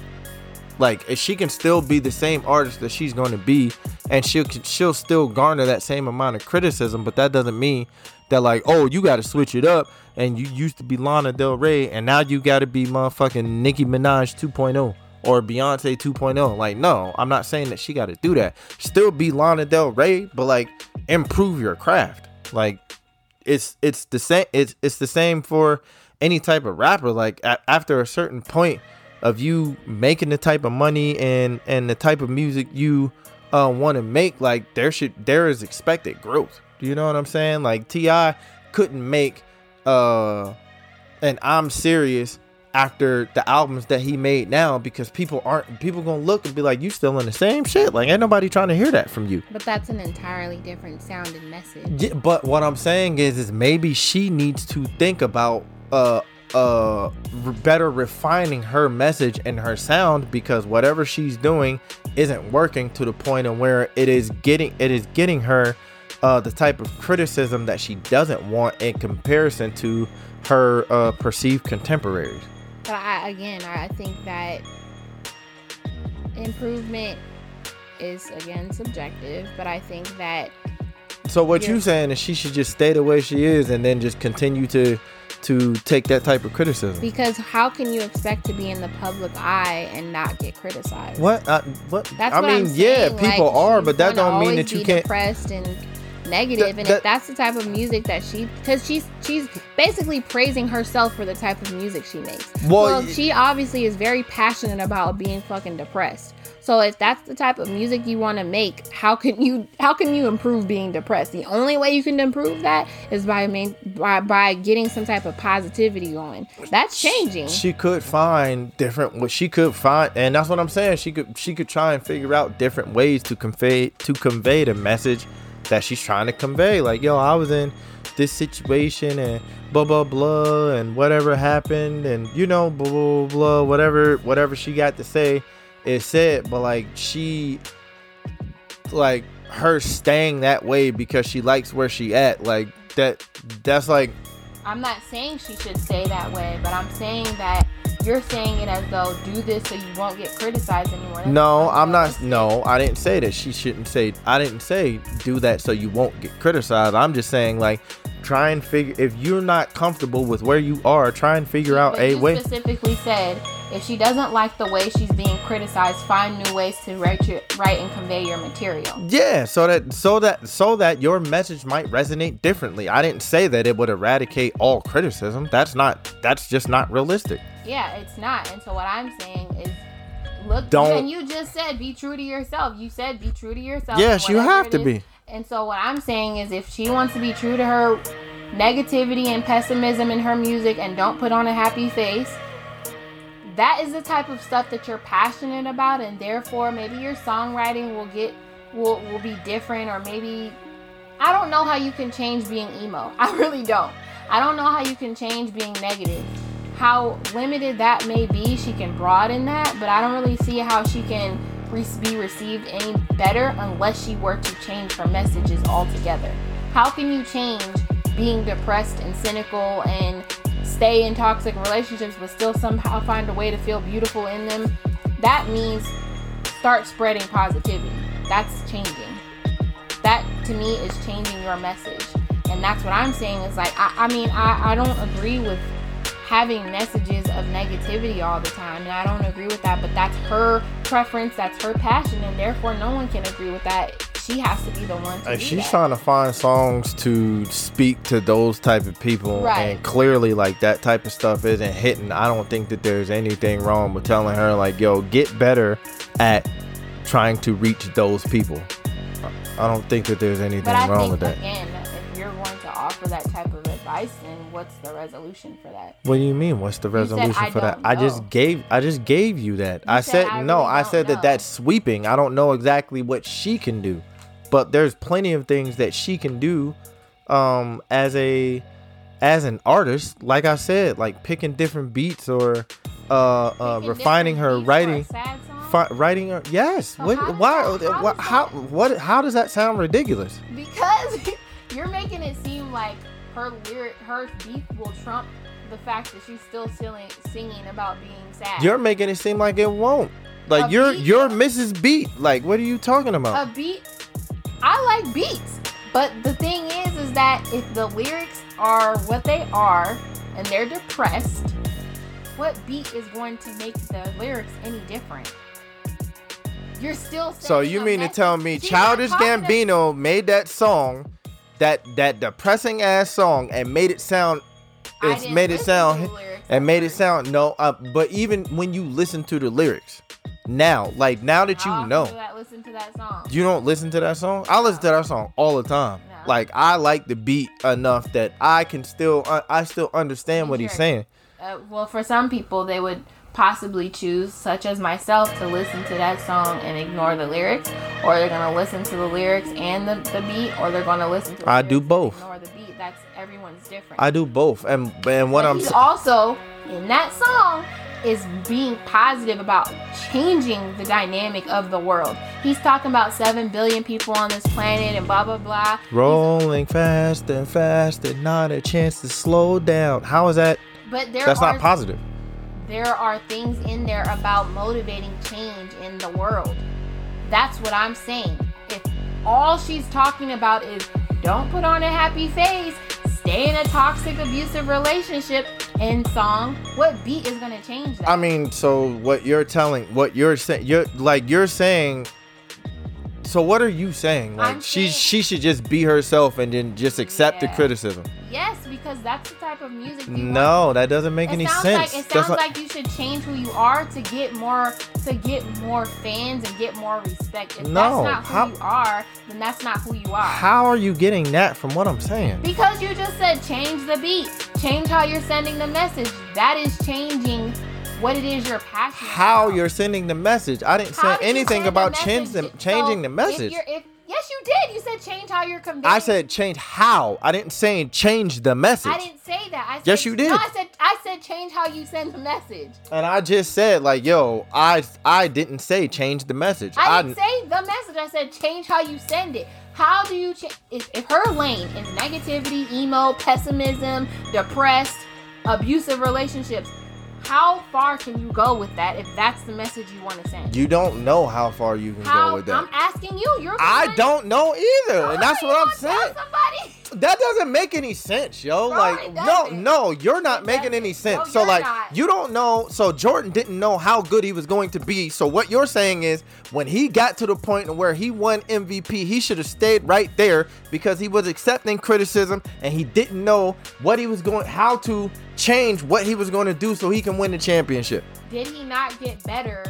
Like if she can still be the same artist that she's going to be, and she'll she'll still garner that same amount of criticism, but that doesn't mean that like, oh, you got to switch it up, and you used to be Lana Del Rey, and now you got to be motherfucking Nicki Minaj 2.0 or Beyonce 2.0. Like, no, I'm not saying that she got to do that. Still be Lana Del Rey, but like improve your craft. Like, it's it's the same. It's it's the same for any type of rapper. Like a- after a certain point of you making the type of money and and the type of music you uh, want to make, like there should there is expected growth. You know what I'm saying? Like T.I. couldn't make uh and I'm serious after the albums that he made now because people aren't people gonna look and be like you still in the same shit like ain't nobody trying to hear that from you But that's an entirely different sounding message. yeah, but what I'm saying is, is maybe she needs to think about uh uh better refining her message and her sound because whatever she's doing isn't working to the point of where it is getting it is getting her uh the type of criticism that she doesn't want in comparison to her uh perceived contemporaries. But I, again, I think that improvement is again subjective. But I think that So what you Yeah. saying is she should just stay the way she is and then just continue to to take that type of criticism. because how can you expect to be in the public eye and not get criticized? What? I, what? That's I what mean, yeah, people like, are, but that don't mean that you be can't. depressed and negative. And that- if that's the type of music that she, because she's she's basically praising herself for the type of music she makes. Well, Well, she obviously is very passionate about being fucking depressed. So if that's the type of music you want to make, how can you how can you improve being depressed? The only way you can improve that is by main, by by getting some type of positivity going. That's changing. She could find different. What she could find, and that's what I'm saying. She could she could try and figure out different ways to convey to convey the message that she's trying to convey. Like, yo, I was in this situation and blah blah blah and whatever happened and you know blah blah blah whatever whatever she got to say is said. But like she like her staying that way because she likes where she at like that that's like I'm not saying she should stay that way, but I'm saying that you're saying it as though do this so you won't get criticized anymore. That's no i'm not no i didn't say that she shouldn't say i didn't say do that so you won't get criticized i'm just saying like try and figure if you're not comfortable with where you are try and figure out But a way specifically said if she doesn't like the way she's being criticized, find new ways to write your, write and convey your material. yeah so that so that so that your message might resonate differently i didn't say that it would eradicate all criticism that's not that's just not realistic Yeah, it's not. And so what I'm saying is look Don't- and you just said be true to yourself. You said be true to yourself. yes you have to is. be And so what I'm saying is if she wants to be true to her negativity and pessimism in her music and don't put on a happy face, that is the type of stuff that you're passionate about and therefore maybe your songwriting will get will will be different or maybe I don't know how you can change being emo. [LAUGHS] I really don't. I don't know how you can change being negative. How limited that may be, she can broaden that, but I don't really see how she can be received any better unless she were to change her messages altogether. How can you change being depressed and cynical and stay in toxic relationships but still somehow find a way to feel beautiful in them? That means start spreading positivity. That's changing that to me is changing your message and that's what i'm saying is like i, I mean I, I don't agree with having messages of negativity all the time and i don't agree with that but that's her preference that's her passion and therefore no one can agree with that she has to be the one Like, she's that. trying to find songs to speak to those type of people Right. and clearly like that type of stuff isn't hitting. I don't think that there's anything wrong with telling her like yo get better at trying to reach those people. I don't think that there's anything but i wrong think with that. again if you're going to offer that type of advice then what's the resolution for that? What do you mean? What's the said, resolution "I for that? don't i just gave i just gave you that. I said, said, "I no really i said that that's sweeping. I don't know exactly what she can do but there's plenty of things that she can do um as a as an artist like i said like picking different beats or uh uh refining her beats for a writing fi- writing her yes So what how why that- how how that- what how does that sound ridiculous because [LAUGHS] you're making it seem like her lyric, her beat will trump the fact that she's still singing, singing about being sad. you're making it seem like it won't like A you're beat? you're mrs beat like what are you talking about a beat. I like beats, but the thing is, is that if the lyrics are what they are and they're depressed, what beat is going to make the lyrics any different? You're still So you mean to tell me Childish Gambino made that song, that that depressing ass song, and made it sound, it's made it sound, and made it sound no. Uh, but even when you listen to the lyrics, now, like now that you often know, I listen to that song? you don't listen to that song. I listen to that song all the time. No. Like I like the beat enough that I can still, uh, I still understand what he's saying. Uh, well, for some people, they would possibly choose, such as myself, to listen to that song and ignore the lyrics, or they're gonna listen to the lyrics and the, the beat, or they're gonna listen to. I do both. Ignore the beat. That's everyone's different. I do both, and and what But I'm he's also in that song is being positive about changing the dynamic of the world. He's talking about seven billion people on this planet and blah blah blah. He's- Rolling fast and fast and not a chance to slow down. How is that? but there That's are not positive. there are things in there about motivating change in the world. That's what I'm saying. If all she's talking about is don't put on a happy face, stay in a toxic, abusive relationship in song, what beat is gonna change that? I mean, so what you're telling, what you're saying, you're like you're saying. So what are you saying? Like I'm she saying- she should just be herself and then just accept the criticism. yes, because that's the type of music. You want. No, that doesn't make It any sounds sense. like it sounds not- like you should change who you are to get more to get more fans and get more respect. If No, that's not who how- you are, then that's not who you are. how are you getting that from what I'm saying? Because you just said change the beat, change how you're sending the message. That is changing what it is you're passionate. How about. you're sending the message? I didn't How say anything about change the, message? changing So, the message. If if, yes, you did. You said change how you're conveying. I said change how. I didn't say change the message. I didn't say that. I said, Yes, you did. No, I said I said change how you send the message. And I just said like, yo, I I didn't say change the message. I didn't say the message. I said change how you send it. How do you change? If, if her lane is negativity, emo, pessimism, depressed, abusive relationships, how far can you go with that if that's the message you want to send? You don't know how far you can how go with that. I'm asking you. You're. I don't know either, and that's what I'm saying. Somebody. That doesn't make any sense, yo. Bro, like, no, no, you're not It making any doesn't. sense. No, so, like, not. you don't know. So, Jordan didn't know how good he was going to be. So, what you're saying is, when he got to the point where he won MVP, he should have stayed right there because he was accepting criticism and he didn't know what he was going, how to change what he was going to do so he can win the championship. Did he not get better?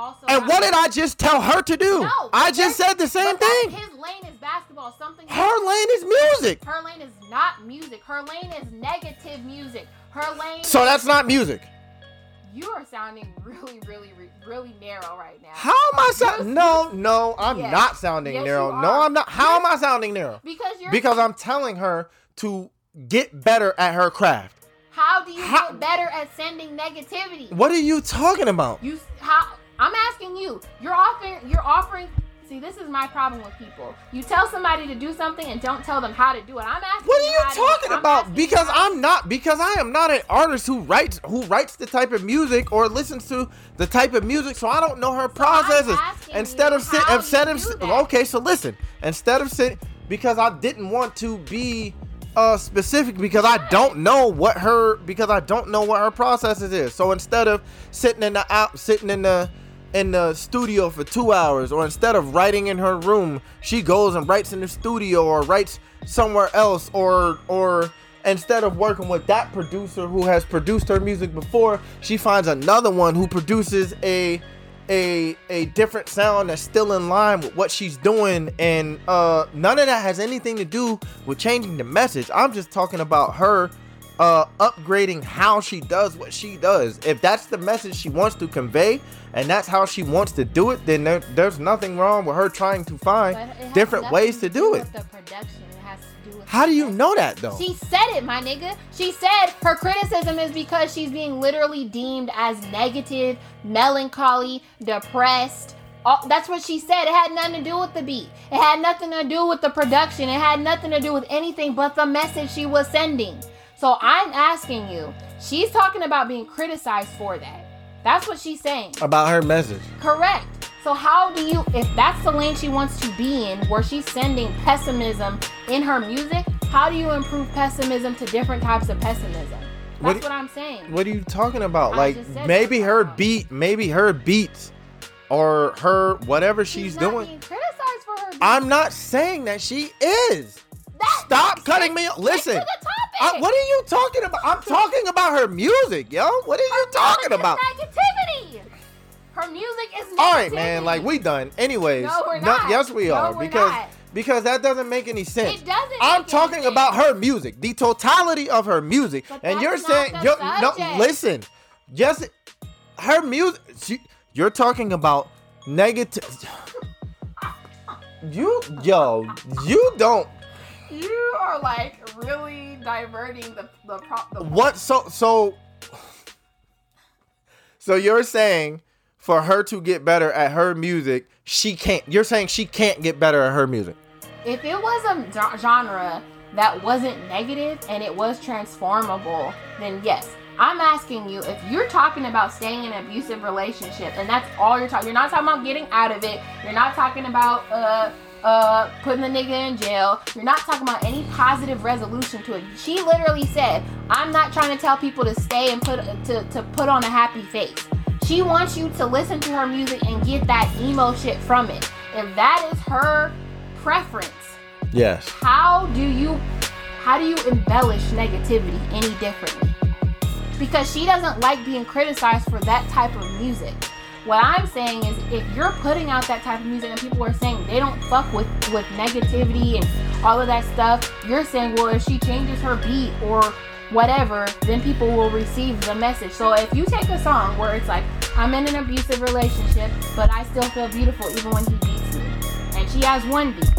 And also. And what did I just tell her to do? No, I just said the same thing. His lane is basketball. Something. Her lane is music. Her lane is not music. Her lane is negative music. Her lane. So that's not music. You are sounding really, really, really narrow right now. How am I sounding? No, no, I'm Yes. not sounding Yes, narrow. No. I'm not. How am I sounding narrow? Because you're. Because I'm telling her to get better at her craft. How do you How- get better at sending negativity? What are you talking about? You how? I'm asking you. You're offering. You're offering. See, this is my problem with people. You tell somebody to do something and don't tell them how to do it. I'm asking. What are you talking I'm about? Because I'm not. Because I am not an artist who writes who writes the type of music or listens to the type of music. So I don't know her processes. asking Instead of sit, instead of okay, so listen. Instead of sit, because I didn't want to be uh specific because I don't know what her because I don't know what her processes is. So instead of sitting in the out sitting in the in the studio for two hours, or instead of writing in her room, she goes and writes in the studio or writes somewhere else, or or instead of working with that producer who has produced her music before, she finds another one who produces a a a different sound that's still in line with what she's doing. And uh none of that has anything to do with changing the message. I'm just talking about her uh upgrading how she does what she does if that's the message she wants to convey and that's how she wants to do it then there, there's nothing wrong with her trying to find different ways to do it with The production. It has to do how do you know that though She said it, my nigga. She said her criticism is because she's being literally deemed as negative, melancholy, depressed. All, that's what she said. It had nothing to do with the beat. It had nothing to do with the production. It had nothing to do with anything but the message she was sending. So I'm asking you, she's talking about being criticized for that. That's what she's saying. about her message Correct. So how do you, if that's the lane she wants to be in, where she's sending pessimism in her music, How do you improve pessimism to different types of pessimism? What That's do- what I'm saying. What are you talking about? I like maybe her wrong. beat, maybe her beats, or her whatever she's, not doing. being criticized for her. I'm not saying that she is. That- Stop cutting me. off. Listen. I- what are you talking about? I'm talking about her music, yo. What are you talking about? Negativity. Her music is negativity. All right, man. Like we done. Anyways. No, we're no- not. yes, we No, are because not. because that doesn't make any sense. It doesn't I'm talking about her music, the totality of her music, But and you're saying you're, no. Listen, just her music. She, you're talking about negative. [SIGHS] You yo, you don't. You are like really diverting the the, pro- the What? So so. So you're saying for her to get better at her music, she can't. You're saying she can't get better at her music. If it was a genre that wasn't negative and it was transformable, then yes. I'm asking you if you're talking about staying in an abusive relationship and that's all you're talking. You're not talking about getting out of it. You're not talking about uh uh putting the nigga in jail. You're not talking about any positive resolution to it. She literally said, "I'm not trying to tell people to stay and put to to put on a happy face." She wants you to listen to her music and get that emo shit from it. If that is her preference, Yes. how do you how do you embellish negativity any differently? Because she doesn't like being criticized for that type of music. What I'm saying is if you're putting out that type of music and people are saying they don't fuck with with negativity and all of that stuff, you're saying, well, if she changes her beat or whatever, then people will receive the message. So if you take a song where it's like, I'm in an abusive relationship, but I still feel beautiful even when he beats me, and she has one beat,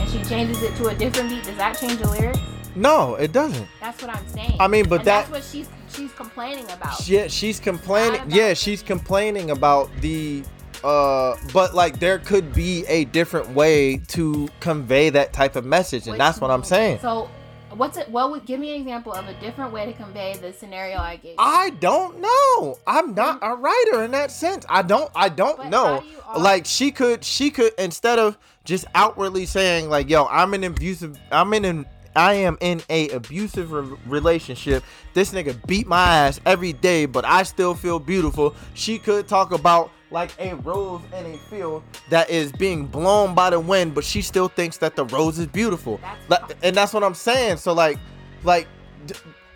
and she changes it to a different beat, does that change the lyrics? No, it doesn't. That's what I'm saying. I mean, but that- that's what she's she's complaining about. Yeah, she's complaining. Yeah, she's complaining about the. Uh, but like there could be a different way to convey that type of message, and Which that's what I'm saying. So, what's it? Well, give me an example of a different way to convey the scenario I gave. you. I don't know. I'm not a writer in that sense. I don't. I don't But know. how do you Like she could. She could instead of just outwardly saying like, "Yo, I'm an abusive. I'm in an. I am in a abusive re- relationship. This nigga beat my ass every day, but I still feel beautiful." She could talk about like a rose in a field that is being blown by the wind, but she still thinks that the rose is beautiful. That's Like, and that's what I'm saying. So like, like,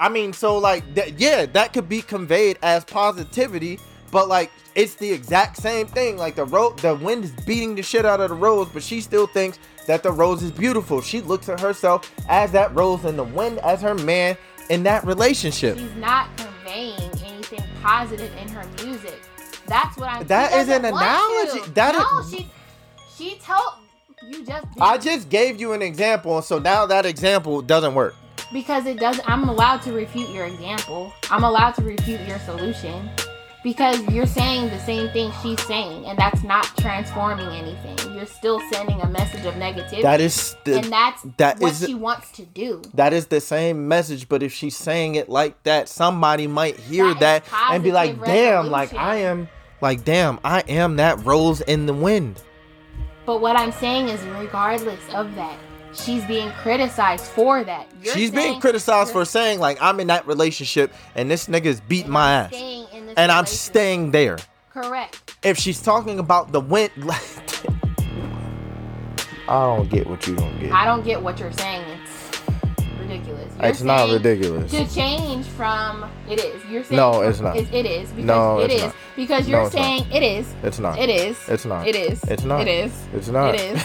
I mean, so like, yeah, that could be conveyed as positivity, but like, it's the exact same thing. Like the ro- the wind is beating the shit out of the rose, but she still thinks that the rose is beautiful. She looks at herself as that rose and the wind as her man in that relationship. she's not conveying anything positive in her music. That's what I'm. That she an analogy. to. That no, is- she she told you just. Did. I just gave you an example, so now that example doesn't work. because it doesn't. i'm allowed to refute your example i'm allowed to refute your solution because you're saying the same thing she's saying and that's not transforming anything. You're still sending a message of negativity. That is the, and that's that what is- she wants to do. That is the same message, but if she's saying it like that, somebody might hear That is that, and be like, positive "Damn, like. I am, like damn, I am that rose in the wind." but what i'm saying is regardless of that she's being criticized for that. You're she's being criticized for saying like I'm in that relationship, and this nigga's beating my ass, staying in this and I'm staying there. correct If she's talking about the wind, like, [LAUGHS] I don't get what you don't get. i don't get what you're saying it's ridiculous You're It's not ridiculous. to change from it is you're saying No, it's not. it, it is because No, it it's is not. because you're not. saying it is It's not. it is It's not. it is It's not. it is It's not. it is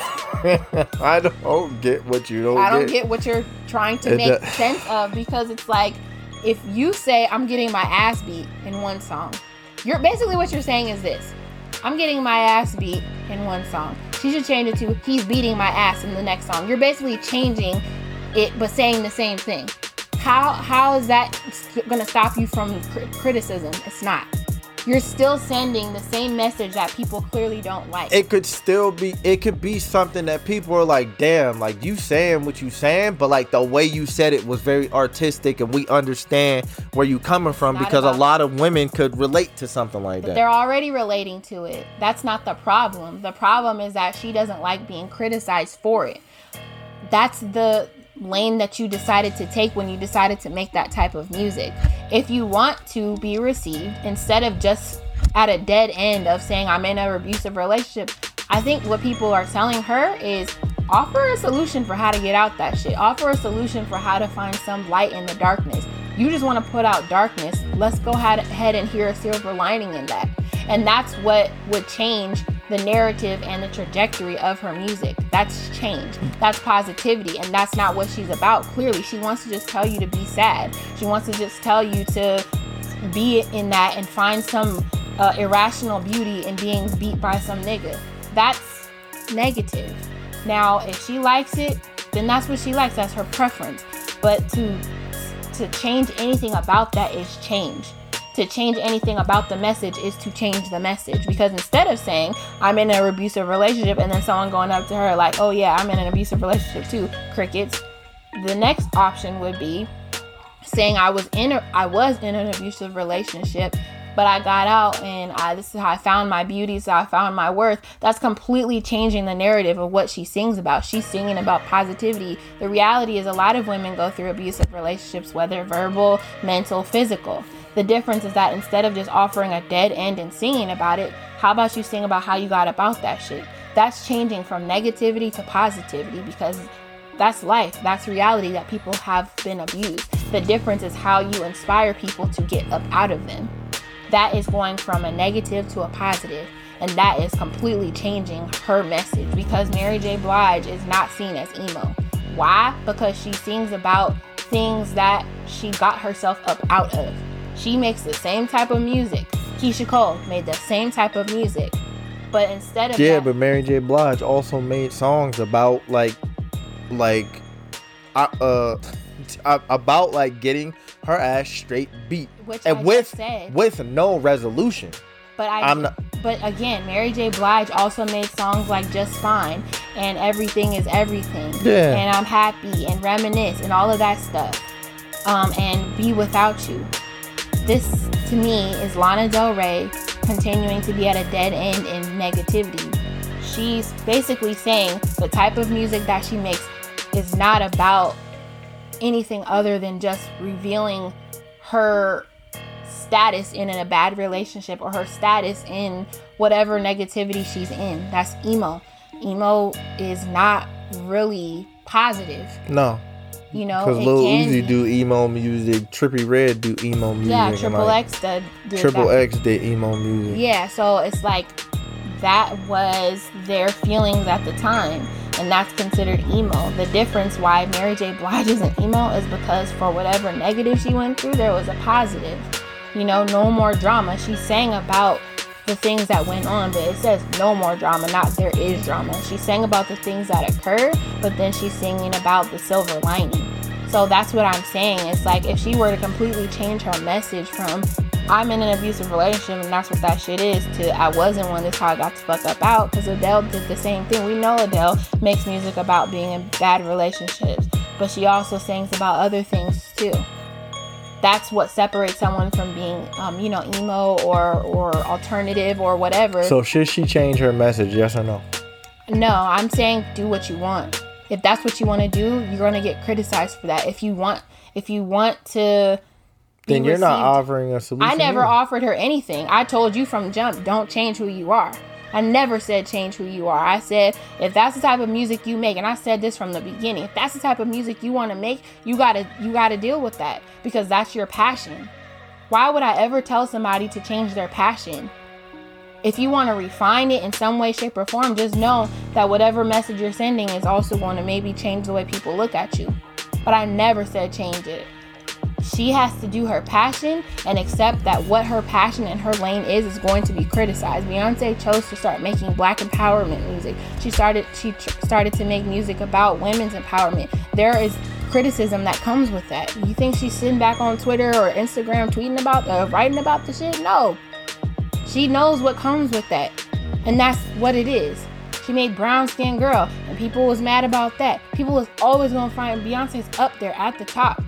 [LAUGHS] I don't get what you don't. i don't get. get what you're trying to It make do- sense of because it's like if you say i'm getting my ass beat in one song you're basically what you're saying is this. I'm getting my ass beat in one song. She should change it to he's beating my ass in the next song. You're basically changing it but saying the same thing. How how is that going to stop you from cri- criticism? It's not you're still sending the same message that people clearly don't like it could still be it could be something that people are like damn like you saying what you saying but like the way you said it was very artistic and we understand where you coming from Not because a lot of women could relate to something like that they're already relating to it. That's not the problem. The problem is that she doesn't like being criticized for it. That's the lane that you decided to take when you decided to make that type of music. If you want to be received, instead of just at a dead end of saying I'm in an abusive relationship, I think what people are telling her is offer a solution for how to get out that shit. Offer a solution for how to find some light in the darkness. You just want to put out darkness. Let's go ahead and hear a silver lining in that. And that's what would change the narrative and the trajectory of her music. That's change. That's positivity. And that's not what she's about. Clearly, she wants to just tell you to be sad. She wants to just tell you to be in that and find some uh, irrational beauty in being beat by some nigga. That's negative. Now, if she likes it, then that's what she likes. That's her preference. But to to change anything about that is change to change anything about the message is to change the message. Because instead of saying, I'm in an abusive relationship, and then someone going up to her, like, oh yeah, I'm in an abusive relationship too, crickets, the next option would be saying I was in a, I was in an abusive relationship but I got out and I, this is how I found my beauty, so I found my worth. That's completely changing the narrative of what she sings about. She's singing about positivity. The reality is, a lot of women go through abusive relationships, whether verbal, mental, physical. The difference is that instead of just offering a dead end and singing about it, how about you sing about how you got about that shit? That's changing from negativity to positivity because that's life. That's reality that people have been abused. The difference is how you inspire people to get up out of them. That is going from a negative to a positive, and that is completely changing her message because Mary J. Blige is not seen as emo. Why? Because she sings about things that she got herself up out of. She makes the same type of music. Keyshia Cole made the same type of music. But instead of Yeah, that, but Mary J. Blige also made songs about like like uh, uh about like getting her ass straight beat Which and I with said. with no resolution. But I, I'm not- but again, Mary J. Blige also made songs like "Just Fine" and "Everything Is Everything" Yeah. and "I'm Happy" and "Reminisce" and all of that stuff. Um, and "Be Without You." This to me is Lana Del Rey continuing to be at a dead end in negativity. She's basically saying the type of music that she makes is not about anything other than just revealing her status in a bad relationship or her status in whatever negativity she's in. That's emo. Emo is not really positive, No, you know. because Lil can Uzi do emo music, Trippie Redd do emo music, yeah, Triple like, X did, did Triple that. X did emo music. Yeah, so it's like that was their feelings at the time, and that's considered emo. The difference why Mary J. Blige isn't emo is because for whatever negative she went through, there was a positive. You know, no more drama. She sang about the things that went on, but it says no more drama, not there is drama. She sang about the things that occurred, but then she's singing about the silver lining. So that's what I'm saying. It's like if she were to completely change her message from I'm in an abusive relationship and that's what that shit is to I wasn't one, this is how I got the fuck up out. Because Adele did the same thing. We know Adele makes music about being in bad relationships, but she also sings about other things too. That's what separates someone from being, um, you know, emo or or alternative or whatever. So should she change her message? Yes or no? No, I'm saying do what you want. If that's what you want to do, you're going to get criticized for that. If you want if you want to Then you're not offering a solution. I never either. offered her anything. I told you from jump, don't change who you are. I never said change who you are. I said if that's the type of music you make, and I said this from the beginning, if that's the type of music you want to make, you gotta you gotta deal with that because that's your passion. Why would I ever tell somebody to change their passion? If you want to refine it in some way, shape, or form, just know that whatever message you're sending is also going to maybe change the way people look at you. But I never said change it she has to do her passion and accept that what her passion and her lane is is going to be criticized. Beyonce chose to start making black empowerment music. She started she tr- started to make music about women's empowerment. There is criticism that comes with that. You think she's sitting back on Twitter or Instagram tweeting about uh, writing about the shit? No. She knows what comes with that. And that's what it is. She made brown skin girl and people was mad about that. People was always gonna find Beyonce's up there at the top.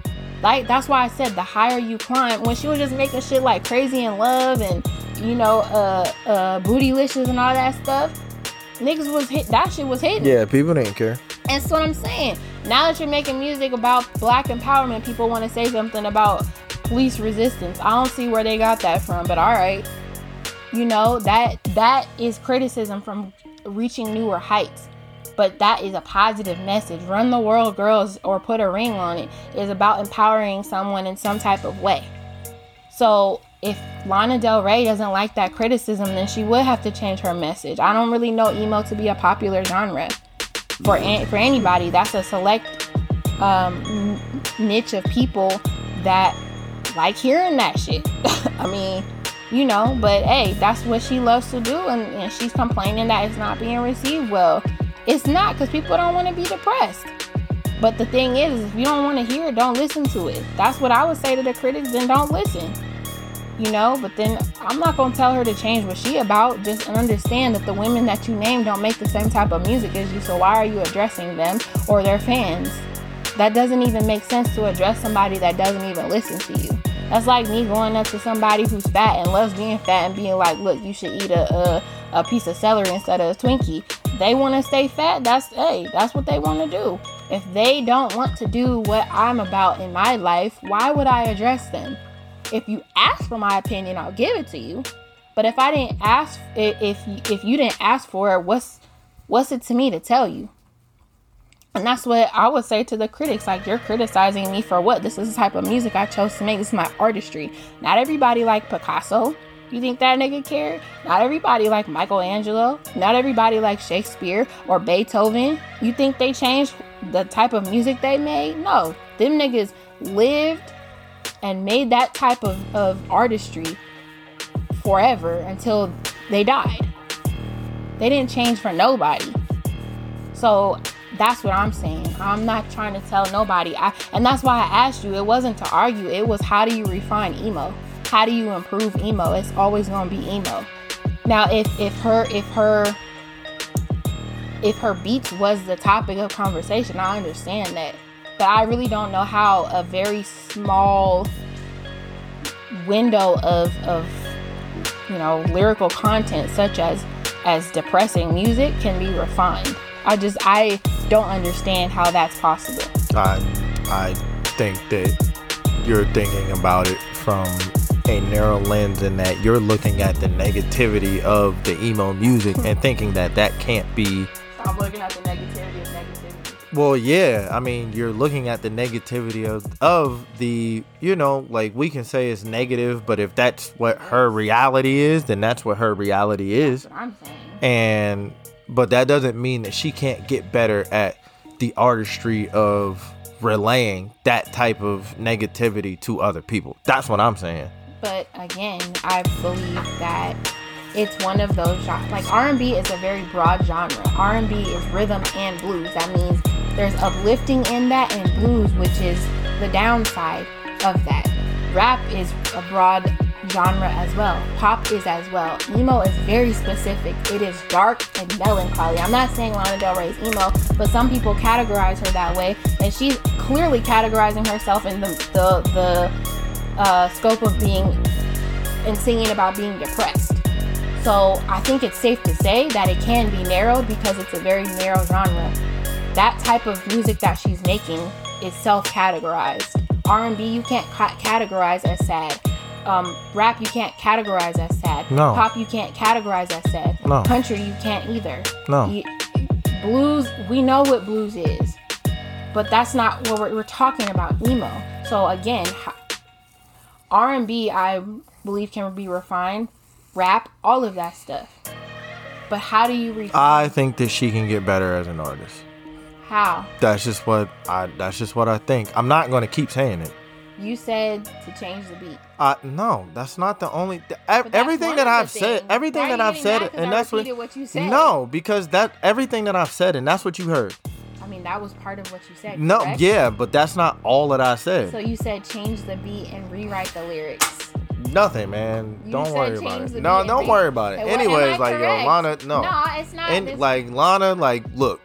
Like that's why I said the higher you climb. When she was just making shit like crazy in love and you know, uh uh bootylicious and all that stuff, niggas was hit that shit was hitting. Yeah, people didn't care. And That's what I'm saying. Now that you're making music about black empowerment, people want to say something about police resistance. I don't see where they got that from, but all right. You know, that that is criticism from reaching newer heights. But that is a positive message. Run the world girls or put a ring on it is about empowering someone in some type of way. So if Lana Del Rey doesn't like that criticism, then she would have to change her message. I don't really know emo to be a popular genre for an- for anybody. That's a select um, niche of people that like hearing that shit. [LAUGHS] I mean, you know, but hey, that's what she loves to do, and, and she's complaining that it's not being received well. It's not because people don't want to be depressed. But the thing is, if you don't want to hear it, don't listen to it. That's what I would say to the critics, then don't listen. You know, but then I'm not gonna tell her to change what she about. Just understand that the women that you name don't make the same type of music as you. So why are you addressing them or their fans? That doesn't even make sense to address somebody that doesn't even listen to you. That's like me going up to somebody who's fat and loves being fat and being like, "Look, you should eat a a, a piece of celery instead of a Twinkie." They want to stay fat. That's hey, that's what they want to do. If they don't want to do what I'm about in my life, why would I address them? If you ask for my opinion, I'll give it to you. But if I didn't ask, if if you didn't ask for it, what's what's it to me to tell you? And that's what I would say to the critics. Like, you're criticizing me for what? This is the type of music I chose to make. This is my artistry. Not everybody like Picasso. You think that nigga cared? Not everybody like Michelangelo. Not everybody like Shakespeare or Beethoven. You think they changed the type of music they made? No. Them niggas lived and made that type of, of artistry forever until they died. They didn't change for nobody. So that's what I'm saying. I'm not trying to tell nobody. I, and that's why I asked you. It wasn't to argue. It was how do you refine emo? How do you improve emo? It's always gonna be emo. Now, if if her if her if her beats was the topic of conversation, I understand that. But I really don't know how a very small window of of you know lyrical content such as as depressing music can be refined. I just I don't understand how that's possible. I I think that you're thinking about it from a narrow lens in that you're looking at the negativity of the emo music and thinking that that can't be Stop looking at the negativity of negativity. well yeah i mean you're looking at the negativity of of the you know like we can say it's negative but if that's what her reality is then that's what her reality is I'm saying. and but that doesn't mean that she can't get better at the artistry of relaying that type of negativity to other people that's what i'm saying But again, I believe that it's one of those genres. Like R&B is a very broad genre. R&B is rhythm and blues. That means there's uplifting in that and blues, which is the downside of that. Rap is a broad genre as well. Pop is as well. Emo is very specific. It is dark and melancholy. I'm not saying Lana Del Rey is emo, but some people categorize her that way, and she's clearly categorizing herself in the the, the uh, scope of being and singing about being depressed. So I think it's safe to say that it can be narrowed because it's a very narrow genre. That type of music that she's making is self-categorized. R&B you can't ca- categorize as sad. Um, rap you can't categorize as sad. No. Pop you can't categorize as sad. No. Country you can't either. No. You- blues we know what blues is, but that's not what we're, we're talking about. Emo. So again, R&B I believe can be refined, rap, all of that stuff. But how do you refine? i think that she can get better as an artist how? that's just what i that's just what i think i'm not going to keep saying it You said to change the beat. Uh, no, that's not the only. th- ev- everything that I've said, things. everything that I've said, and I that's what. what you said? No, because that everything that I've said, and that's what you heard. I mean, that was part of what you said. No, correct? yeah, but that's not all that I said. So you said change the beat and rewrite the lyrics. Nothing, man. You don't worry about it. No, don't worry about it. Hey, Anyways, like yo. Lana, no, No, it's not. and like Lana, like look,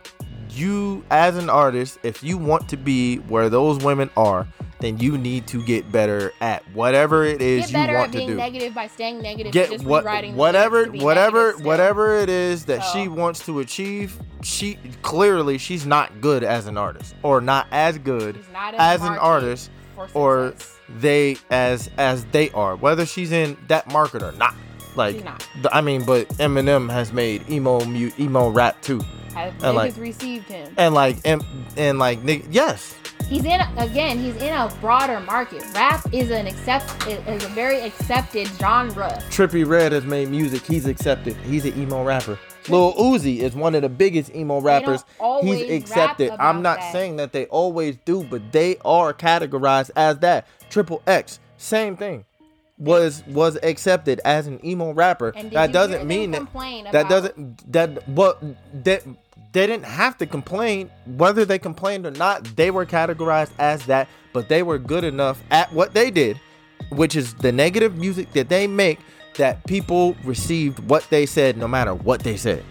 you as an artist, if you want to be where those women are, then you need to get better at whatever it is Get you better want at to being do. negative by staying negative. Get just what whatever to whatever whatever it is that she wants to achieve. She clearly she's not good as an artist, or not as good not as an artist, or they as as they are, whether she's in that market or not. Like, not. I mean, but Eminem has made emo emo rap too, Has and like- received him. and like and, and like yes, He's in again. He's in a broader market. Rap is an accept is a very accepted genre. Trippie Redd has made music. He's accepted. He's an emo rapper. Lil Uzi is one of the biggest emo rappers. He's rap accepted. I'm not that. saying that they always do, but they are categorized as that. Triple X, same thing. Was was accepted as an emo rapper. That doesn't mean that that doesn't that what that they didn't have to complain whether they complained or not they were categorized as that but they were good enough at what they did which is the negative music that they make that people received what they said no matter what they said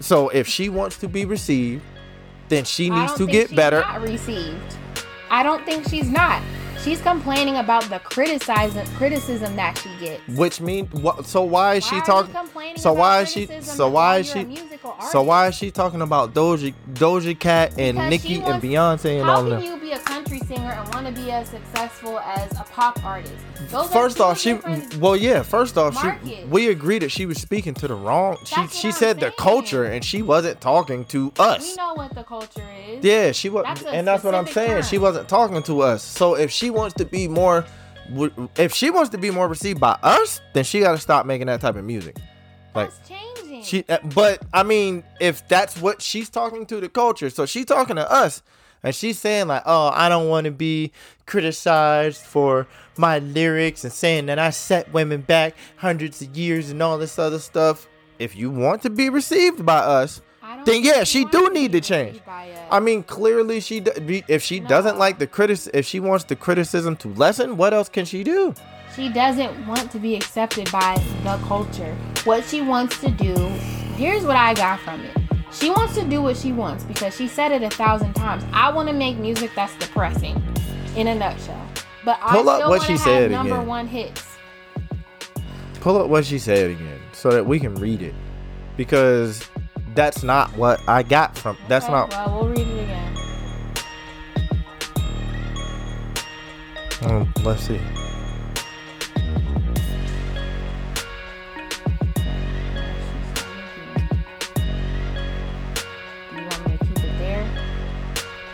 so if she wants to be received then she I needs don't to think get she's better Not received. I don't think she's not. She's complaining about the criticism criticism that she gets. which mean what so why is Why she talking complaining so about why is she so why is she so why is she talking about Doja Doja Cat and Because Nicki she and Beyonce and How all can them? you be a country singer and want to be as successful as a pop artist? Those First off, she well, yeah. First off, she we agree that she was speaking to the wrong. She That's what she I'm said the culture, and she wasn't talking to us. we know what the culture is. Yeah, she was, and that's what I'm saying. She wasn't talking to us. So if she wants to be more, if she wants to be more received by us, then she got to stop making that type of music. Like That's changing. she, uh, but I mean, if that's what she's talking to the culture, so she's talking to us, and she's saying like, "Oh, I don't want to be criticized for my lyrics and saying that I set women back hundreds of years and all this other stuff." If you want to be received by us, then yeah, she do need to change. received by us. I mean, clearly she d- if she doesn't like the critic, if she wants the criticism to lessen, what else can she do? She doesn't want to be accepted by the culture. What she wants to do, here's what I got from it. She wants to do what she wants because she said it a thousand times. I want to make music that's depressing, in a nutshell. But Pull I still what want she to said number again. one hits. Pull up what she said again so that we can read it, because that's not what I got from. That's Okay, not. Well, we'll read it again. Um, let's see. Do you want me to keep it there?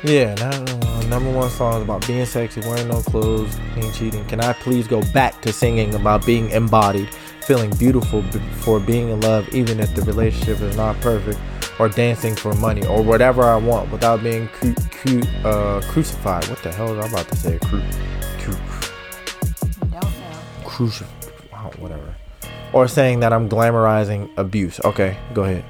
Yeah, that, uh, number one song is about being sexy, wearing no clothes, being cheating. Can I please go back to singing about being embodied, feeling beautiful b- for being in love, even if the relationship is not perfect, or dancing for money, or whatever I want without being uh, crucified? What the hell is I about to say? Cru- cru- Don't know. cruci- wow, whatever. Or saying that I'm glamorizing abuse. Okay, go ahead.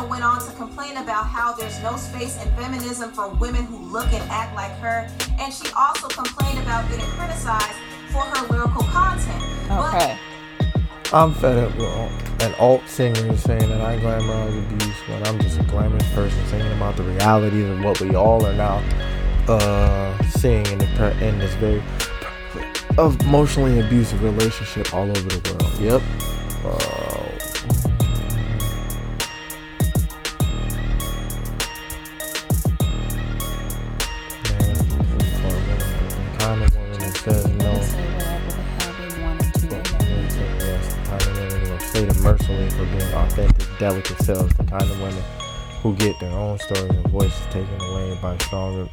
Long went on to complain about how there's no space in feminism for women who look and act like her. And she also complained about getting criticized for her lyrical content. But Okay. I'm fed up with all- an alt singer saying that I glamorize abuse when I'm just a glamorous person singing about the realities of what we all are now uh, seeing in, the pre- in this very emotionally abusive relationship all over the world. Yep. Uh, mercilessly for being authentic, delicate selves. The kind of women who get their own stories and voices taken away by stronger.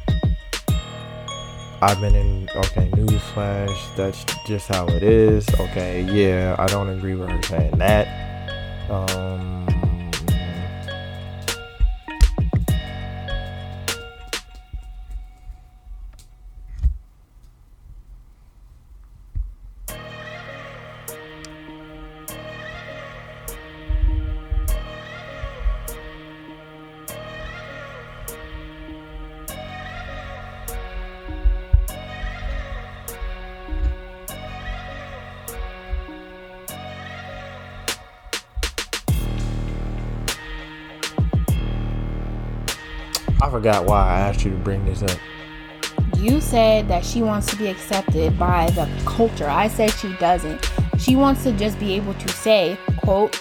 I've been in, okay, newsflash, that's just how it is. Okay, yeah, I don't agree with her saying that. Um, forgot why I asked you to bring this up. You said that she wants to be accepted by the culture. I said she doesn't. She wants to just be able to say, quote,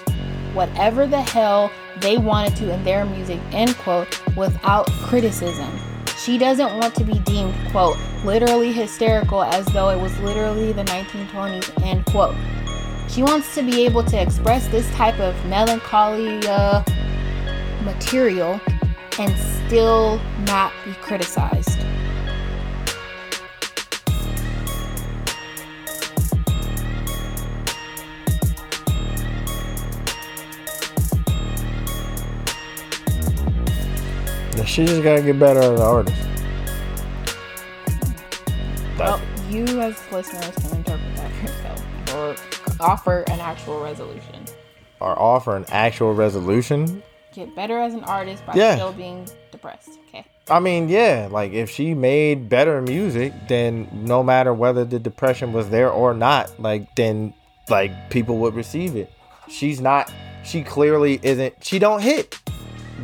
whatever the hell they wanted to in their music, end quote, without criticism. She doesn't want to be deemed, quote, literally hysterical as though it was literally the 1920s, end quote. She wants to be able to express this type of melancholy material and still not be criticized. Yeah, She just gotta get better as an artist. Well, you as listeners can interpret that for yourself or offer an actual resolution. Or offer an actual resolution. Get better as an artist by Yeah. still being depressed. Okay. I mean, yeah, like if she made better music, then no matter whether the depression was there or not, like then like people would receive it. She's not she clearly isn't she don't hit.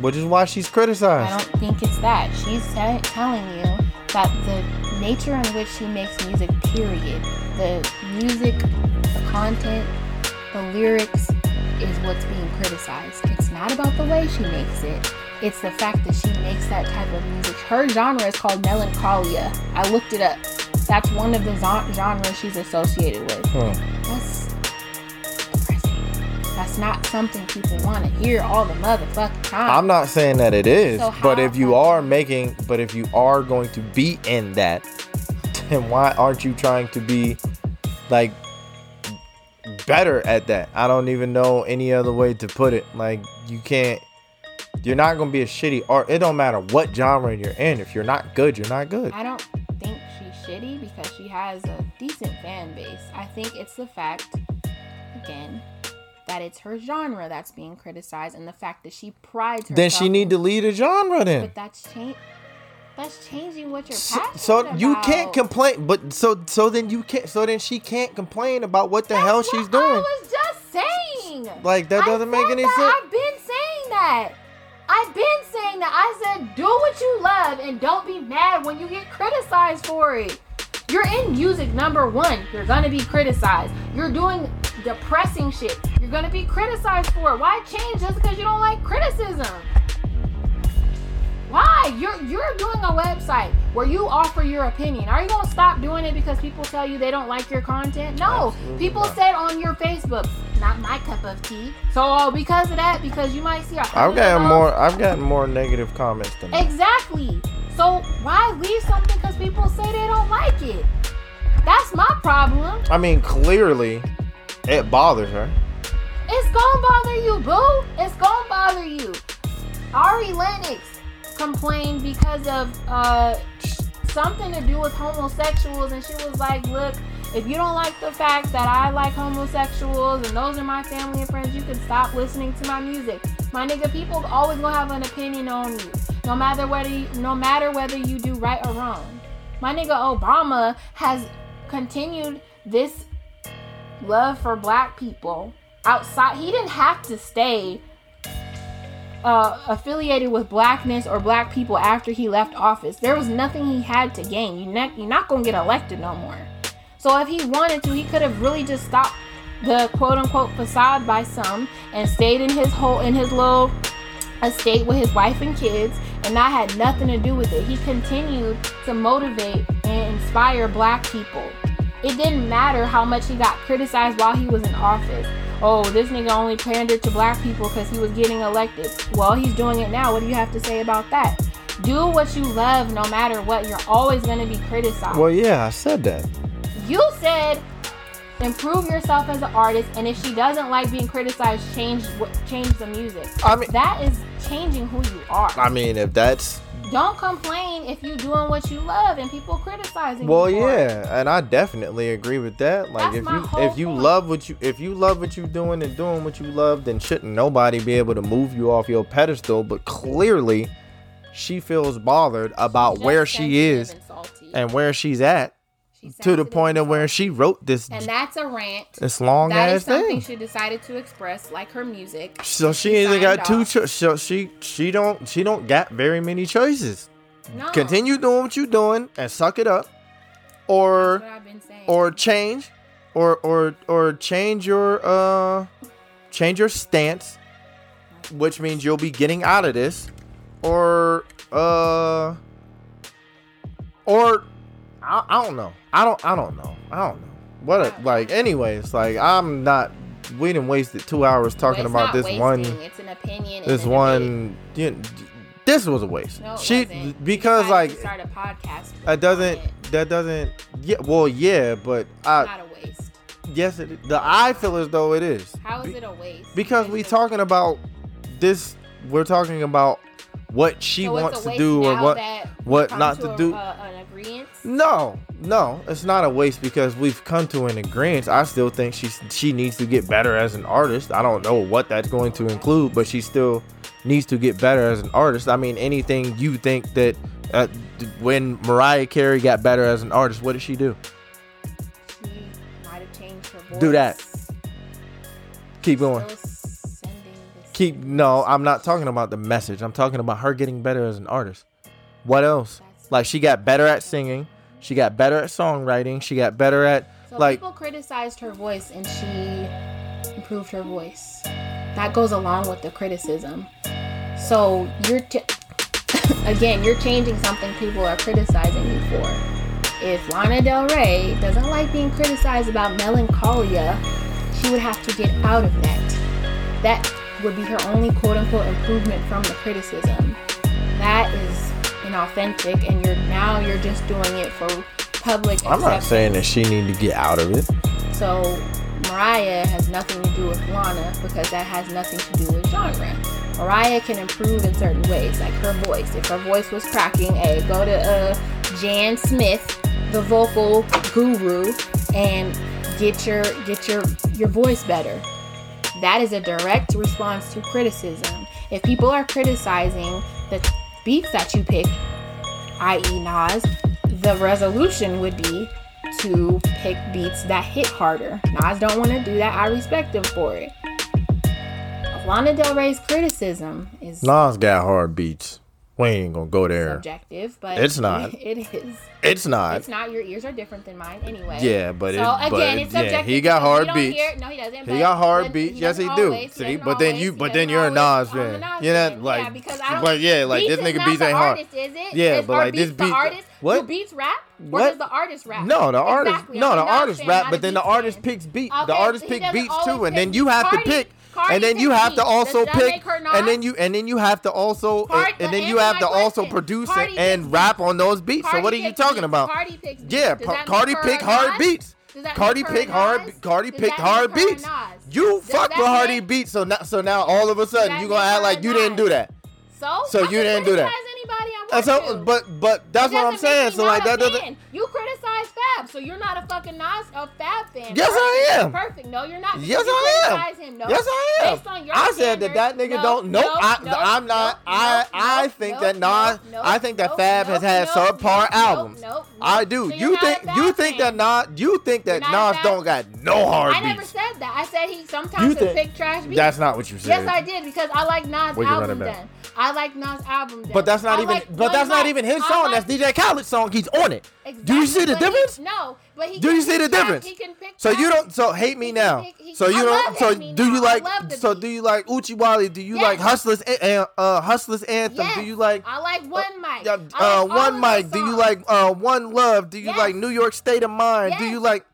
Which is why she's criticized. I don't think it's that. She's telling you that the nature in which she makes music, period, the music, the content, the lyrics is what's being criticized. It's not about the way she makes it. It's the fact that she makes that type of music. Her genre is called melancholia. I looked it up. That's one of the genres she's associated with. Hmm. That's depressing. That's not something people want to hear all the motherfucking time. I'm not saying that it is, So but if you are making but if you are going to be in that, then why aren't you trying to be like better at that? I don't even know any other way to put it. Like you can't you're not gonna be a shitty art. It don't matter what genre you're in. If you're not good, you're not good. I don't think she's shitty because she has a decent fan base. I think it's the fact, again, that it's her genre that's being criticized and the fact that she prides herself. Then she need to lead a genre then. But that's change. That's changing what you're So, so you can't complain, but so so then you can't. So then she can't complain about what the hell she's what doing. I was just saying. Like, that doesn't make any that. sense. I've been saying that. I've been saying that. I said do what you love and don't be mad when you get criticized for it. You're in music number one. You're gonna be criticized. You're doing depressing shit. You're gonna be criticized for it. Why change just because you don't like criticism? Why? You're you're doing a website where you offer your opinion. Are you gonna stop doing it because people tell you they don't like your content? No. Absolutely people not. said on your Facebook, not my cup of tea. So uh, because of that, because you might see I've gotten more. I've gotten more negative comments than that. Exactly. So why leave something because people say they don't like it? That's my problem. I mean, clearly, it bothers her. It's gonna bother you, boo. It's gonna bother you. Ari Lennox complained because of uh something to do with homosexuals, and she was like, "Look, if you don't like the fact that I like homosexuals and those are my family and friends, you can stop listening to my music." My nigga, people always gonna have an opinion on you, no matter whether you, no matter whether you do right or wrong. My nigga Obama has continued this love for black people outside. He didn't have to stay uh, affiliated with blackness or black people after he left office. There was nothing he had to gain. You ne- you're not gonna get elected no more. So if he wanted to, he could have really just stopped the quote unquote facade by some and stayed in his whole in his little estate with his wife and kids, and that had nothing to do with it. He continued to motivate and inspire black people. It didn't matter how much he got criticized while he was in office. Oh, this nigga only pandered to black people because he was getting elected. Well, he's doing it now. What do you have to say about that? Do what you love no matter what. You're always going to be criticized. Well, yeah, I said that. You said improve yourself as an artist, and if she doesn't like being criticized, change what change the music. I mean- that is changing who you are. I mean, if that's Don't complain if you're doing what you love and people criticizing well, you. for it. yeah, and I definitely agree with that. Like, That's if you if you point. love what you if you love what you're doing and doing what you love, then shouldn't nobody be able to move you off your pedestal? But clearly, she feels bothered about Just where she is and where she's at. To the point of where she wrote this and that's a rant. this long That ass is something thing. she decided to express, like her music. So she She either got two. Cho- so she she don't she don't got very many choices. No, Continue doing what you're doing and suck it up, or That's what I've been saying. or change, or or or change your uh change your stance, which means you'll be getting out of this, or uh or I, I don't know. I don't I don't know. I don't know. What a, like anyways, like I'm not we didn't wasted two hours talking it's about this one It's an opinion. this one you know, this was a waste. No, she wasn't. Because like start a podcast. that doesn't it. that doesn't yeah well yeah but I not a waste. yes it the I feel as though it is How is it a waste? because It's we talking about this we're talking about what she so wants to do or what what not to a- do. uh, an no no it's not a waste because we've come to an agreement i still think she's she needs to get better as an artist i don't know what that's going to include but she still needs to get better as an artist i mean anything you think that uh, when mariah carey got better as an artist what did she do She might have changed her voice. Do that. keep going Still sending this- keep no i'm not talking about the message i'm talking about her getting better as an artist what else like she got better at singing she got better at songwriting she got better at So like people criticized her voice and she improved her voice. That goes along with the criticism. So you're t- [COUGHS] again, you're changing something people are criticizing you for. If Lana Del Rey doesn't like being criticized about melancholia, she would have to get out of that. That would be her only quote unquote improvement from the criticism. That is inauthentic and you're now you're just doing it for public i'm not saying that she need to get out of it So Mariah has nothing to do with Lana because that has nothing to do with genre. Mariah can improve in certain ways, like her voice. If her voice was cracking, hey, go to uh, Jan Smith, the vocal guru, and get your get your your voice better. That is a direct response to criticism. If people are criticizing the beats that you pick, i.e., Nas, the resolution would be to pick beats that hit harder. Nas don't want to do that. I respect him for it. Lana Del Rey's criticism is nas got hard beats we ain't gonna go there subjective, but It's not. [LAUGHS] It is. it's not It's not. Your ears are different than mine, anyway. Yeah, but so it- again, it- it's yeah, he got hard beats. no, he doesn't. He got hard beats. Yes, he do. always, See, doesn't but then you- but then you're a. Nas fan. Nas You're not, like- yeah, because I don't. but yeah, like, this nigga beats ain't hard. Artist, is it? Yeah, but, like, this the beat- artist. what? Do beats rap? Or What? does the artist rap? no the artist Exactly. no the artist rap but then the artist picks beat the artist picks pick beats too and then you have to pick Cardi and then you have to also pick and then you and then you have to also Cardi- and then you have to also produce Cardi and rap on those beats. So what are you talking beats. about? Cardi picks beats. yeah Pa- Cardi pick hard beats. Cardi make her a pick hard Cardi Does pick hard make her a beats. You Does fuck with Hardy make- beats so now so now all of a sudden you gonna act like you didn't do that. So, So you didn't do that. Criticize Anybody I want so to. but but that's It what I'm saying so like that doesn't. You criticize Fab, so you're not a fucking Nas a Fab fan. Yes, I am. Perfect. No, you're not. Yes, you I am. Him. No. Yes, I am. Based on your I said that that nigga no, don't. Nope, no, I, no, I'm not. no, I no, I no, think no, that Nas. no, I think that no, Fab no, has had no, subpar no, albums. No, no, I do. So you you're not a think Fab you think fan. that Nas? You think that You're not a Nas Fab- don't got no hard I never beats? said that. I said he You sometimes will think- pick trash beats. That's not what you said. Yes, I did because I like Nas Where you run it album back? then. I like Nas album then. But that's not I even. like but One that's not even his song. like- That's DJ Khaled's song. He's on it. Do you see the Exactly, but he- difference? no, but he Do you see the difference? He can pick So you don't. So hate me now. pick- he- So you I don't. So do you. Like? So do you like Oochie Wally? Do you like Yes. Hustlers? Uh, uh, Hustlers anthem. Yes. Do you like? I like one mic. Like uh, one mic. Do you like uh, one love? Do you Yes. like New York State of Mind? Do you like?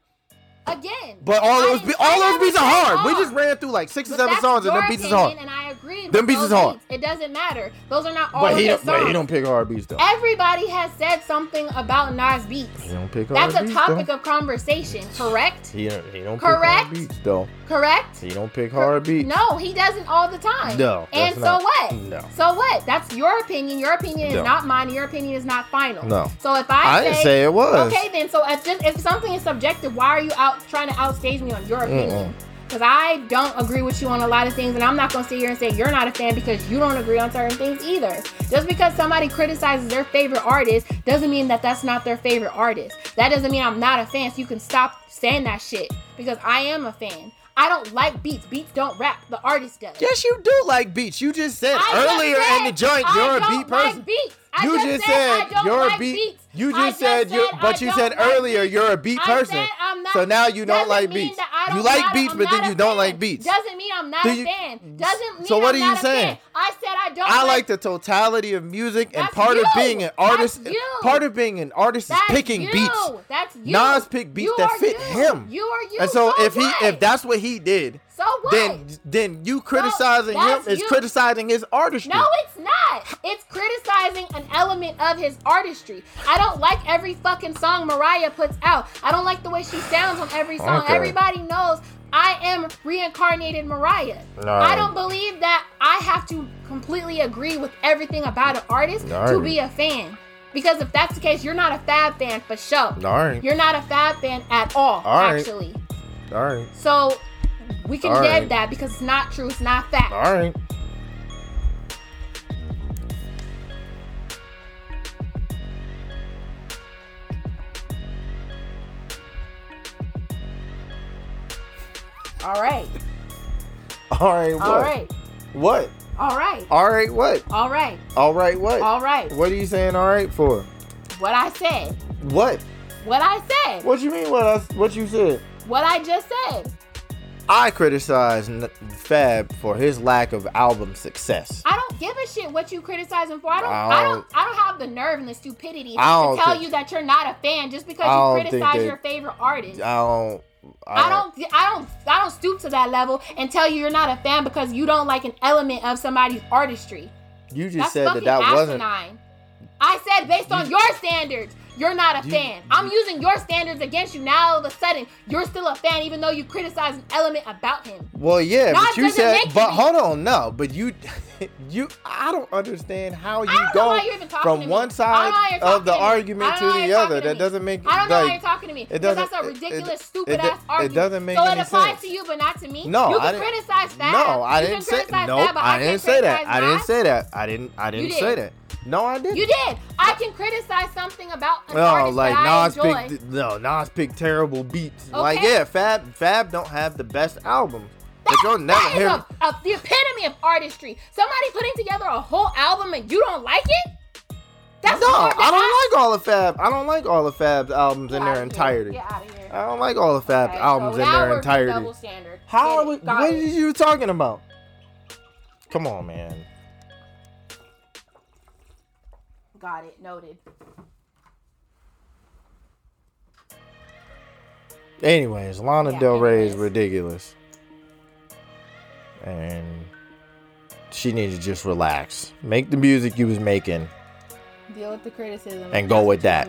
Again? But all those, be- all those beats are said hard. We just ran through like six or seven songs, and them beats is hard. And I agree. Them beats is hard. beats. It doesn't matter. Those are not all But he his don't. But he don't pick hard beats though. Everybody has said something about Nas beats. He don't pick hard That's hard a topic though. of conversation, correct? He don't. He don't Correct? pick hard beats though. Correct? He don't pick hard beats. No, he doesn't all the time. No, And so not- what? no. So what? That's your opinion. Your opinion No. is not mine. Your opinion is not final. No. So if I, I say, didn't say it was. Okay, then. So if, if something is subjective, why are you out trying to outstage me on your opinion? Because I don't agree with you on a lot of things, and I'm not gonna sit here and say you're not a fan because you don't agree on certain things either. Just because somebody criticizes their favorite artist doesn't mean that that's not their favorite artist. That doesn't mean I'm not a fan. So you can stop saying that shit because I am a fan. I don't like beats. Beats don't rap. The artist does. Yes, you do like beats. You just said I just earlier in the joint I you're a beat person. Like beats. I you just, just said, said don't you're like a beat. beats. You I just said you, but you said like earlier beats. you're a beat person. not- so now you don't like beats. I You don't- like beats, but then you don't like beats. Doesn't mean I'm not Do a fan. Doesn't mean So what I'm are you saying? fan. I said I don't. I like the totality of music, and part of being an artist, part of being an artist is That's picking you. beats. That's you. Nas picked beats that fit him. You are you. And so, if he, if that's what he did, so what? then then you criticizing him is you. criticizing his artistry. No, it's not. It's criticizing an element of his artistry. I don't like every fucking song Mariah puts out. I don't like the way she sounds on every song. Okay. Everybody knows I am reincarnated Mariah. No. I don't believe that I have to completely agree with everything about an artist to be a fan. Because if that's the case, you're not a Fab fan for sure. All right, You're not a Fab fan at all, Alright. actually. all right, So we can Alright. dead that because it's not true. It's not fact. all right. All right. [LAUGHS] All right, what? All right. What? All right. All right, what? All right. All right, what? All right. What are you saying all right for? What I said. What? What I said. What you mean what I, what you said? What I just said. I criticize Fab for his lack of album success. I don't give a shit what you criticizing for. I don't. I I don't- don't. I don't have the nerve and the stupidity to tell think- you that you're not a fan just because you criticize your favorite artist. I don't. I don't. I don't. I don't stoop to that level and tell you you're not a fan because you don't like an element of somebody's artistry. You just That's said that that wasn't. I said based on your standards, you're not a You- fan. I'm using your standards against you. Now all of a sudden, you're still a fan, even though you criticize an element about him. Well, yeah, Nas but you said. But hold on, no, but you, [LAUGHS] you. I don't understand how you I go why you're even talking from one side know why you're of the talking to me. argument to don't know why the other. to That doesn't make. I don't know why you're talking to me. it doesn't- that's a ridiculous, it- stupid it- ass it argument. It doesn't make so any it applies sense. to you, but not to me. No, you I can didn't- criticize Fab. No, I didn't say. criticize Nope, Fab, but I didn't say that. I didn't say that. I didn't. I didn't say that. No, I didn't. You did. I can criticize something about an Oh, like that I Nas picked no Nas picked terrible beats. Like yeah, Fab Fab don't have the best albums. But you'll never That is hear. a, a- the epitome of artistry. Somebody putting together a whole album and you don't like it? That's No, I don't ask. like all of Fab. I don't like all of Fab's albums in their entirety. Get out of here. I don't like all of Fab's Okay, albums so in their entirety. Double standard. How are we, it. What it. are you talking about? Come on, man. Got it. Noted. Anyways, Lana Yeah, Del Rey is ridiculous. And she needs to just relax. Make the music you was making Deal with the criticism. And go with that.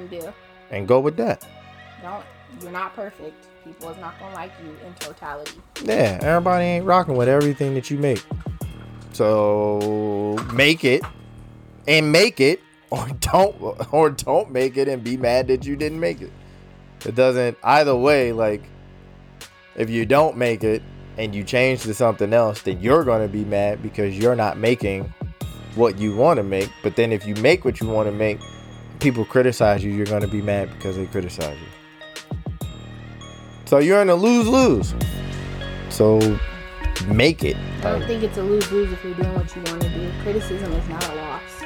and go with that. Don't. You're not perfect. People is not gonna like you in totality. Yeah, everybody ain't rocking with everything that you make. So make it and make it [LAUGHS] or don't or don't make it and be mad that you didn't make it. It doesn't either way like if you don't make it and you change to something else, then you're going to be mad because you're not making what you want to make. But then if you make what you want to make, people criticize you, you're going to be mad because they criticize you. So you're in a lose lose. So make it. I don't think it's a lose lose if you're doing what you want to do. Criticism is not a loss.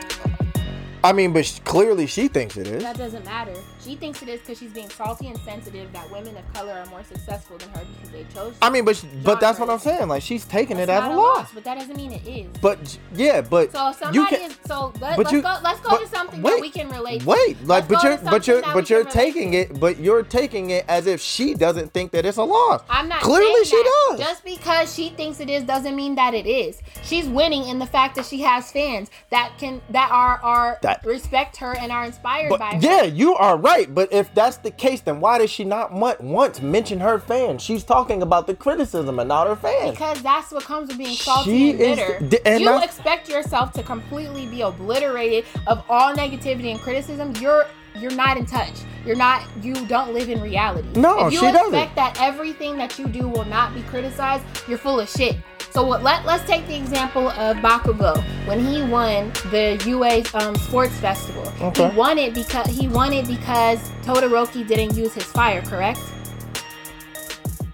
I mean, but clearly she thinks it is. That doesn't matter. She thinks it is because she's being salty and sensitive that women of color are more successful than her because they chose. I mean, but sh- but that's what I'm saying. Like she's taking That's it as a loss. but that doesn't mean it is. But yeah, but So somebody can. is so let, but let's you- go let's go but to something wait, that we can relate. to. Wait, like, Let's but you're, but you're, but you're taking to. it, but you're taking it as if she doesn't think that it's a loss. I'm not Clearly she does. Just because she thinks it is doesn't mean that it is. She's winning in the fact that she has fans that can that are are That- respect her and are inspired But by her. yeah, you are right. But if that's the case, then why does she not want, once mention her fans? She's talking about the criticism and not her fans. Because that's what comes with being salty She and is- bitter. d- and you that's- expect yourself to completely be obliterated of all negativity and criticism. You're you're not in touch. You're not. You don't live in reality. No, if you she expect doesn't. that everything that you do will not be criticized, you're full of shit. So let let's take the example of Bakugo when he won the UA um, Sports Festival. Okay. He won it because he won it because Todoroki didn't use his fire, correct?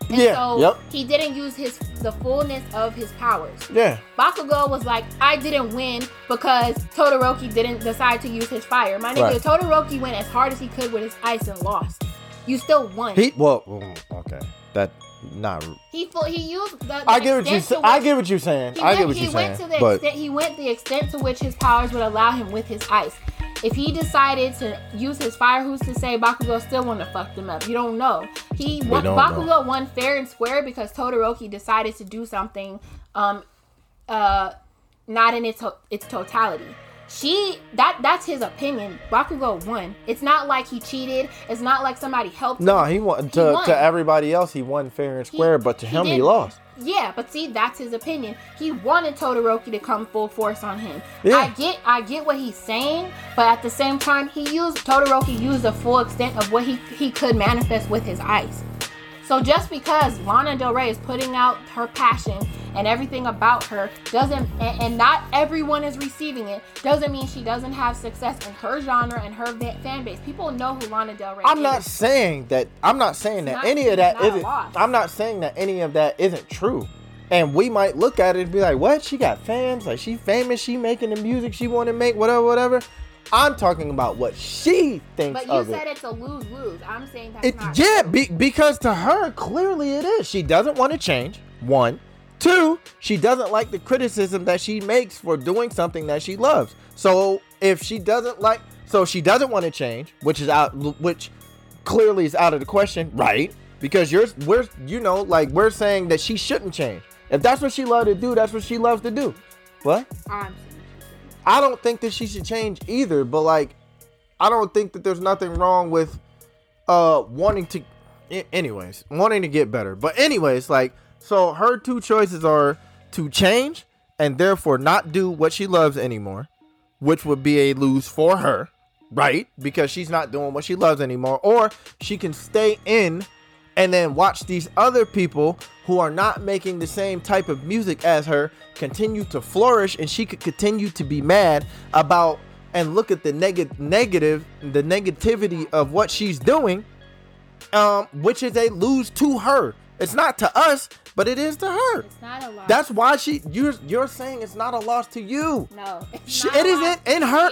And Yeah, So yep. he didn't use his the fullness of his powers. Yeah. Bakugo was like, I didn't win because Todoroki didn't decide to use his fire. My nigga, Right. Todoroki went as hard as he could with his ice and lost. You still won. He well, mm, okay. That not. He he used the, I the get what you. Which, I get what you're saying. He I went, get what you're went saying. to the But extent he went the extent to which his powers would allow him with his ice. If he decided to use his fire, who's to say Bakugo still wouldn't have fucked him up? You don't know. He won, don't Bakugo know. won fair and square because Todoroki decided to do something, um, uh, not in its its totality. She that that's his opinion. Bakugo won. It's not like he cheated. It's not like somebody helped. no, him. he won He to won. to everybody else. He won fair and square, but to he him, he lost. Yeah, but see, that's his opinion. He wanted Todoroki to come full force on him. Yeah. I get, I get what he's saying, but at the same time, he used Todoroki used the full extent of what he he could manifest with his ice. So just because Lana Del Rey is putting out her passion and everything about her doesn't, and, and not everyone is receiving it, doesn't mean she doesn't have success in her genre and her fan base. People know who Lana Del Rey I'm is. not saying that. I'm not saying that not- any of that isn't. I'm not saying that any of that isn't true. And we might look at it and be like, "What? She got fans? Like she famous? She making the music she want to make? Whatever, whatever." I'm talking about what she thinks But you said it. it's a lose lose. I'm saying that's It, not yeah, be, because to her, clearly it is. She doesn't want to change. One, two, she doesn't like the criticism that she makes for doing something that she loves. So if she doesn't like, so she doesn't want to change, which is out, which clearly is out of the question, right? Because you're, we're, you know, like we're saying that she shouldn't change. If that's what she loves to do, that's what she loves to do. What? I don't think that she should change either, but like I don't think that there's nothing wrong with uh wanting to anyways, wanting to get better. But anyways, like so her two choices are to change and therefore not do what she loves anymore, which would be a lose for her, right? Because she's not doing what she loves anymore or she can stay in and then watch these other people who are not making the same type of music as her continue to flourish and she could continue to be mad about and look at the neg- negative the negativity of what she's doing um which is a lose to her. It's not to us but it is to her. It's not a loss. that's why she you're you're saying it's not a loss to you. No. It's She- it isn't in her-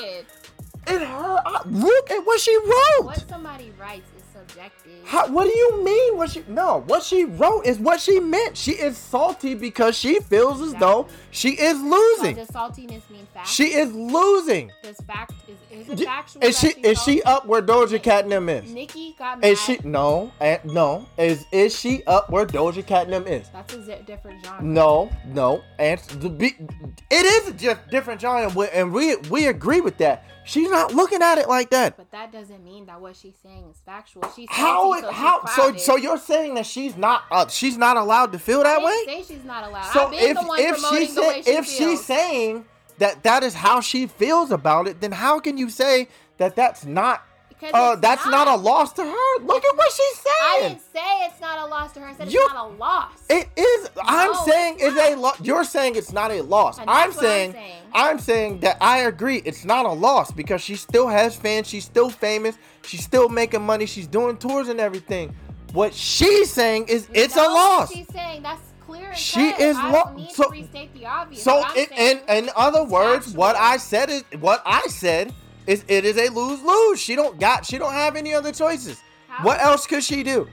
in her look at what she wrote. What somebody writes subjective. How, what do you mean? What she no? What she wrote is what she meant. She is salty because she feels as though she is So losing. does saltiness mean fact? She is losing. Does fact is is it factual? Is she that is she up where Doja Cat them is? Nicki got mad. Is she no? And no. Is is she up where Doja Cat and them is? That's a different genre. No, no. And it is a just different genre, and we we agree with that. She's not looking at it like that. But that doesn't mean that what she's saying is factual. She's How it so how so so you're saying that she's not uh, she's not allowed to feel I that didn't way? say she's not allowed. So I've been if the one if promoting she the way said she if feels. she's saying that that is how she feels about it, then how can you say that that's not Uh that's not. not. a loss to her? Look at what she's I saying. didn't say it's not a loss to her. I said You- it's not a loss. It is. I'm saying it's it's a loss. You're saying it's not a loss. I'm what I'm saying, saying. I'm saying that I agree. It's not a loss because she still has fans. She's still famous. She's still making money. She's doing tours and everything. What she's saying is it's a loss. She's saying that's clear. And She clear. is I lo- so- to restate the obvious. So in, saying in in other words, what. I said is what I said is it is a lose lose. She don't got she don't have any other choices. How? What else could she do?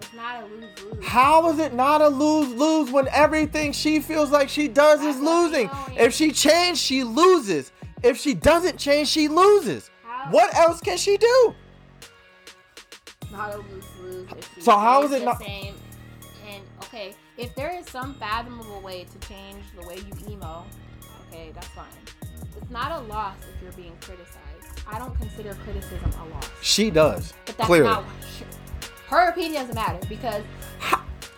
It's not a lose lose. How is it not a lose lose when everything she feels like she does is losing? If she changes, she loses. If she doesn't change, she loses. How? What else can she do? Not a lose lose. So how is it the not- Same. And okay, if there is some fathomable way to change the way you emo, okay, that's fine. It's not a loss if you're being criticized. I don't consider criticism a loss. She does. But that's clearly. not her opinion doesn't matter because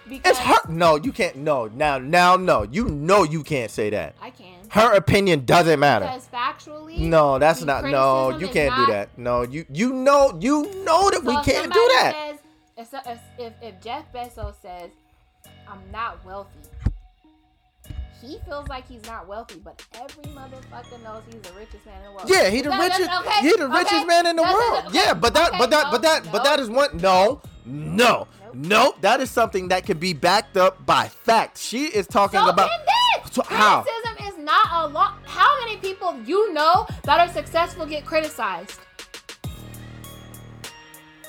because It's her. No, you can't. No, now, now, no. You know you can't say that. I can Her opinion doesn't matter. because factually No, that's not. No, you can't not- do that. No, you you know you know that So we can't do that. Says, if, if, if Jeff Bezos says, "I'm not wealthy," he feels like he's not wealthy, but every motherfucker knows he's the richest man in the world. Yeah, he the that's- richest. okay, He the okay, richest man in the world. okay, Yeah, but that, but that, no, but that, but that is one. No, no, no. That is something that can be backed up by fact. She is talking So about. So how? Criticism is not a lot. How many people you know that are successful get criticized?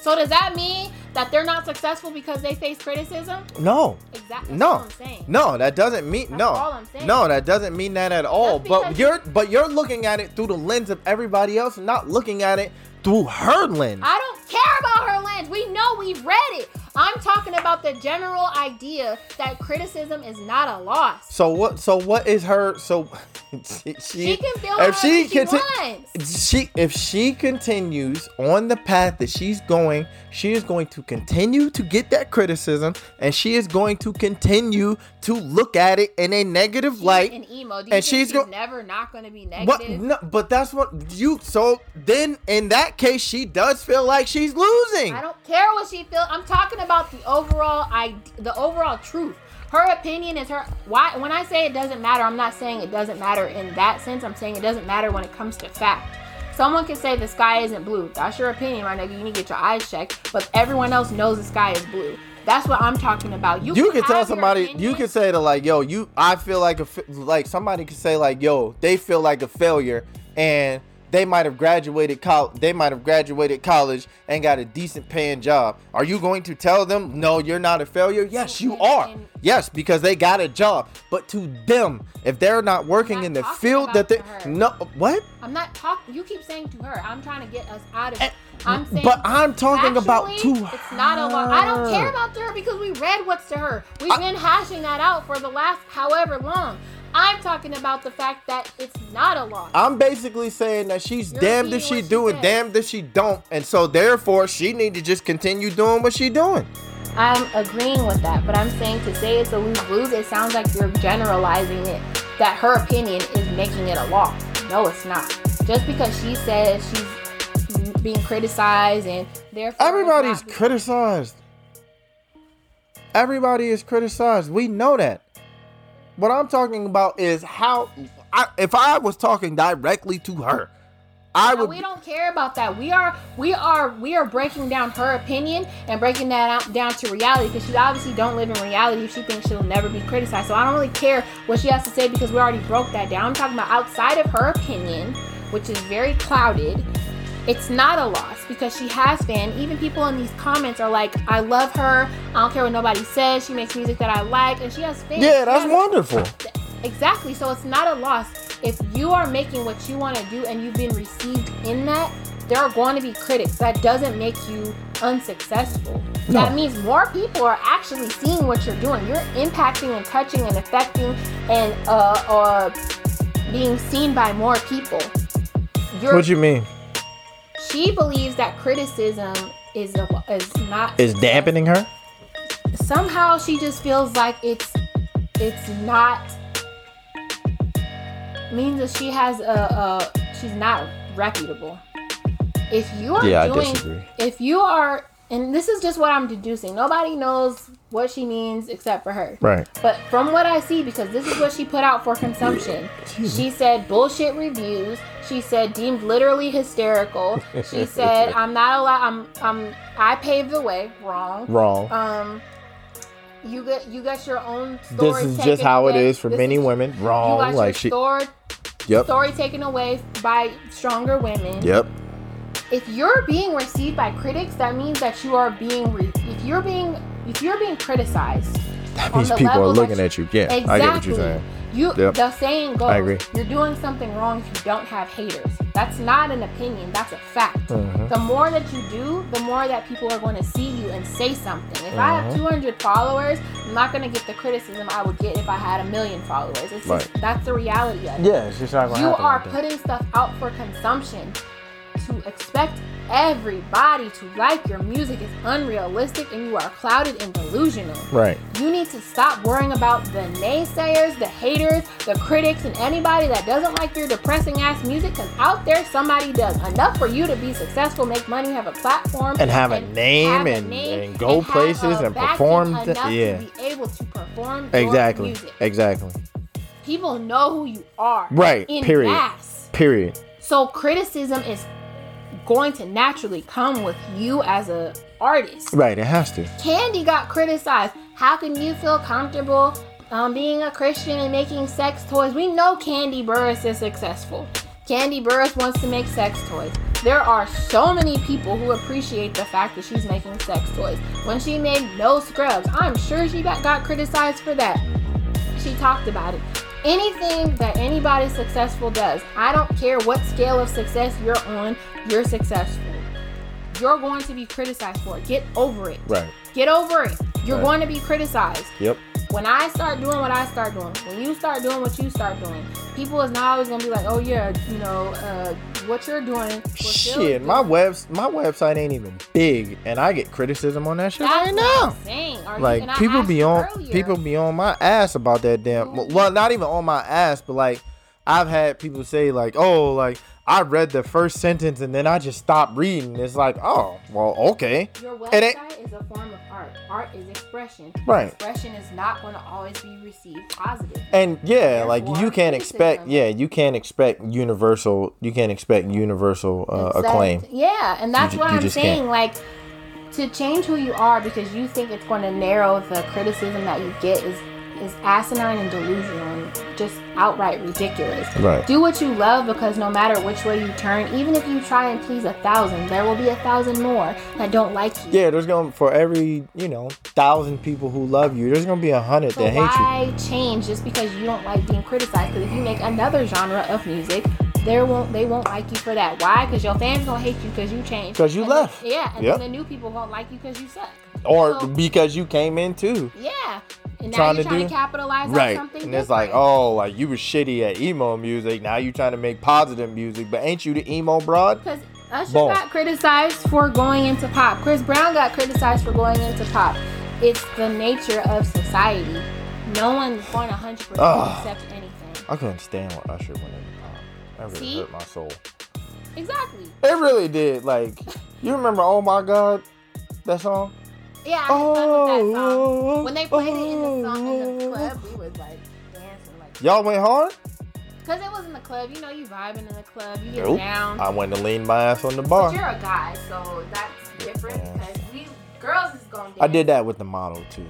So does that mean that they're not successful because they face criticism? No, Exactly. no, what I'm saying. no. That doesn't mean That's no. all I'm saying. No, that doesn't mean that at all. But you're, but you're looking at it through the lens of everybody else, not looking at it through her lens. I don't care about her lens. We know we've read it. I'm talking about the general idea that criticism is not a loss. So what? So what is her? So [LAUGHS] she, She can feel if she she conti- wants. she if she continues on the path that she's going, she is going to continue to get that criticism, and she is going to continue to look at it in a negative light. An emo. And she's she's, go- never not going to be negative? No, but that's what you. So then, in that case, she does feel like she's losing. I don't care what she feels. I'm talking about the overall I the overall truth. Her opinion is her why when I say it doesn't matter, I'm not saying it doesn't matter in that sense. I'm saying it doesn't matter when it comes to fact. Someone can say the sky isn't blue. That's your opinion, right now. You need to get your eyes checked. But everyone else knows the sky is blue. That's what I'm talking about. You, you can tell somebody you can say to like yo you i feel like a like somebody could say like yo they feel like a failure and they might have graduated college they might have graduated college and got a decent paying job are you going to tell them no you're not a failure yes you are yes because they got a job but to them if they're not working not in the field that they no what I'm not talking. You keep saying to her. I'm trying to get us out of Eh, it. I'm saying. but i'm talking about to It's not a lot. I don't care about to her because we read what's to her. We've I- been hashing that out for the last however long. I'm talking about the fact that it's not a law. I'm basically saying that she's You're damned if she she do and damned if she don't, and so therefore she need to just continue doing what she doing. I'm agreeing with that, but I'm saying to say it's a lose lose, it sounds like you're generalizing it. That her opinion is making it a law. No, it's not. Just because she says she's being criticized and therefore it's Everybody's criticized. Everybody is criticized. We know that. What I'm talking about is how. I, if I was talking directly to her, I No, would. we don't care about that. We are we are we are breaking down her opinion and breaking that out, down to reality because she obviously don't live in reality if she thinks she'll never be criticized. So I don't really care what she has to say because we already broke that down. I'm talking about outside of her opinion, which is very clouded. It's not a loss because she has fans. Even people in these comments are like, "I love her. I don't care what nobody says. She makes music that I like, and she has fans." yeah, that's has- wonderful. Exactly. So it's not a loss. If you are making what you want to do and you've been received in that, there are going to be critics. That doesn't make you unsuccessful. No. That means more people are actually seeing what you're doing. You're impacting and touching and affecting and uh, uh being seen by more people. You're, What do you mean? She believes that criticism is a, is not Is dampening her? somehow she just feels like it's it's not means that she has a, a she's not reputable if you are Yeah, doing if you are and this is just what i'm deducing nobody knows what she means except for her Right. but from what I see, because this is what she put out for consumption, she said bullshit reviews. She said deemed literally hysterical. She [LAUGHS] said I'm not allowed. I'm I'm I paved the way. Wrong. Wrong. Um, you get you got your own This story. is taken just how it away. is for This many is- women. You Wrong. got Like your she. story, Yep. story taken away by stronger women. Yep. If you're being received by critics, that means that you are being. Re- if you're being if you're being criticized, That means people are looking you- at you. Yeah, exactly. I get what you're saying. You, Yep. the saying goes, I agree. you're doing something wrong if you don't have haters. That's not an opinion. That's a fact. Mhm. The more that you do, the more that people are going to see you and say something. If I Mm-hmm. have 200 followers, I'm not going to get the criticism I would get if I had a million followers. It's just, that's the reality of it. Yeah, it's just not gonna You are like that. putting stuff out for consumption. To expect everybody to like your music is unrealistic and you are clouded and delusional. Right. You need to stop worrying about the naysayers, the haters, the critics, and anybody that doesn't like your depressing ass music because out there somebody does. Enough for you to be successful, make money, have a platform, And have a name have a and- name and go have places and perform th- Enough yeah. to be able to perform Exactly. music. Exactly. People know who you are. Right, In period. mass. Period. So criticism is going to naturally come with you as a artist. Right. It has to. Kandi got criticized. How can you feel comfortable um, being a Christian and making sex toys? We know Kandi Burruss is successful. Kandi Burruss wants to make sex toys. There are so many people who appreciate the fact that she's making sex toys. When she made No Scrubs, I'm sure she got, got criticized for that. She talked about it. Anything that anybody successful does, I don't care what scale of success you're on, you're successful. You're going to be criticized for it. Get over it. Right. Get over it. You're Right. going to be criticized. Yep. When I start doing what I start doing, when you start doing what you start doing, people is not always gonna be like, "Oh yeah, you know, uh, what you're doing." what Shit, my doing." webs my website ain't even big, and I get criticism on that shit That's right now. Saying. You- Like people be on earlier, people be on my ass about that damn. Well, not even on my ass, but like I've had people say like, "Oh, like I read the first sentence and then I just stopped reading." It's like, "Oh, well, okay." Your And it- website is a form of art. Art is expression. Right. Expression is not going to always be received positive. And yeah, like you can't expect, yeah, you can't expect universal, you can't expect universal uh, Exact- acclaim. Yeah, and that's ju- what you I'm saying. can't. Like to change who you are because you think it's going to narrow the criticism that you get is is asinine and delusional and just outright ridiculous. Right. Do what you love because no matter which way you turn, even if you try and please a thousand, there will be a thousand more that don't like you. Yeah, there's gonna for every you know thousand people who love you, there's gonna be a hundred So that hate you. why change just because you don't like being criticized? Because if you make another genre of music, there won't they won't like you for that. Why? Because your fans gonna hate you because you changed. Because you And left. then- yeah, and Yep. then the new people won't like you because you suck. Or So- because you came in too. Yeah, and now Trying you're to trying do- to capitalize on Right. something. And it's like, oh, like you were shitty at emo music. Now you trying to make positive music, but ain't you the emo broad? because Usher Boom. got criticized for going into pop. Chris Brown got criticized for going into pop. It's the nature of society. No one's going to 100% Ugh. accept anything. I couldn't stand when Usher went into pop. That really See? hurt my soul. Exactly. It really did. Like, you remember Oh My God? That song? Yeah, I had fun with that song. Oh, When they played it in the song in the oh, club, oh. we was like dancing like Y'all went hard? Cause it was in the club, you know, you vibing in the club, you get Nope. down. I went to lean my ass on the bar. but you're a guy, so that's different Yeah. because we girls is going. I did that with the model too.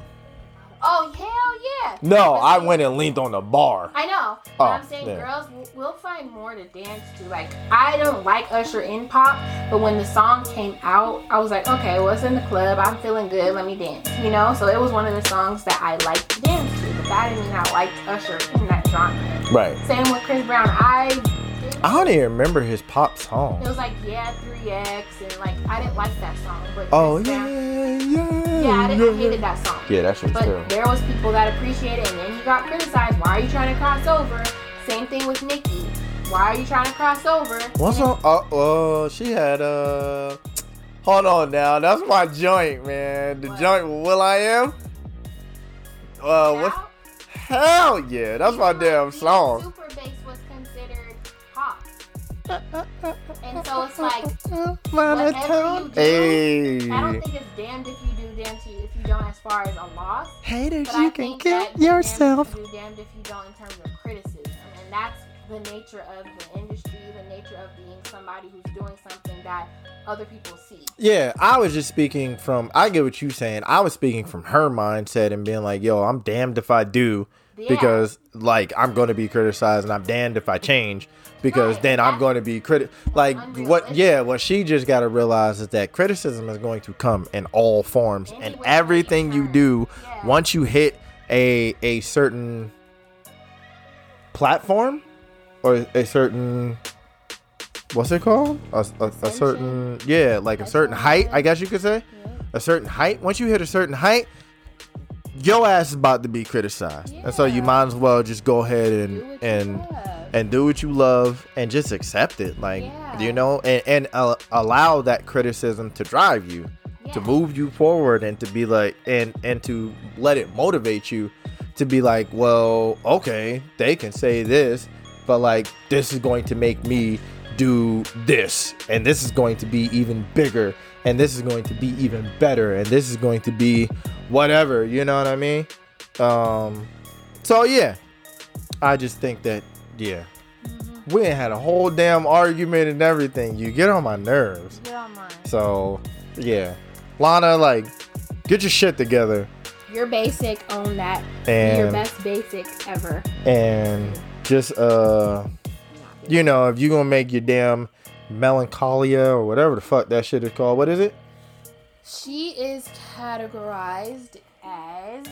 Oh hell yeah! No, I went and leaned on the bar. I know. Oh, I'm saying yeah. girls will find more to dance to. Like I don't like Usher in pop, but when the song came out, I was like, okay, well it's in the club. I'm feeling good. Let me dance. You know. So it was one of the songs that I liked to dance to. But that didn't mean I liked Usher in that genre. Right. Same with Chris Brown. I. I don't even remember his pop song. It was like yeah, 3x, and like I didn't like that song. But Oh Chris yeah, yeah. yeah, I didn't I hated that song. Yeah, that shit's But terrible. there was people that appreciated it, and then he got criticized. Why are you trying to cross over? Same thing with Nicki. Why are you trying to cross over? What's And on? Oh, oh, she had uh. Hold on now, that's my joint, man. The What? joint with Will I Am. Uh, what? Hell yeah, that's my damn like, song. And so it's like whatever you do, Hey. I don't think it's damned if you do, damned if you, if you don't, as far as a loss. Haters, But I you can kill that you're damned yourself. if you do, damned if you don't in terms of criticism. And that's the nature of the industry, the nature of being somebody who's doing something that other people see. Yeah, I was just speaking from. I get what you're saying. I was speaking from her mindset and being like, "Yo, I'm damned if I do, Yeah. because like I'm going to be criticized, and I'm damned if I change, because then I'm going to be criti Like what? Yeah, what she just got to realize is that criticism is going to come in all forms, and everything you do, once you hit a a certain platform or a certain what's it called? A, a, a certain yeah like a certain height i guess you could say. A certain height once you hit a certain height your ass is about to be criticized. And so you might as well just go ahead and and. And do what you love and just accept it like Yeah. you know and, and uh, allow that criticism to drive you to move you forward and to be like and and to let it motivate you to be like well okay they can say this but like this is going to make me do this and this is going to be even bigger and this is going to be even better and this is going to be whatever you know what i mean um so yeah I just think that yeah, we ain't had a whole damn argument and everything. You get on my nerves. Get on mine. So yeah, Lana, like, get your shit together You're basic. Own that. Be your best basics ever. and just uh, you know, if you're gonna make your damn melancholia or whatever the fuck that shit is called, what is it? She is categorized as.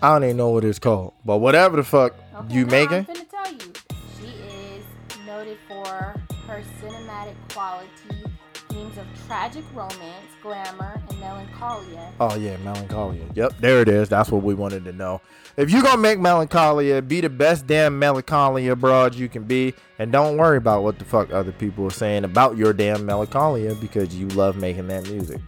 I don't even know what it's called, but whatever the fuck Okay, you making. I'm finna tell you. She is noted for her cinematic quality, themes of tragic romance, glamour, and melancholia. Oh yeah, melancholia. Yep, there it is. That's what we wanted to know. If you're gonna make melancholia, be the best damn melancholia broad you can be, and don't worry about what the fuck other people are saying about your damn melancholia because you love making that music.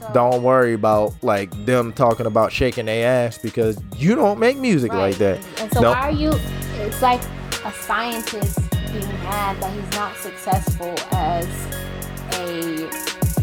So, Don't worry about like them talking about shaking their ass because you don't make music Right. like that. And, so Nope. why are you? It's like a scientist being mad that he's not successful as a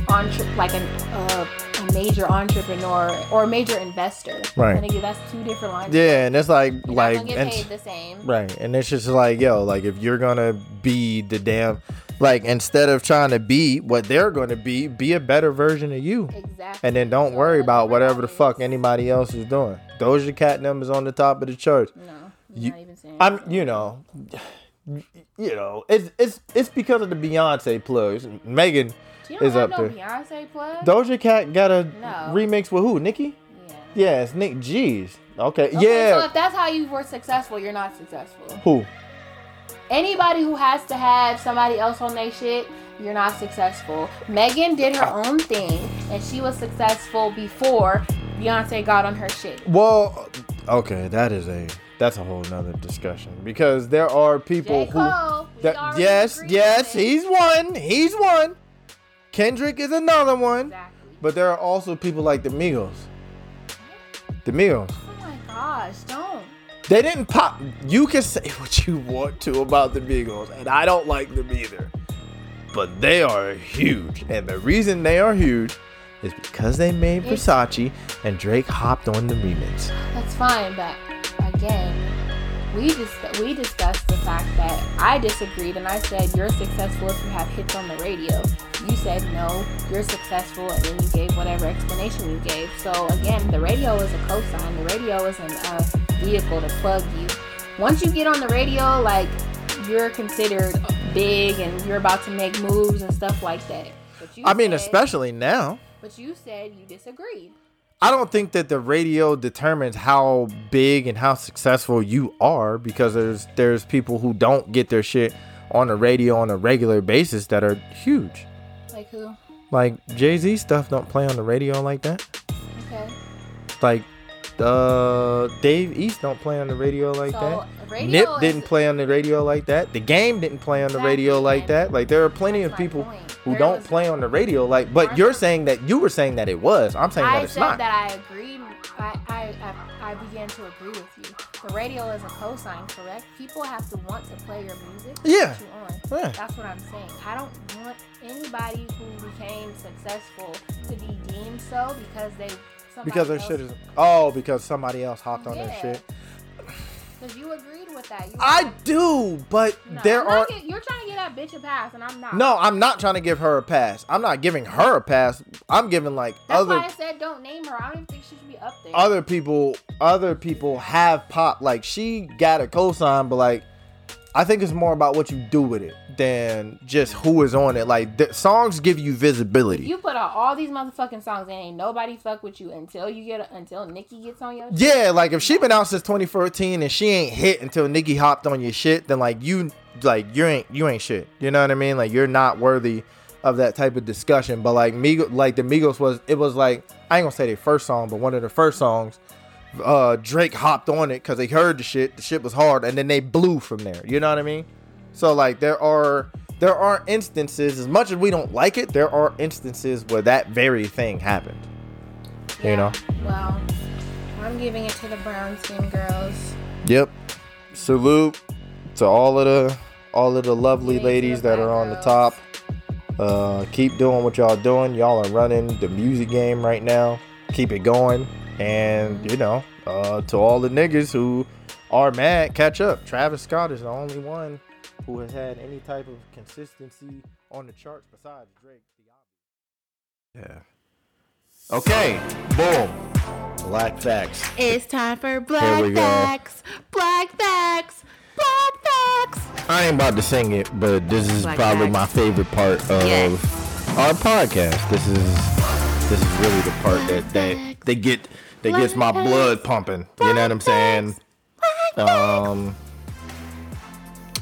entre- like an, uh, a major entrepreneur or a major investor. Right. Think that's two different lines. Yeah, and it's like You're like and paid the same. Right. And it's just like, yo, like if you're gonna be the damn like instead of trying to be what they're gonna be, be a better version of you. Exactly. And then don't So worry about whatever the fuck anybody else is doing. Doja Cat numbers on the top of the chart. No, You- not even saying. I'm you know you know, it's it's it's because of the Beyonce plugs. Megan is up no there. Beyonce plug. Doja Cat got a No. remix with who? Nicki? yeah. Yeah, it's Nick G's. Okay. Okay, So yeah. if that's how you were successful, you're not successful. who? Anybody who has to have somebody else on their shit, you're not successful. Megan did her own thing, and she was successful before Beyonce got on her shit. Well, okay, that is a that's a whole nother discussion because there are people J. who Cole. we that yes, yes, he's one, he's one. Kendrick is another one, Exactly. but there are also people like the Migos. The Migos, Oh my gosh, don't. They didn't pop. You can say [LAUGHS] what you want to about the Migos, and I don't like them either, but they are huge, and the reason they are huge is because they made Versace and Drake hopped on the remix. That's fine, but again, we dis- we discussed the fact that I disagreed and I said you're successful if you have hits on the radio. You said no, you're successful, and then you gave whatever explanation you gave. So again, the radio is a cosign. The radio isn't a uh, vehicle to plug you. Once you get on the radio, like you're considered big and you're about to make moves and stuff like that. But you I mean, said- especially now. But you said you disagreed. I don't think that the radio determines how big and how successful you are because there's there's people who don't get their shit on the radio on a regular basis that are huge. Like who? Like Jay Z stuff don't play on the radio like that. Okay. Like uh Dave East don't play on the radio like So, that. radio Nip didn't play on the radio like that. The game didn't play on the radio like that. Like there are plenty of people point. who There don't play on the radio like but you're saying that you were saying that it was. I'm saying that I it's said not. that I agreed. I, I, I, I began to agree with you. The radio is a cosign, correct? People have to want to play your music. Yeah. you. Yeah. That's what I'm saying. I don't want anybody who became successful to be deemed so because they somebody Because their else, shit is oh, because somebody else hopped on their Yeah. shit. Because you agreed with that. You I do, but no, there I'm are not get- you're trying to get that bitch a pass, and I'm not. no. I'm not trying to give her a pass. I'm not giving her a pass. I'm giving like That's other why I said don't name her. I don't even think she should be up there. other people. Other people have pop. Like she got a cosign, but like I think it's more about what you do with it than just who is on it. Like the songs give you visibility. You put out all these motherfucking songs and ain't nobody fuck with you until you get until Nicki gets on your. Yeah, like if she been out since 2014 and she ain't hit until Nicki hopped on your shit, then like you like you ain't you ain't shit. You know what I mean? Like you're not worthy of that type of discussion. But like Migos, like the Migos was it was like I ain't gonna say their first song, but one of the first songs. Uh, Drake hopped on it because they heard the shit. The shit was hard, and then they blew from there. You know what I mean? So like there are there are instances as much as we don't like it, there are instances where that very thing happened. You know? Well, I'm giving it to the brown skin girls. Yep. Salute to all of the all of the lovely the ladies that are on the top. Uh, keep doing what y'all doing. Y'all are running the music game right now. keep it going, and you know, uh, to all the niggas who are mad, catch up. Travis Scott is the only one who has had any type of consistency on the charts besides Drake. Yeah. Okay. Boom. Black facts. It's time for Here black we go. facts. Black facts. Black facts. I ain't about to sing it, but this is Black probably facts. my favorite part of Yes. our podcast. This is this is really the part that that they get that gets my Black blood pumping. You know what I'm saying? Um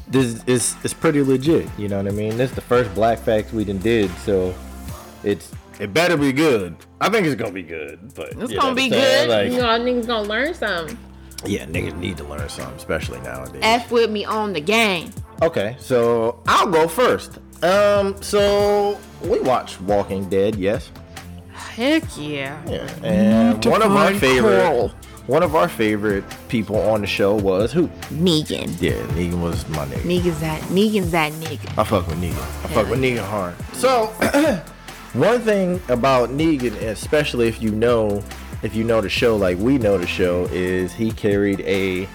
this is it's pretty legit, you know what I mean? This is the first black facts we done did, so it's it better be good. I think it's gonna be good, but It's gonna be good. Like, you know, niggas gonna learn something. yeah, niggas need to learn something, especially nowadays. F with me on the game. Okay, so I'll go first. Um, so we watched Walking Dead, yes. Heck yeah. Yeah. And one of our favorite one of our favorite people on the show was who? Negan. Yeah, Negan was my nigga. Negan's that. Negan's that nigga. I fuck with Negan. I fuck with Negan hard. So [CLEARS THROAT] one thing about Negan, especially if you know if you know the show like we know the show, is he carried a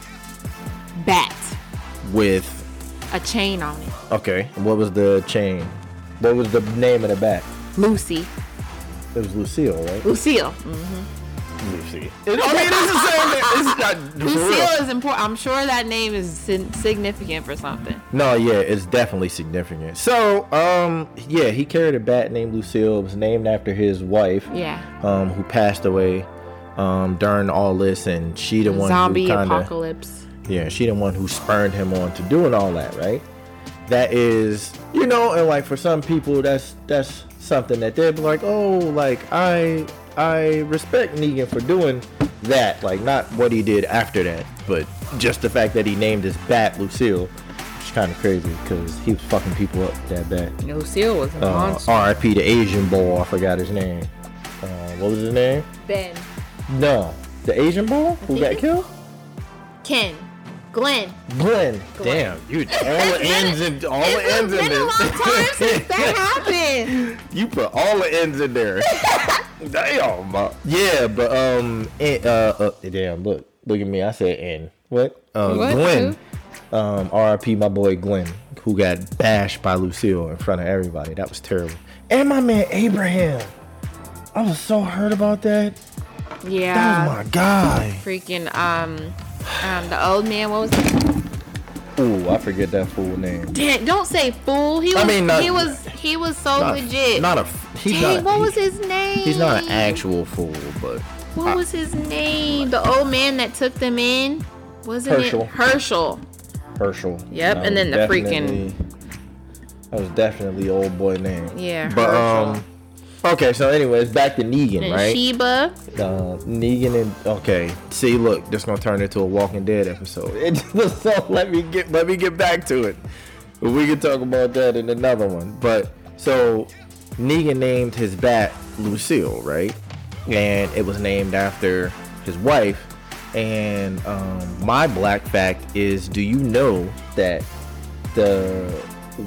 Bat. with A chain on it. okay, what was the chain? What was the name of the bat? Lucy. It was Lucille, right? Lucille. Lucy. I mean, it's the same name. It's not [LAUGHS] for real. Lucille is important. I'm sure that name is sin- significant for something. No, yeah, it's definitely significant. So, um, yeah, he carried a bat named Lucille. It was named after his wife, Yeah. um, who passed away, um, during all this, and she the one Zombie who kinda, apocalypse. yeah, she the one who spurned him on to doing all that, right? That is, you know, and like for some people, that's that's something that they're like, oh, like I I respect Negan for doing that, like not what he did after that, but just the fact that he named his bat Lucille, which is kind of crazy because he was fucking people up that bad. Lucille was a Uh, monster. R.I.P. the Asian boy, I forgot his name. Uh, what was his name? Ben. No, the Asian boy who got killed. Ken. Glenn. Glenn. Glenn. Damn, you all the ends in all the ends in been a long time since that [LAUGHS] happened. you put all the ends in there. [LAUGHS] Damn. uh, Yeah, but um, eh, uh, uh, damn. Look, look at me. I said N. What? Uh, What? Glenn. Um, R.I.P. My boy Glenn, who got bashed by Lucille in front of everybody. That was terrible. And my man Abraham. I was so hurt about that. That Yeah. was my guy. Freaking um, um, the old man. What was? Ooh, I forget that fool name. Damn, don't say fool. He was. I mean, not- he was. He was so Not, legit. not a. He's Dang, not. what he- was his name? He's not an actual fool, but What was his name? The old man that took them in. Wasn't Herschel. it Herschel? Herschel. Yep, That and then the freaking- That was definitely old boy name. Yeah, But Herschel. um. Okay, so anyways, back to Negan, And right? Sheba. uh, Negan and okay. See, look, this gonna turn into a Walking Dead episode. It, [LAUGHS] so let me get let me get back to it. We can talk about that in another one. But so Negan named his bat Lucille, right? And it was named after his wife. And um, my black fact is, do you know that the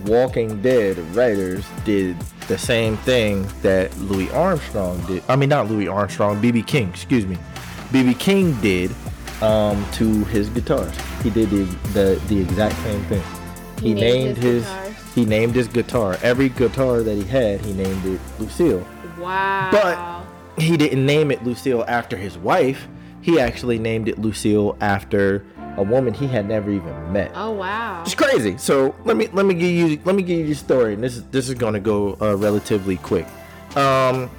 Walking Dead writers did the same thing that Louis Armstrong did. I mean, not Louis Armstrong, BB King, excuse me. BB King did um, to his guitars. He did the, the the exact same thing. He, He named named his his, he named his guitar. Every guitar that he had, he named it Lucille. Wow. But he didn't name it Lucille after his wife. He actually named it Lucille after a woman he had never even met. oh wow. It's crazy. So let me let me give you let me give you the story, and this is this is gonna go uh, relatively quick. Um,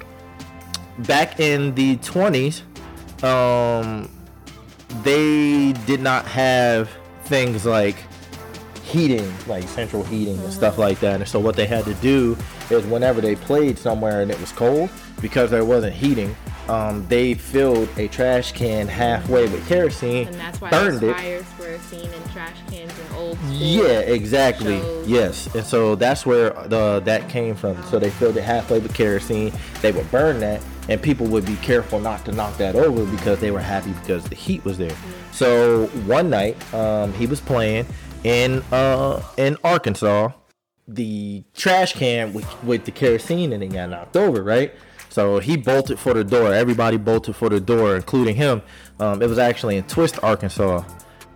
back in the twenties, um, they did not have things like heating, like central heating and stuff like that. And so what they had to do is whenever they played somewhere and it was cold, because there wasn't heating, um, they filled a trash can halfway with kerosene, And that's why burned those it. fires were seen in trash cans in old school. Yeah, exactly. shows. Yes, and so that's where the that came from. So they filled it halfway with kerosene. They would burn that, and people would be careful not to knock that over because they were happy because the heat was there. So one night, um, he was playing in uh in Arkansas. The trash can with, with the kerosene and it got knocked over, right? So he bolted for the door. Everybody bolted for the door, including him. Um, it was actually in Twist, Arkansas,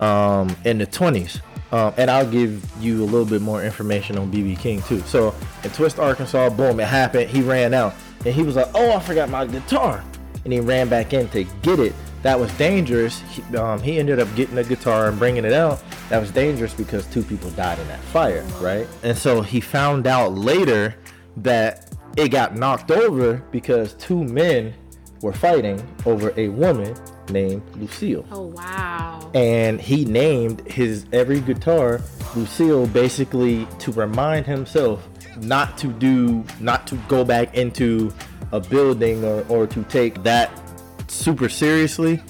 um, in the 20s. Um, and I'll give you a little bit more information on BB King too. So in Twist, Arkansas, boom, it happened. He ran out and he was like, "Oh, I forgot my guitar," and he ran back in to get it. That was dangerous. He, um, he ended up getting the guitar and bringing it out. That was dangerous because two people died in that fire, right? And so he found out later that it got knocked over because two men were fighting over a woman named Lucille Oh wow. and he named his every guitar Lucille basically to remind himself not to do not to go back into a building or, or to take that super seriously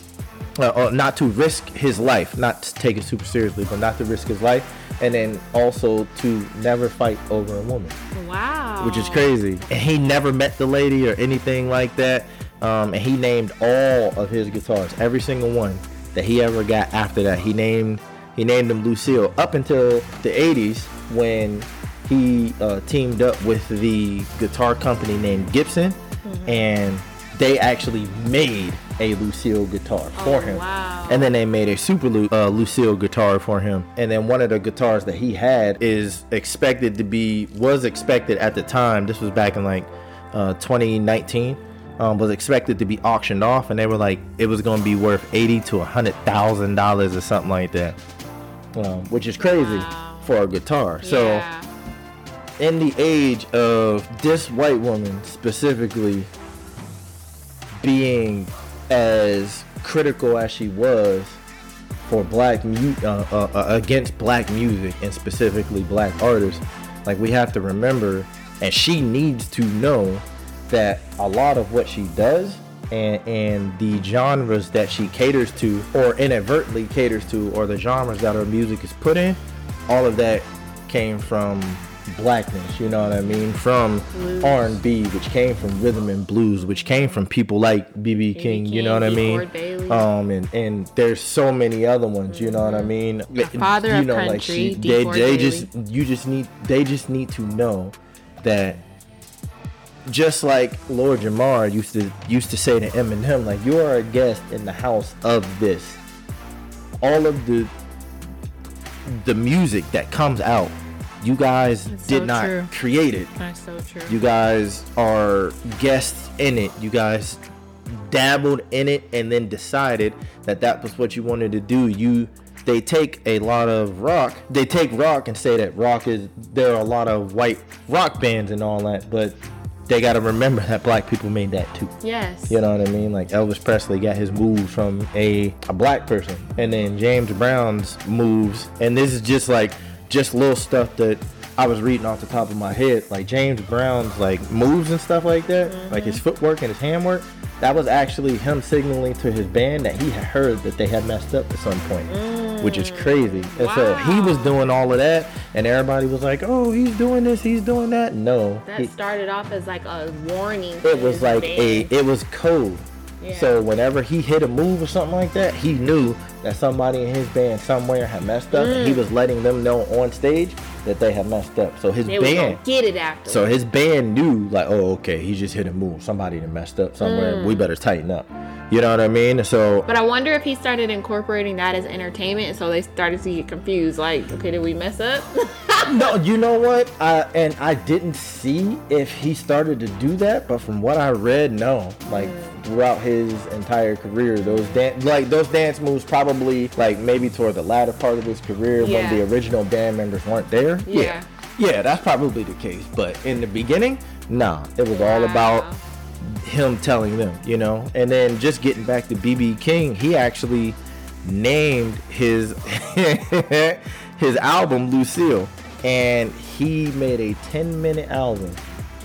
uh, or not to risk his life not to take it super seriously but not to risk his life and then also to never fight over a woman Wow. which is crazy. And he never met the lady or anything like that. Um, and he named all of his guitars, every single one that he ever got after that. He named he named them Lucille up until the 80s when he uh, teamed up with the guitar company named Gibson, and they actually made a Lucille guitar for Oh, him. wow. And then they made a Super Lu- uh, Lucille guitar for him. And then one of the guitars that he had is expected to be was expected at the time. This was back in like uh, 2019. Um, was expected to be auctioned off, and they were like it was going to be worth eighty to a hundred thousand dollars or something like that, um, which is crazy Wow. for a guitar. So in the age of this white woman specifically being as critical as she was for black mu- uh, uh, uh, against black music and specifically black artists like we have to remember and she needs to know that a lot of what she does and, and the genres that she caters to or inadvertently caters to or the genres that her music is put in all of that came from blackness you know what i mean? From r&b which came from rhythm and blues which came from people like bb king, you know what I mean? Um and and there's so many other ones you know what i mean? The father you of know like country, she they, they just you just need they just need to know that just like Lord Jamar used to used to say to Eminem, like you are a guest in the house of this. All of the the music that comes out, you guys did so not true. create it. That's so true. You guys are guests in it. You guys dabbled in it and then decided that that was what you wanted to do. You they take a lot of rock. They take rock and say that rock is there are a lot of white rock bands and all that, but they got to remember that black people made that too. yes. You know what I mean? Like Elvis Presley got his moves from a, a black person, and then James Brown's moves, and this is just like just little stuff that I was reading off the top of my head. Like James Brown's like moves and stuff like that, mm-hmm. like his footwork and his handwork. That was actually him signaling to his band that he had heard that they had messed up at some point, which is mm. crazy. And so he was doing all of that, and everybody was like, "Oh, he's doing this, he's doing that." No, That he- started off as like a warning. it was like a it was code Yeah. so whenever he hit a move or something like that he knew that somebody in his band somewhere had messed up and he was letting them know on stage that they had messed up so his Mm. they band get it after. so his band knew like oh okay he just hit a move somebody that messed up somewhere we better tighten up you know what i mean so Mm. But I wonder if he started incorporating that as entertainment, so they started to get confused. Like, okay, did we mess up? [LAUGHS] no, you know what? I, and I didn't see if he started to do that, but from what I read, no. Like throughout his entire career, those dan- like those dance moves probably like maybe toward the latter part of his career Yeah. when the original band members weren't there. Yeah. yeah, that's probably the case. But in the beginning, nah, it was all about him telling them, you know. And then just getting back to BB King, he actually named his [LAUGHS] his album Lucille, and he made a 10 minute album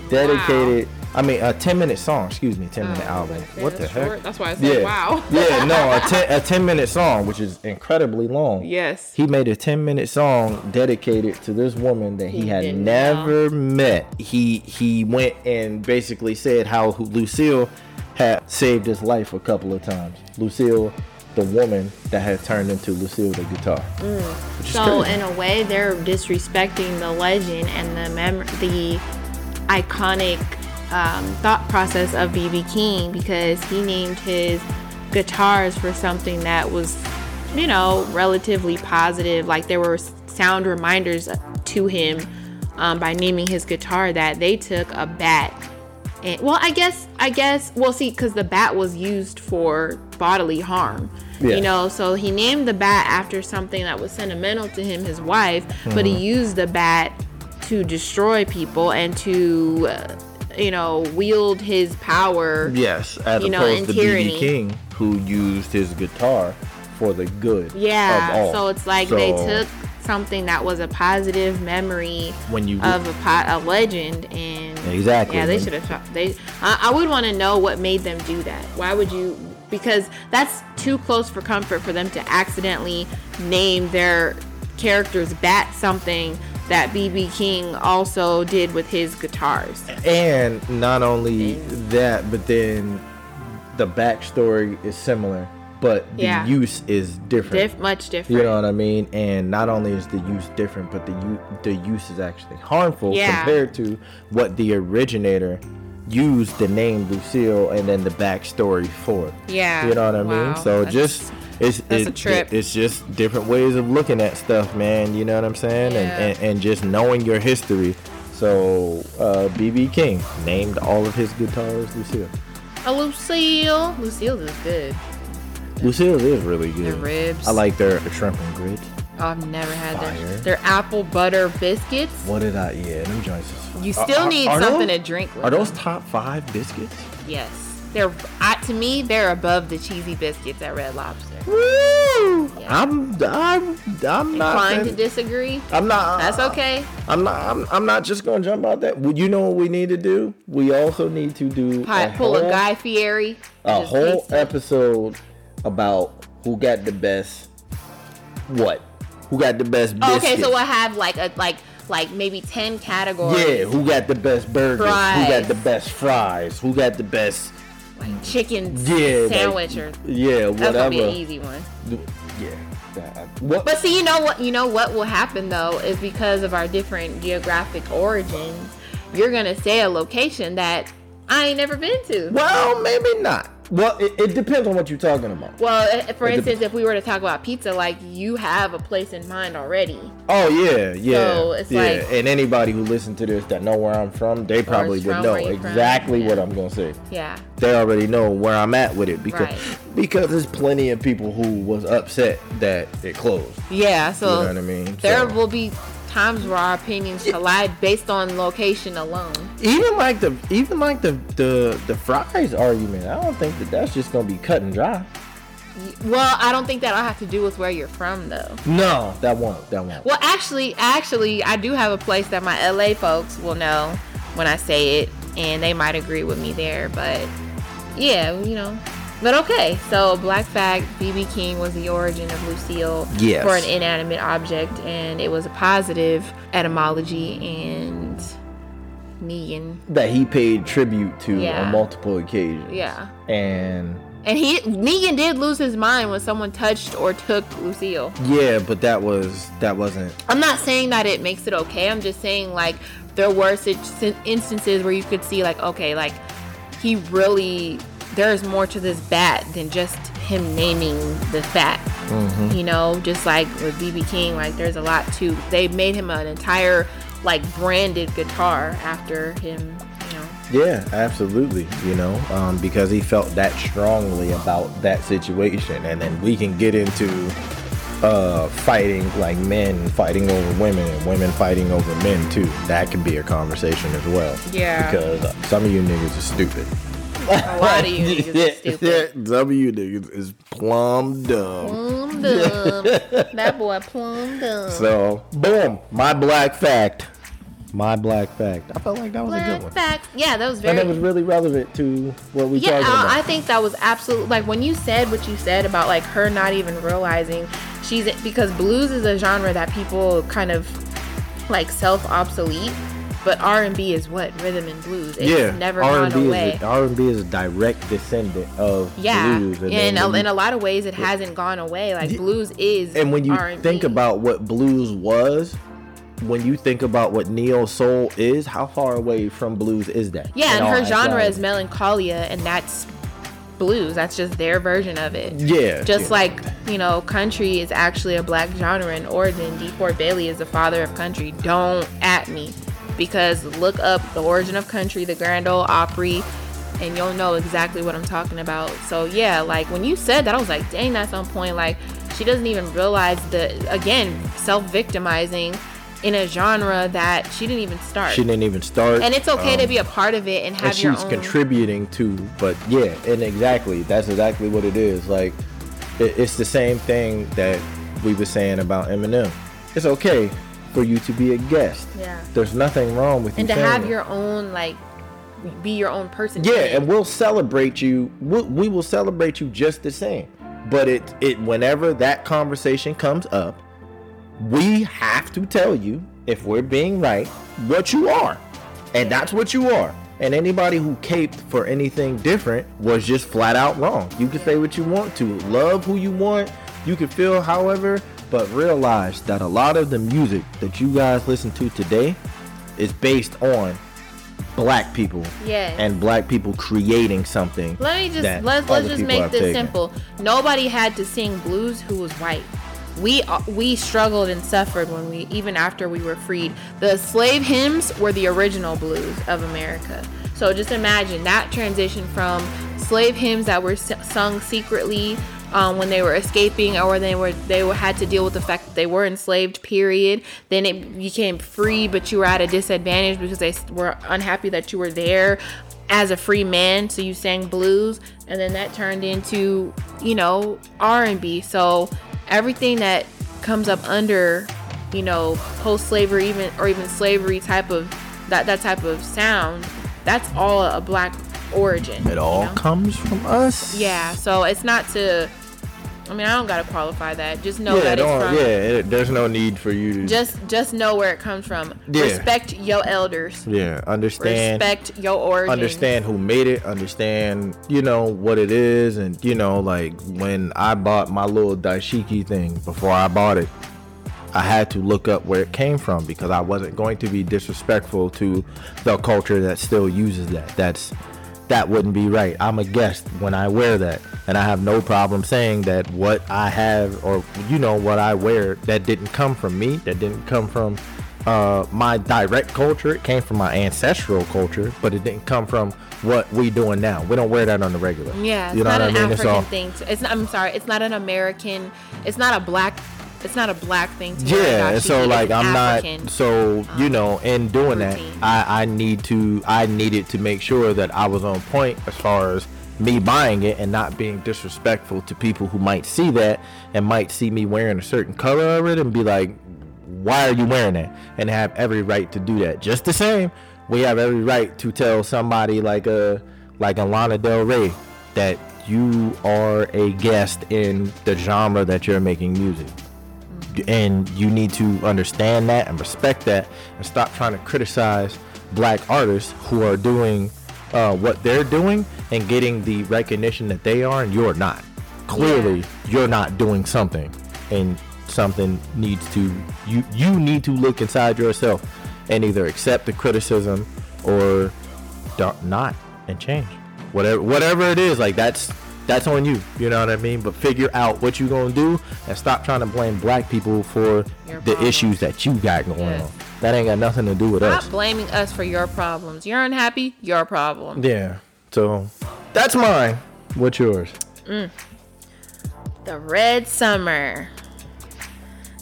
dedicated. I mean, a 10 minute song. Excuse me, 10 minute Oh, album. that's What the heck? short. That's why I said, Yeah, wow. [LAUGHS] yeah, no, a [LAUGHS] 10, a 10 minute song, which is incredibly long. Yes. He made a 10 minute song dedicated to this woman that he, He had never met. He he went and basically said how Lucille had saved his life a couple of times. Lucille, the woman that had turned into Lucille the guitar. Mm. Is So crazy. in a way, they're disrespecting the legend and the mem- the iconic um, thought process of BB King because he named his guitars for something that was, you know, relatively positive. Like there were sound reminders to him um, by naming his guitar that they took a bat. And, well, I guess, I guess, well, see, because the bat was used for bodily harm, Yeah. you know, so he named the bat after something that was sentimental to him, his wife, but he used the bat to destroy people and to, uh, you know, wield his power. Yes, as You know, opposed to. BB King, who used his guitar for the good. Yeah, of all. so it's like they took something that was a positive memory when you of a, po- a legend and Exactly. yeah they should have they I, I would want to know what made them do that why would you because that's too close for comfort for them to accidentally name their character's bat something that bb king also did with his guitars and not only that, but then the backstory is similar, but the Yeah. use is different. Diff- much different You know what I mean? And not only is the use different, but the u- the use is actually harmful Yeah. compared to what the originator used the name Lucille and then the backstory for yeah You know what I mean? So That's- just it's that's it- a trip. it's just different ways of looking at stuff, man. You know what I'm saying? Yeah. And, and and just knowing your history. So uh, BB King named all of his guitars Lucille. a lucille lucille is good Lucille is really good. the ribs I like their shrimp and grits. Oh, I've never had their, their apple butter biscuits. What did I? Yeah, them joints. Is, You still are- need are something those- to drink with. Are those top five biscuits? Yes, they're I, to me they're above the cheesy biscuits at Red Lobster. Woo! Yeah. I'm I'm I'm not. Inclined to disagree. I'm not. That's uh, okay. I'm not. I'm, I'm not just gonna jump out that. Well, You know what we need to do? We also need to do Pi- pull a whole- Guy Fieri. a whole episode about who got the best. What? Who got the best Oh, biscuits? okay, so I have like a like like maybe ten categories. Yeah, who got the best burgers? Who got the best fries? Who got the best? Like chicken Yeah, like- sandwich or Yeah, whatever. that's gonna be an easy one. Yeah. that- What? But see, you know what? You know what will happen though is because of our different geographic origins, you're gonna say a location that I ain't never been to. Well, maybe not. Well, it, it depends on what you're talking about. Well, eh, for It instance, if we were to talk about pizza, like you have a place in mind already. Oh yeah, yeah, So, it's yeah. like- and anybody who listens to this that know where I'm from, they probably would know where you're from, exactly yeah. what I'm gonna say. Yeah. They already know where I'm at with it because Right. because there's plenty of people who was upset that it closed. Yeah. So you know what I mean? there So- will be times where our opinions collide based on location alone. even like the even like the the the fries argument. I don't think that that's just gonna be cut and dry. Well, I don't think that'll have to do with where you're from though. No, that won't. That won't. Well, actually, actually, I do have a place that my LA folks will know when I say it, and they might agree with me there. But yeah, you know. But okay, so Black Fact, BB King was the origin of Lucille Yes. for an inanimate object, and it was a positive etymology. And Negan, That he paid tribute to Yeah. on multiple occasions. yeah, And and he Negan did lose his mind when someone touched or took Lucille. yeah, but that was that wasn't I'm not saying that it makes it okay. I'm just saying like there were instances where you could see like okay, like he really there's more to this bat than just him naming the bat. You know, just like with BB King, like there's a lot to. They made him an entire like branded guitar after him. You know. Yeah, absolutely. You know, um, because he felt that strongly about that situation, and then we can get into uh, fighting like men fighting over women and women fighting over men too. That can be a conversation as well. Yeah. Because some of you niggas are stupid. A lot of [LAUGHS] you niggas are stupid. you niggas is plumb dumb. Plum dumb. [LAUGHS] that boy plum dumb. So, boom, my black fact. My black fact. I felt like that was a good Black one. fact. Yeah, that was very. And it was really relevant to what we yeah, talking about. I, I think that was absolutely like when you said what you said about like her not even realizing she's because blues is a genre that people kind of like self obsolete, but R and B is what rhythm and blues. It's yeah, never R&B gone away. Is a, R&B is a direct descendant of yeah, blues. and in, a, when in a lot of ways, it hasn't gone away. Like blues is and when you R&B. think about what blues was, when you think about what neo soul is, how far away from blues is that? Yeah, and her genre is melancholia, and that's blues. That's just their version of it. Yeah. Just yeah. like, you know, country is actually a black genre in origin. DeFord Bailey is the father of country. Don't at me. Because look up the origin of country, the Grand Ole Opry, and you'll know exactly what I'm talking about. So, yeah, like when you said that, I was like, dang, that's on point. Like, she doesn't even realize the, again, self victimizing in a genre that she didn't even start. she didn't even start. and it's okay to um, be a part of it and have and your she's own. contributing to but yeah and exactly that's exactly what it is like it, it's the same thing that we were saying about eminem it's okay for you to be a guest. Yeah. there's nothing wrong with and you And to have your own like be your own person. Yeah and we'll celebrate you. We'll, we will celebrate you just the same. But it it whenever that conversation comes up we have to tell you if we're being right what you are. And that's what you are. And anybody who caped for anything different was just flat out wrong. You can say what you want to. Love who you want. You can feel however but realize that a lot of the music that you guys listen to today is based on black people Yeah. and black people creating something let me just let's let's just make this taken. simple nobody had to sing blues who was white we uh, we struggled and suffered when we even after we were freed the slave hymns were the original blues of america so just imagine that transition from slave hymns that were sung secretly um, when they were escaping or they were they had to deal with the fact that they were enslaved period. Then it became free but you were at a disadvantage because they were unhappy that you were there as a free man so you sang blues. And then that turned into you know r&b so everything that comes up under you know post-slavery even or even slavery type of that that type of sound that's all a black origin it all you know? comes from us? Yeah so it's not to i mean i don't gotta qualify that. Just know yeah, that it's from yeah it, there's no need for you to just just know where it comes from. Yeah. respect your elders. Yeah understand respect your origin understand who made it understand you know what it is and you know like when i bought my little dashiki thing before i bought it i had to look up where it came from because i wasn't going to be disrespectful to the culture that still uses that that's that wouldn't be right i'm a guest when i wear that and i have no problem saying that what i have or you know what i wear that didn't come from me that didn't come from uh, my direct culture. It came from my ancestral culture, but it didn't come from what we doing now. We don't wear that on the regular. Yeah, it's you know not what I an mean. It's African all thing. It's not, I'm sorry, it's not an American. It's not a black. It's not a black thing to yeah. And so like I'm African. not. So you um, know, in doing that. I I need to I needed to make sure that I was on point as far as me buying it and not being disrespectful to people who might see that and might see me wearing a certain color of it and be like, why are you wearing that? And have every right to do that. Just the same, we have every right to tell somebody like a like a Lana Del Rey that you are a guest in the genre that you're making music. And you need to understand that and respect that and stop trying to criticize black artists who are doing uh, what they're doing and getting the recognition that they are and you're not. Clearly, you're not doing something and something needs to you you need to look inside yourself and either accept the criticism or don't, not and change whatever whatever it is like that's that's on you you know what i mean but figure out what you're gonna do and stop trying to blame black people for Your the problems. issues that you got going Yes. on that ain't got nothing to do with us Stop blaming us for your problems. You're unhappy. Your problem. yeah so that's mine what's yours mm. The Red Summer.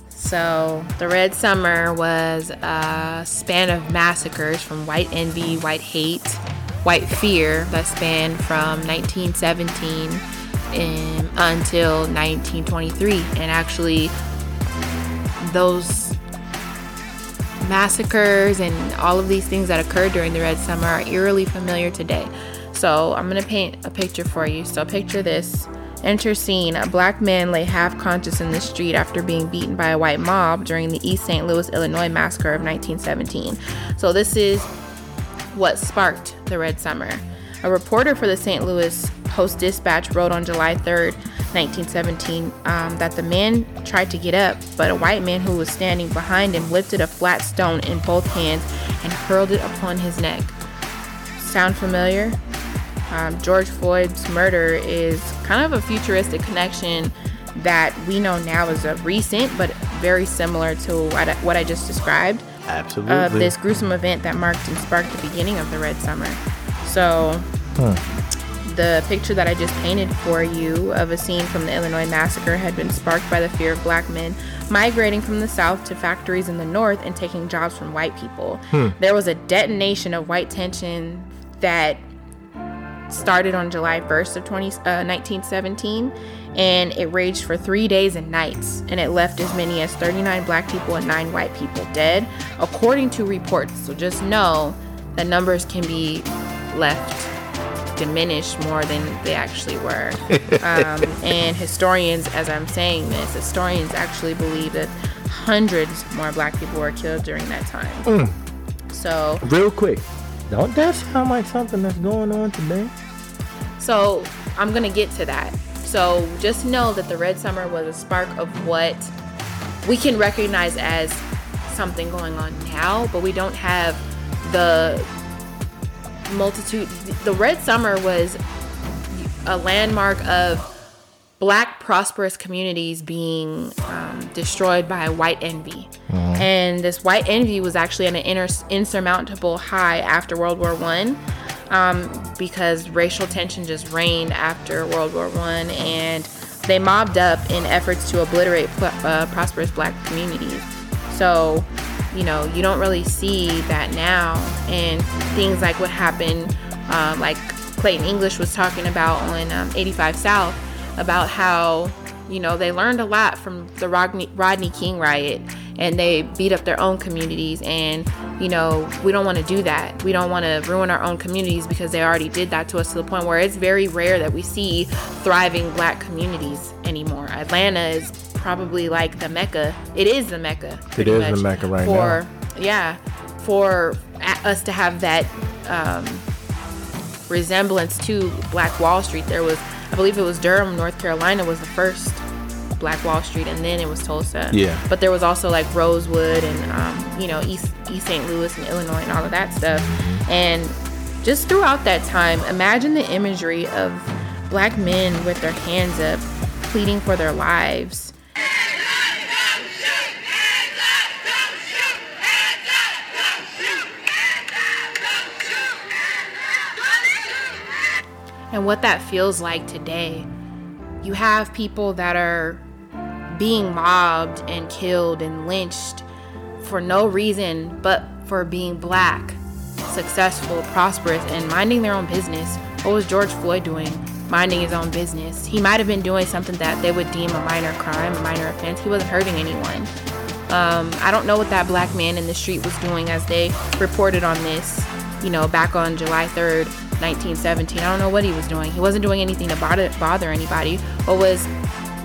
So, the Red Summer was a span of massacres from white envy, white hate, white fear that spanned from 1917 in, until 1923. And actually, those massacres and all of these things that occurred during the Red Summer are eerily familiar today. So I'm gonna paint a picture for you. So picture this. Enter scene. A black man lay half conscious in the street after being beaten by a white mob during the East St. Louis, Illinois massacre of 1917. So this is what sparked the Red Summer. A reporter for the St. Louis Post Dispatch wrote on July 3rd 1917, um, that the man tried to get up, but a white man who was standing behind him lifted a flat stone in both hands and hurled it upon his neck. Sound familiar? Um, George Floyd's murder is kind of a futuristic connection that we know now is a recent, but very similar to what I, what I just described Absolutely. of this gruesome event that marked and sparked the beginning of the Red Summer. So, the picture that I just painted for you of a scene from the Illinois massacre had been sparked by the fear of black men migrating from the south to factories in the north and taking jobs from white people. There was a detonation of white tension that started on July 1st of 20, uh, 1917 and it raged for three days and nights and it left as many as 39 black people and 9 white people dead according to reports so just know that numbers can be left diminished more than they actually were [LAUGHS] um, and historians as i'm saying this historians actually believe that hundreds more black people were killed during that time so Real quick. Don't that sound like something that's going on today? So I'm gonna get to that. So just know that the Red Summer was a spark of what we can recognize as something going on now, but we don't have the multitude. The Red Summer was a landmark of black prosperous communities being um, destroyed by white envy. And this white envy was actually at an inter- insurmountable high after World War One, um, because racial tension just reigned after World War One, and they mobbed up in efforts to obliterate uh, prosperous black communities. So, you know, you don't really see that now, and things like what happened, um, like Clayton English was talking about on um, 85 South, about how you know they learned a lot from the Rodney, Rodney King riot and they beat up their own communities and you know we don't want to do that we don't want to ruin our own communities because they already did that to us to the point where it's very rare that we see thriving black communities anymore atlanta is probably like the mecca it is the mecca It is the Mecca right now. for yeah for us to have that um, resemblance to Black Wall Street. There was, I believe it was Durham, North Carolina, was the first Black Wall Street, and then it was Tulsa. Yeah. But there was also like Rosewood and um, you know East East St. Louis and Illinois and all of that stuff. And just throughout that time, imagine the imagery of black men with their hands up, pleading for their lives. And what that feels like today. You have people that are being mobbed and killed and lynched for no reason but for being black, successful, prosperous, and minding their own business. What was George Floyd doing? Minding his own business. He might have been doing something that they would deem a minor crime, a minor offense. He wasn't hurting anyone. Um, I don't know what that black man in the street was doing as they reported on this, you know, back on July 3rd, 1917. I don't know what he was doing. He wasn't doing anything to bother, bother anybody. What was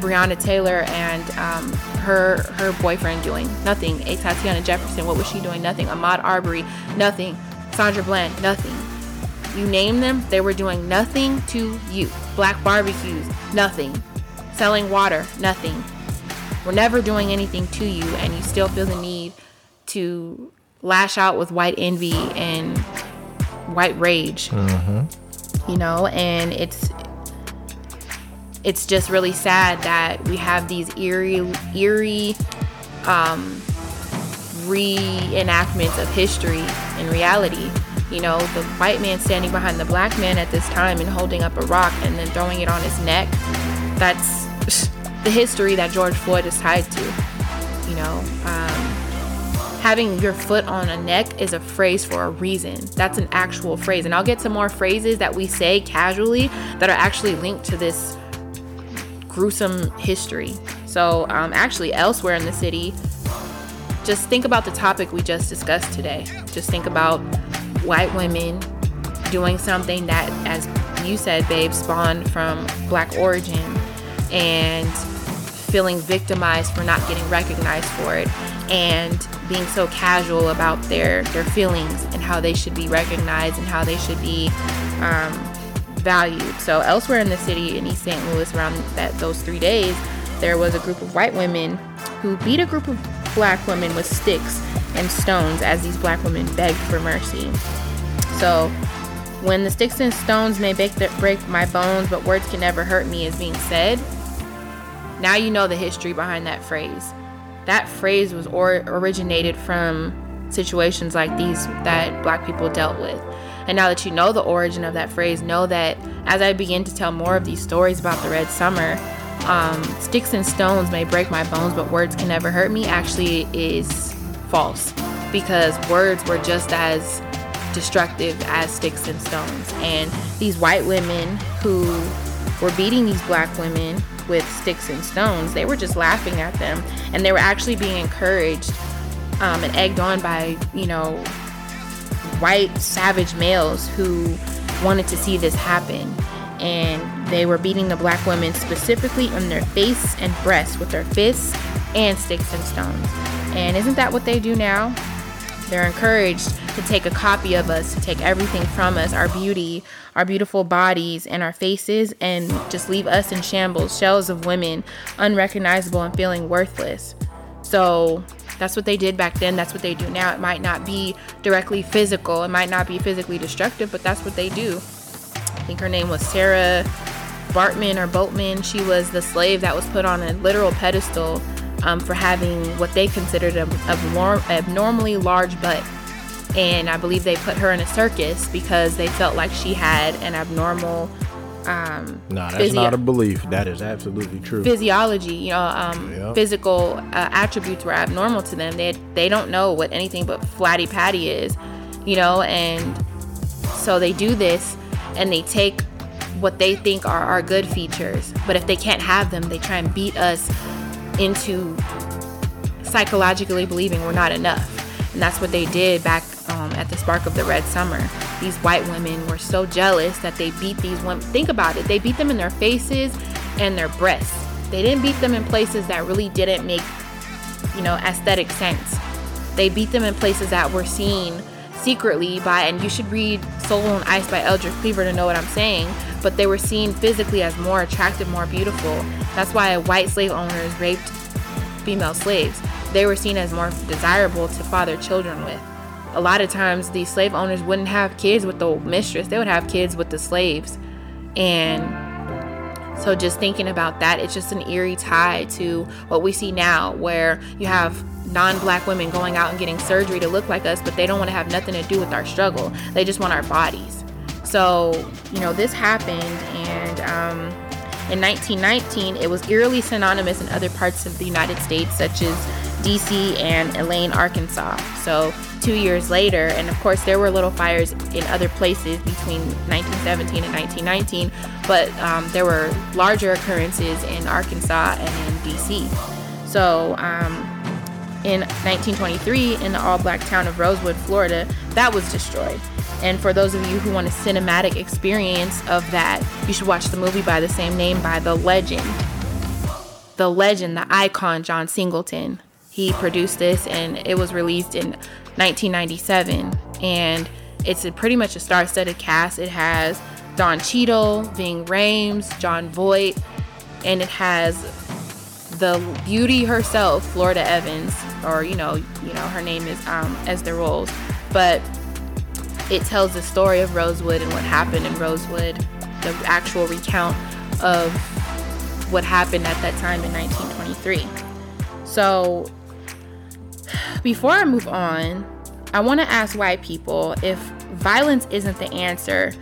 Breonna Taylor and um, her her boyfriend doing? Nothing. Atatiana Jefferson, what was she doing? Nothing. Ahmaud Arbery, nothing. Sandra Bland, nothing. You name them, they were doing nothing to you. Black barbecues, nothing. Selling water, nothing. We're never doing anything to you, and you still feel the need to lash out with white envy and white rage. You know, and it's it's just really sad that we have these eerie eerie um reenactments of history and reality. You know, the white man standing behind the black man at this time and holding up a rock and then throwing it on his neck. That's [LAUGHS] the history that George Floyd is tied to. You know, um, having your foot on a neck is a phrase for a reason. That's an actual phrase. And I'll get to more phrases that we say casually that are actually linked to this gruesome history. So, um, actually, elsewhere in the city, just think about the topic we just discussed today. Just think about white women doing something that, as you said, babe, spawned from black origin and feeling victimized for not getting recognized for it and being so casual about their their feelings and how they should be recognized and how they should be um, valued. So elsewhere in the city in East St. Louis around that those 3 days, there was a group of white women who beat a group of black women with sticks and stones as these black women begged for mercy. So when the sticks and stones may break my bones, but words can never hurt me is being said, now you know the history behind that phrase. That phrase was or- originated from situations like these that black people dealt with. And now that you know the origin of that phrase, know that as I begin to tell more of these stories about the Red Summer, um, sticks and stones may break my bones, but words can never hurt me actually is false because words were just as destructive as sticks and stones. And these white women who were beating these black women with sticks and stones, they were just laughing at them. And they were actually being encouraged um, and egged on by, you know, white savage males who wanted to see this happen. And they were beating the black women specifically on their face and breasts with their fists and sticks and stones. And isn't that what they do now? They're encouraged to take a copy of us, to take everything from us, our beauty, our beautiful bodies, and our faces, and just leave us in shambles, shells of women, unrecognizable and feeling worthless. So that's what they did back then. That's what they do now. It might not be directly physical, it might not be physically destructive, but that's what they do. I think her name was Sarah Baartman or Boatman. She was the slave that was put on a literal pedestal um, for having what they considered a, a abnormally large butt. And I believe they put her in a circus because they felt like she had an abnormal. Um, nah, that's physio- not a belief. That is absolutely true. Physiology, you know, um, yep. physical uh, attributes were abnormal to them. They they don't know what anything but flatty patty is, you know, and so they do this and they take what they think are our good features, but if they can't have them, they try and beat us into psychologically believing we're not enough. And that's what they did back at the Spark of the Red Summer. These white women were so jealous that they beat these women. Think about it. They beat them in their faces and their breasts. They didn't beat them in places that really didn't make, you know, aesthetic sense. They beat them in places that were seen secretly by, and you should read Soul on Ice by Eldridge Cleaver to know what I'm saying, but they were seen physically as more attractive, more beautiful. That's why white slave owners raped female slaves. They were seen as more desirable to father children with. A lot of times, these slave owners wouldn't have kids with the mistress, they would have kids with the slaves. And so, just thinking about that, it's just an eerie tie to what we see now, where you have non black women going out and getting surgery to look like us, but they don't want to have nothing to do with our struggle. They just want our bodies. So, you know, this happened, and um, in 1919, it was eerily synonymous in other parts of the United States, such as DC and Elaine, Arkansas. So, two years later, and of course, there were little fires in other places between 1917 and 1919, but um, there were larger occurrences in Arkansas and in DC. So, um, in 1923 in the all black town of Rosewood, Florida, that was destroyed. And for those of you who want a cinematic experience of that, you should watch the movie by the same name by the legend. The legend, the icon, John Singleton. He produced this and it was released in 1997. And it's a pretty much a star studded cast. It has Don Cheadle, Ving Rhames, Jon Voight, and it has the beauty herself, Florida Evans, or you know, you know, her name is um, Esther Rolls, but it tells the story of Rosewood and what happened in Rosewood, the actual recount of what happened at that time in 1923. So, before I move on, I want to ask white people if violence isn't the answer,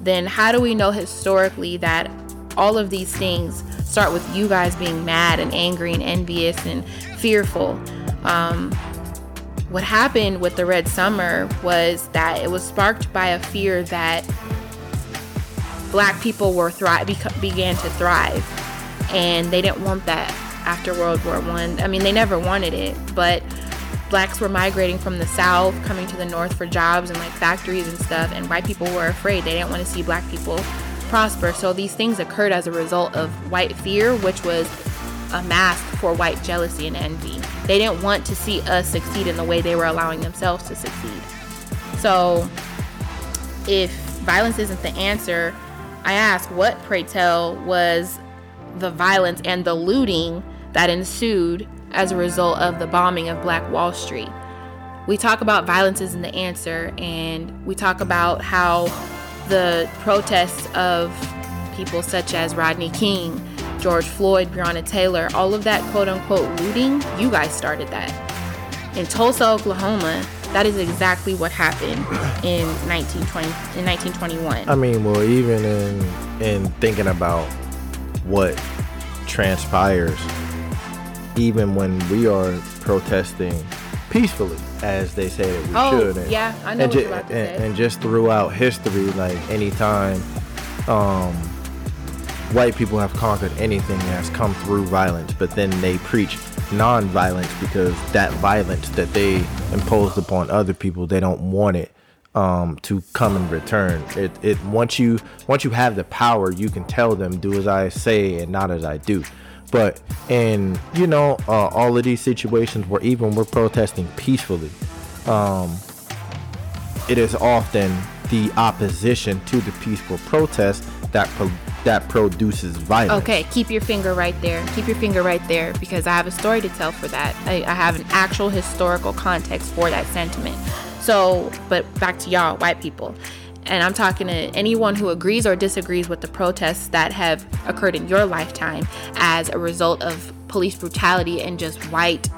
then how do we know historically that all of these things start with you guys being mad and angry and envious and fearful? Um, what happened with the Red Summer was that it was sparked by a fear that black people were thrive began to thrive, and they didn't want that after World War One. I. I mean, they never wanted it, but blacks were migrating from the south coming to the north for jobs and like factories and stuff and white people were afraid they didn't want to see black people prosper so these things occurred as a result of white fear which was a mask for white jealousy and envy. They didn't want to see us succeed in the way they were allowing themselves to succeed. So, if violence isn't the answer, I ask what, pray tell, was the violence and the looting that ensued as a result of the bombing of Black Wall Street. We talk about violence isn't the answer, and we talk about how the protests of people such as Rodney King, George Floyd, Breonna Taylor, all of that quote unquote looting, you guys started that. In Tulsa, Oklahoma, that is exactly what happened in 1920 in 1921. I mean, well, even in in thinking about what transpires, even when we are protesting peacefully, as they say that we oh, should. And, yeah, I know and, what ju- you're about to and, and just throughout history, like anytime um, white people have conquered anything, it has come through violence. But then they preach non-violence because that violence that they imposed upon other people, they don't want it um, to come in return. It, it once you once you have the power, you can tell them do as I say and not as I do. But in you know uh, all of these situations where even we're protesting peacefully, um, it is often the opposition to the peaceful protest that pro- that produces violence. Okay, keep your finger right there. Keep your finger right there because I have a story to tell for that. I, I have an actual historical context for that sentiment. So, but back to y'all, white people. And I'm talking to anyone who agrees or disagrees with the protests that have occurred in your lifetime as a result of police brutality and just white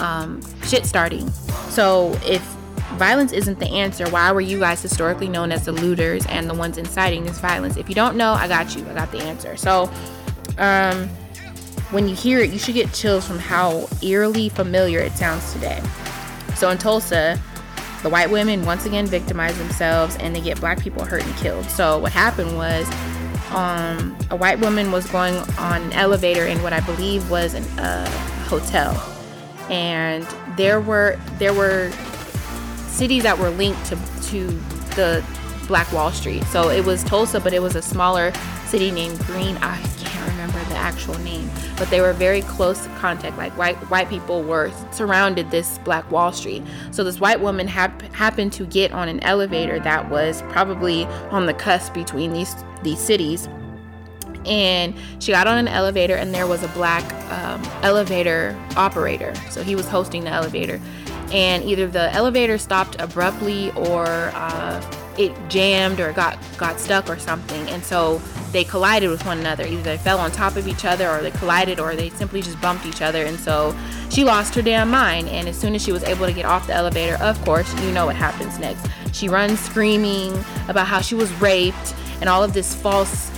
um, shit starting. So, if violence isn't the answer, why were you guys historically known as the looters and the ones inciting this violence? If you don't know, I got you. I got the answer. So, um, when you hear it, you should get chills from how eerily familiar it sounds today. So, in Tulsa, the white women once again victimize themselves and they get black people hurt and killed. So, what happened was um, a white woman was going on an elevator in what I believe was a uh, hotel, and there were there were cities that were linked to to the Black Wall Street. So it was Tulsa, but it was a smaller city named Green. I can't remember the actual name, but they were very close contact. Like white white people were surrounded this Black Wall Street. So this white woman hap- happened to get on an elevator that was probably on the cusp between these these cities and she got on an elevator and there was a black um, elevator operator so he was hosting the elevator and either the elevator stopped abruptly or uh, it jammed or got got stuck or something. And so they collided with one another. Either they fell on top of each other or they collided or they simply just bumped each other. And so she lost her damn mind. And as soon as she was able to get off the elevator of course you know what happens next. She runs screaming about how she was raped and all of this false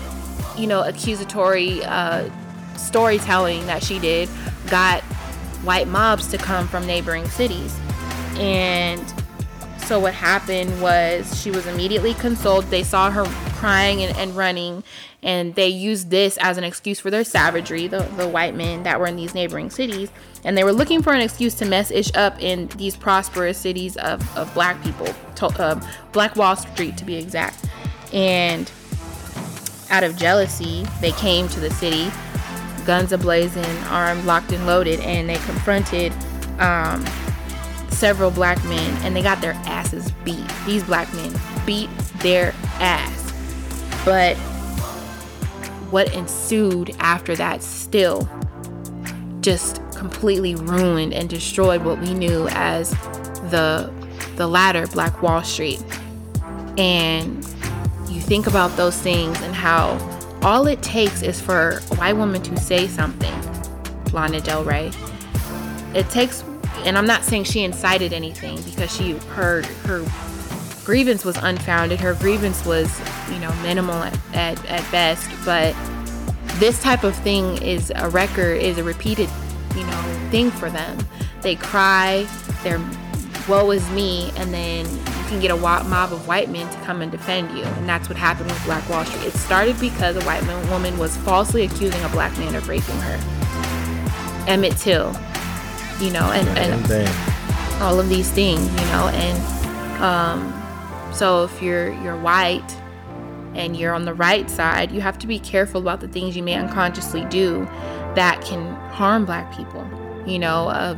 you know, accusatory uh, storytelling that she did got white mobs to come from neighboring cities. And so what happened was she was immediately consoled. They saw her crying and, and running, and they used this as an excuse for their savagery, the, the white men that were in these neighboring cities. And they were looking for an excuse to mess ish up in these prosperous cities of, of black people, to, um, Black Wall Street to be exact. And out of jealousy, they came to the city, guns ablazing, armed, locked, and loaded, and they confronted um, several black men, and they got their asses beat. These black men beat their ass. But what ensued after that still just completely ruined and destroyed what we knew as the the latter Black Wall Street. And you think about those things and how all it takes is for a white woman to say something, Lana Del Rey. It takes, and I'm not saying she incited anything because she her her grievance was unfounded. Her grievance was, you know, minimal at, at, at best. But this type of thing is a record, is a repeated, you know, thing for them. They cry, they're woe is me, and then you can get a mob of white men to come and defend you. And that's what happened with Black Wall Street. It started because a white man, woman was falsely accusing a black man of raping her. Emmett Till, you know, and, and all of these things, you know, and um, so if you're you're white and you're on the right side, you have to be careful about the things you may unconsciously do that can harm black people. You know, uh,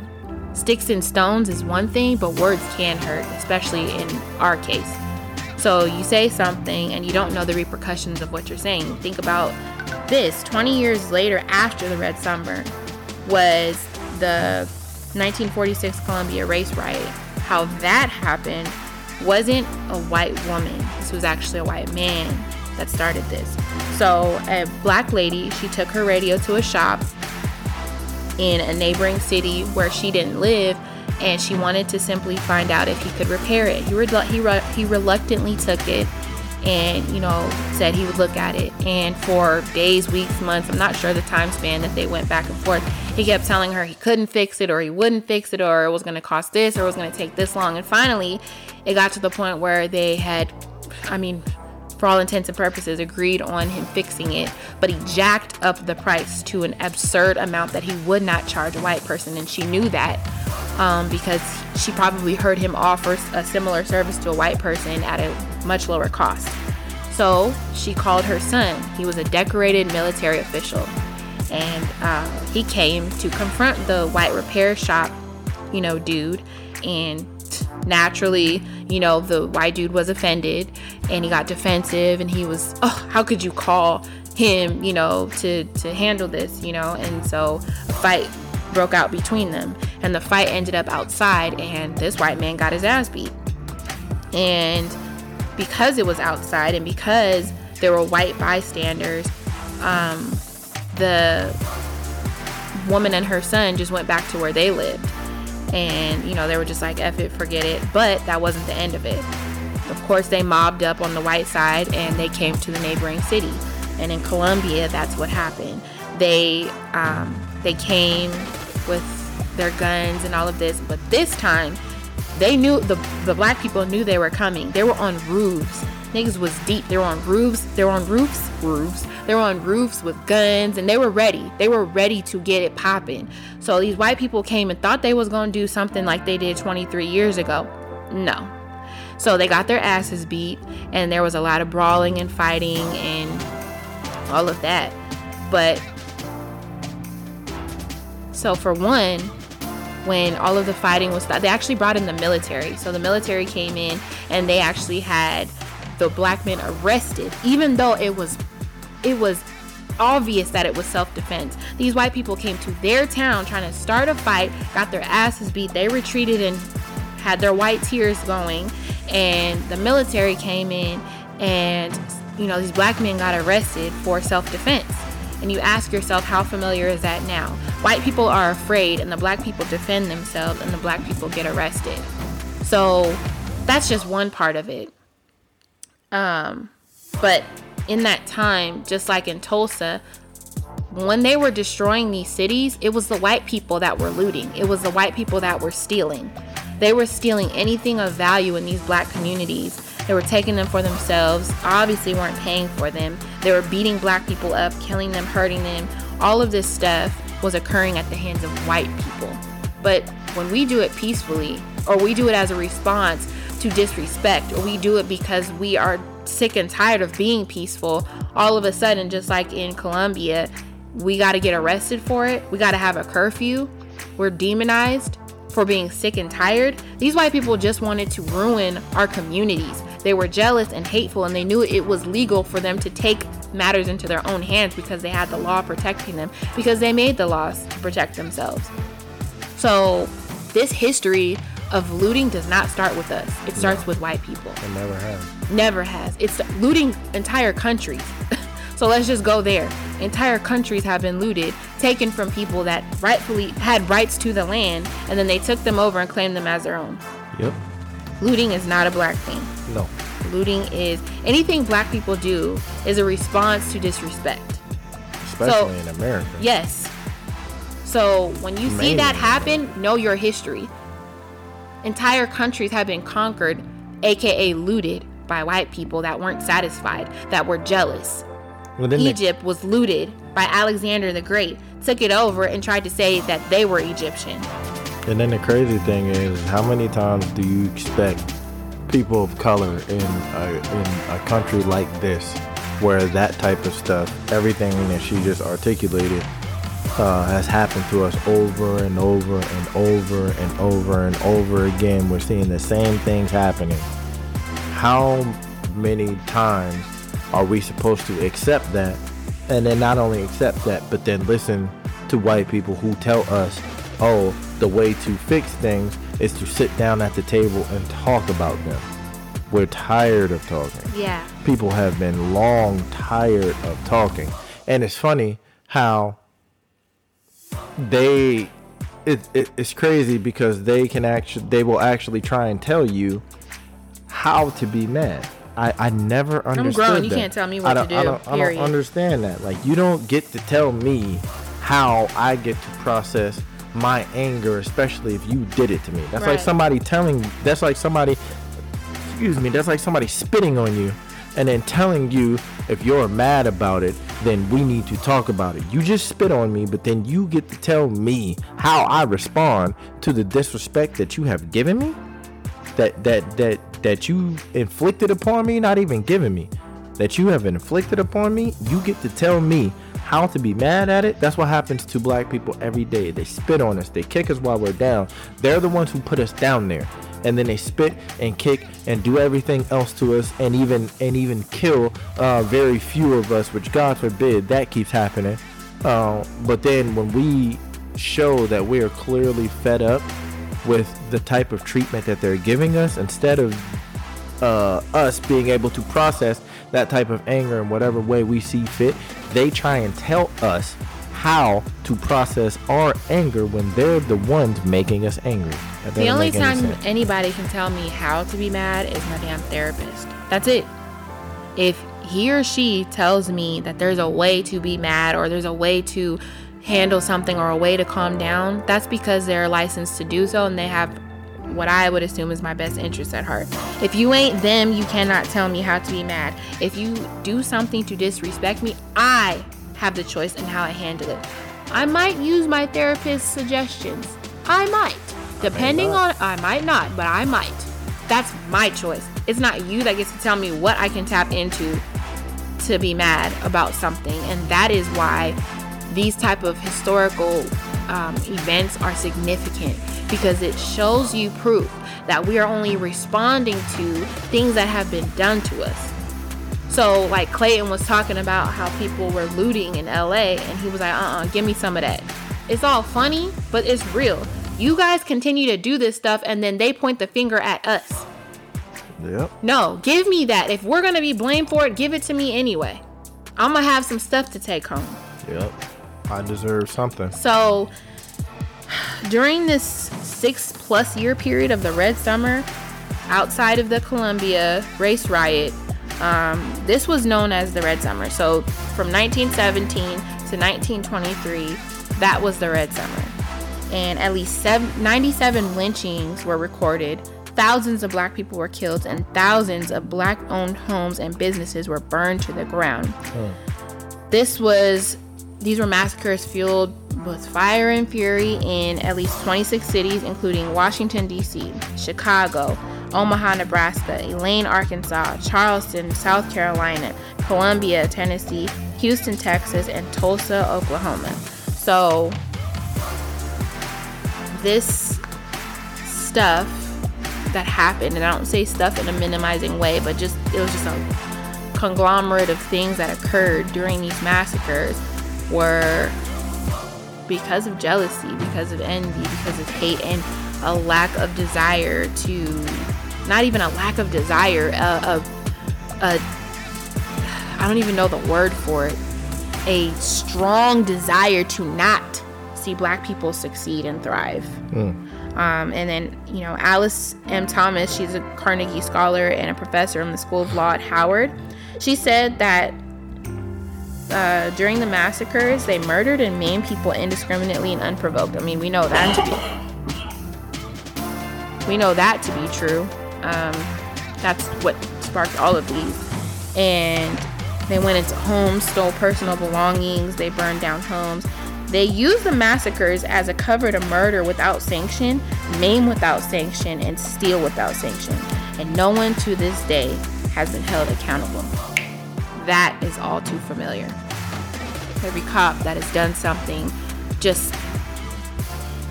sticks and stones is one thing, but words can hurt, especially in our case. So you say something and you don't know the repercussions of what you're saying. Think about this 20 years later, after the Red Summer, was the 1946 Columbia race riot. How that happened wasn't a white woman, this was actually a white man that started this. So, a black lady, she took her radio to a shop in a neighboring city where she didn't live and she wanted to simply find out if he could repair it. He, he, re- he reluctantly took it and, you know, said he would look at it. And for days, weeks, months, I'm not sure the time span that they went back and forth, he kept telling her he couldn't fix it or he wouldn't fix it or it was going to cost this or it was going to take this long. And finally, it got to the point where they had, I mean, for all intents and purposes, agreed on him fixing it, but he jacked up the price to an absurd amount that he would not charge a white person, and she knew that um, because she probably heard him offer a similar service to a white person at a much lower cost. So she called her son. He was a decorated military official, and uh, he came to confront the white repair shop, you know, dude, and naturally, you know, the white dude was offended and he got defensive and he was, oh, how could you call him, you know, to to handle this, you know? And so a fight broke out between them and the fight ended up outside and this white man got his ass beat. And because it was outside and because there were white bystanders, um, the woman and her son just went back to where they lived and you know they were just like F it, forget it. But that wasn't the end of it. Of course, they mobbed up on the white side and they came to the neighboring city. And in Columbia, that's what happened. They um, they came with their guns and all of this, but this time they knew the the black people knew they were coming. They were on roofs. Niggas was deep. They were on roofs. They were on roofs. Roofs. They were on roofs with guns, and they were ready. They were ready to get it popping. So these white people came and thought they was gonna do something like they did 23 years ago. No. So they got their asses beat, and there was a lot of brawling and fighting and all of that. But so for one, when all of the fighting was they actually brought in the military. So the military came in and they actually had the black men arrested, even though it was it was obvious that it was self-defense. These white people came to their town trying to start a fight, got their asses beat. They retreated and had their white tears going, and the military came in and you know these black men got arrested for self-defense. And you ask yourself, how familiar is that now? White people are afraid, and the black people defend themselves, and the black people get arrested. So that's just one part of it. Um, but in that time, just like in Tulsa, when they were destroying these cities, it was the white people that were looting. It was the white people that were stealing. They were stealing anything of value in these black communities. They were taking them for themselves, obviously weren't paying for them. They were beating black people up, killing them, hurting them. All of this stuff was occurring at the hands of white people. But when we do it peacefully, or we do it as a response to disrespect, or we do it because we are sick and tired of being peaceful, all of a sudden, just like in Columbia, we got to get arrested for it. We got to have a curfew. We're demonized for being sick and tired. These white people just wanted to ruin our communities. They were jealous and hateful, and they knew it was legal for them to take matters into their own hands because they had the law protecting them, because they made the laws to protect themselves. So, this history of looting does not start with us. It starts with white people. It never has. Never has. It's looting entire countries. [LAUGHS] so let's just go there. Entire countries have been looted, taken from people that rightfully had rights to the land, and then they took them over and claimed them as their own. Yep. Looting is not a black thing. No. Looting is anything black people do is a response to disrespect. Especially in America. Yes. So when you see that happen, know your history. Entire countries have been conquered, aka looted, by white people that weren't satisfied, that were jealous. Well, then they- Egypt was looted by Alexander the Great, took it over and tried to say that they were Egyptian. And then the crazy thing is, how many times do you expect people of color in a, in a country like this, where that type of stuff, everything that she just articulated, uh, has happened to us over and over and over and over and over again. We're seeing the same things happening. How many times are we supposed to accept that and then not only accept that but then listen to white people who tell us oh the way to fix things is to sit down at the table and talk about them we're tired of talking Yeah. people have been long tired of talking and it's funny how they it, it, it's crazy because they can actually they will actually try and tell you how to be mad. I i never understood I'm grown, you can't tell me I what to don't- I do, don't, I don't understand that. Like you don't get to tell me how i get to process my anger especially if you did it to me. That's like somebody telling that's like somebody excuse me, that's like somebody spitting on you and then telling you if you're mad about it, then we need to talk about it. You just spit on me, but then you get to tell me how I respond to the disrespect that you have given me? That that that that you inflicted upon me, not even given me. That you have inflicted upon me, you get to tell me how to be mad at it. That's what happens to black people every day. They spit on us, they kick us while we're down. They're the ones who put us down there. And then they spit and kick and do everything else to us and even and even kill uh, very few of us, which God forbid that keeps happening. Uh, but then when we show that we are clearly fed up with the type of treatment that they're giving us, instead of uh, us being able to process that type of anger in whatever way we see fit, they try and tell us how to process our anger when they're the ones making us angry. The only make any time anybody can tell me how to be mad is my damn therapist. That's it. If he or she tells me that there's a way to be mad or there's a way to handle something or a way to calm down, that's because they're licensed to do so and they have what I would assume is my best interest at heart. If you ain't them, you cannot tell me how to be mad. If you do something to disrespect me, I have the choice in how I handle it. I might use my therapist's suggestions. I might. Depending on, I might not, but I might. That's my choice. It's not you that gets to tell me what I can tap into to be mad about something and that is why these type of historical um, events are significant because it shows you proof that we are only responding to things that have been done to us so like clayton was talking about how people were looting in la and he was like uh-uh give me some of that it's all funny but it's real you guys continue to do this stuff and then they point the finger at us Yep. no, give me that. If we're gonna be blamed for it, give it to me anyway. I'm gonna have some stuff to take home. Yep. I deserve something. So, during this six plus year period of the Red Summer, outside of the Columbia race riot, um, this was known as the Red Summer. So, from 1917 to 1923, that was the Red Summer. And at least 97 lynchings were recorded. Thousands of black people were killed, and thousands of black owned homes and businesses were burned to the ground. Hmm. This was these were massacres fueled with fire and fury in at least 26 cities, including Washington, D.C., Chicago, Omaha, Nebraska, Elaine, Arkansas, Charleston, South Carolina, Columbia, Tennessee, Houston, Texas, and Tulsa, Oklahoma. So, this stuff that happened, and I don't say stuff in a minimizing way, but just it was just a conglomerate of things that occurred during these massacres were because of jealousy, because of envy, because of hate, and a lack of desire to, not even a lack of desire, a, a, a I don't even know the word for it, a strong desire to not see black people succeed and thrive. Um, and then, you know, Alice M. Thomas, she's a Carnegie scholar and a professor in the School of Law at Howard. She said that uh, during the massacres, they murdered and maimed people indiscriminately and unprovoked. I mean, we know that to be we know that to be true. Um, that's what sparked all of these. And they went into homes, stole personal belongings, they burned down homes. They used the massacres as a cover to murder without sanction, maim without sanction, and steal without sanction. And no one to this day has been held accountable. That is all too familiar. Every cop that has done something just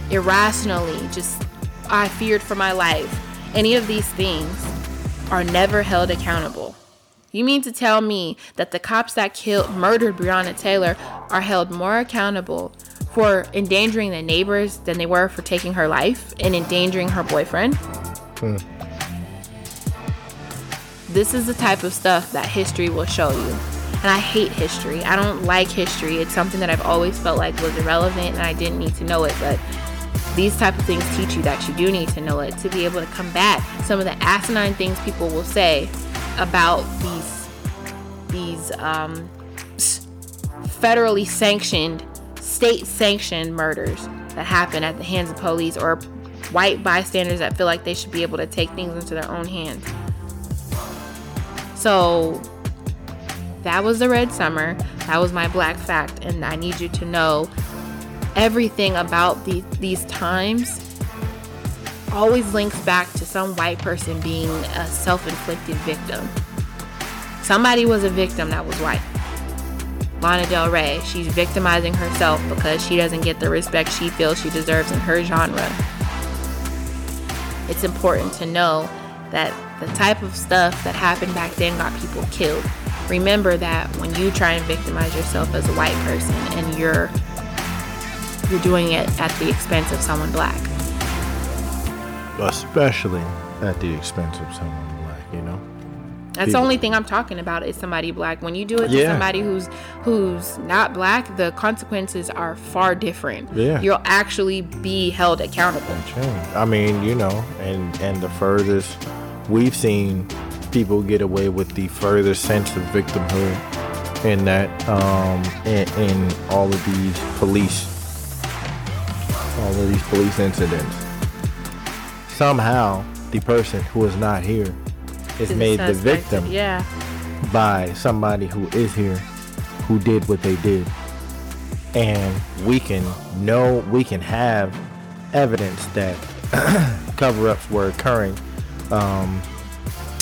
irrationally, just I feared for my life. Any of these things are never held accountable. You mean to tell me that the cops that killed, murdered Breonna Taylor are held more accountable for endangering the neighbors than they were for taking her life and endangering her boyfriend? Hmm. This is the type of stuff that history will show you. And I hate history. I don't like history. It's something that I've always felt like was irrelevant and I didn't need to know it, but these type of things teach you that you do need to know it to be able to combat some of the asinine things people will say about these these um, federally sanctioned, state sanctioned murders that happen at the hands of police or white bystanders that feel like they should be able to take things into their own hands. So that was the red summer. That was my black fact, and I need you to know everything about these these times always links back to some white person being a self-inflicted victim. Somebody was a victim that was white. Lana Del Rey, she's victimizing herself because she doesn't get the respect she feels she deserves in her genre. It's important to know that the type of stuff that happened back then got people killed. Remember that when you try and victimize yourself as a white person and you're you're doing it at the expense of someone black. Especially at the expense of someone black, you know? That's the only thing I'm talking about is somebody black. When you do it to Yeah. somebody who's who's not black, the consequences are far different. Yeah. You'll actually be held accountable. I mean, you know, and and the furthest we've seen people get away with the furthest sense of victimhood in that um in, in all of these police all of these police incidents. Somehow the person who is not here is made the victim Yeah. by somebody who is here who did what they did and we can know we can have evidence that [CLEARS THROAT] cover-ups were occurring um,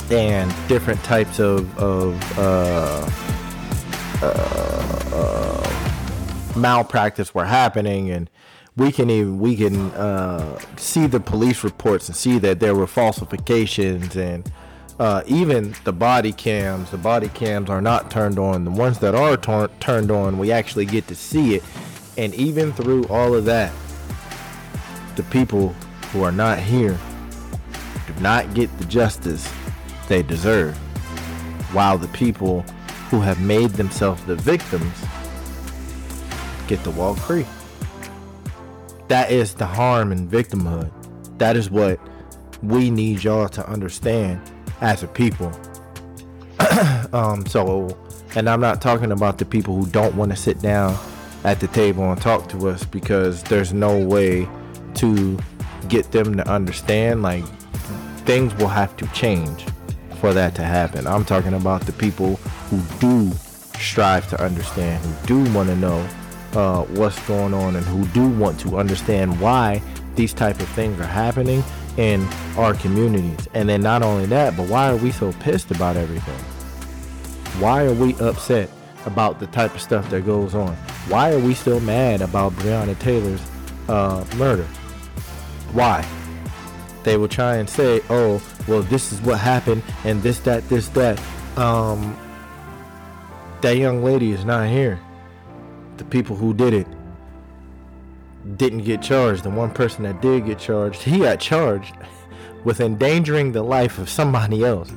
and different types of, of uh, uh, uh, malpractice were happening and we can even we can uh, see the police reports and see that there were falsifications and uh, even the body cams the body cams are not turned on. The ones that are tor- turned on we actually get to see it. And even through all of that the people who are not here do not get the justice they deserve while the people who have made themselves the victims get to walk free that is the harm in victimhood. That is what we need y'all to understand as a people. [CLEARS THROAT] Um so and i'm not talking about the people who don't want to sit down at the table and talk to us because there's no way to get them to understand like things will have to change for that to happen. I'm talking about the people who do strive to understand who do want to know uh, what's going on and who do want to understand why these type of things are happening in our communities and then not only that but why are we so pissed about everything why are we upset about the type of stuff that goes on? Why are we still mad about Breonna Taylor's uh, murder? Why? They will try and say, "Oh, well, this is what happened, and this, that, this, that." Um, that young lady is not here. The people who did it didn't get charged. The one person that did get charged, he got charged [LAUGHS] with endangering the life of somebody else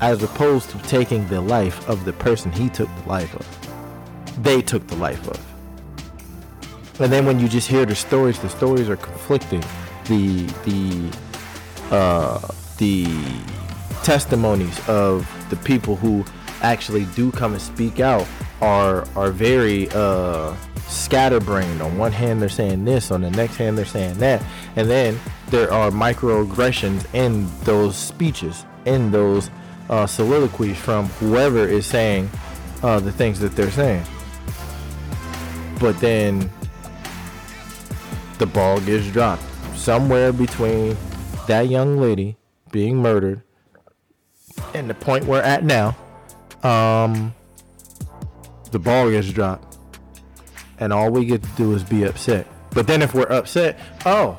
as opposed to taking the life of the person he took the life of. They took the life of. And then when you just hear the stories, the stories are conflicting. The the uh, the testimonies of the people who actually do come and speak out are are very uh, scatterbrained. On one hand, they're saying this. On the next hand, they're saying that. And then there are microaggressions in those speeches, in those uh, soliloquies from whoever is saying uh, the things that they're saying. But then the ball gets dropped somewhere between that young lady being murdered and the point we're at now. Um, the ball gets dropped, and all we get to do is be upset. But then if we're upset, oh,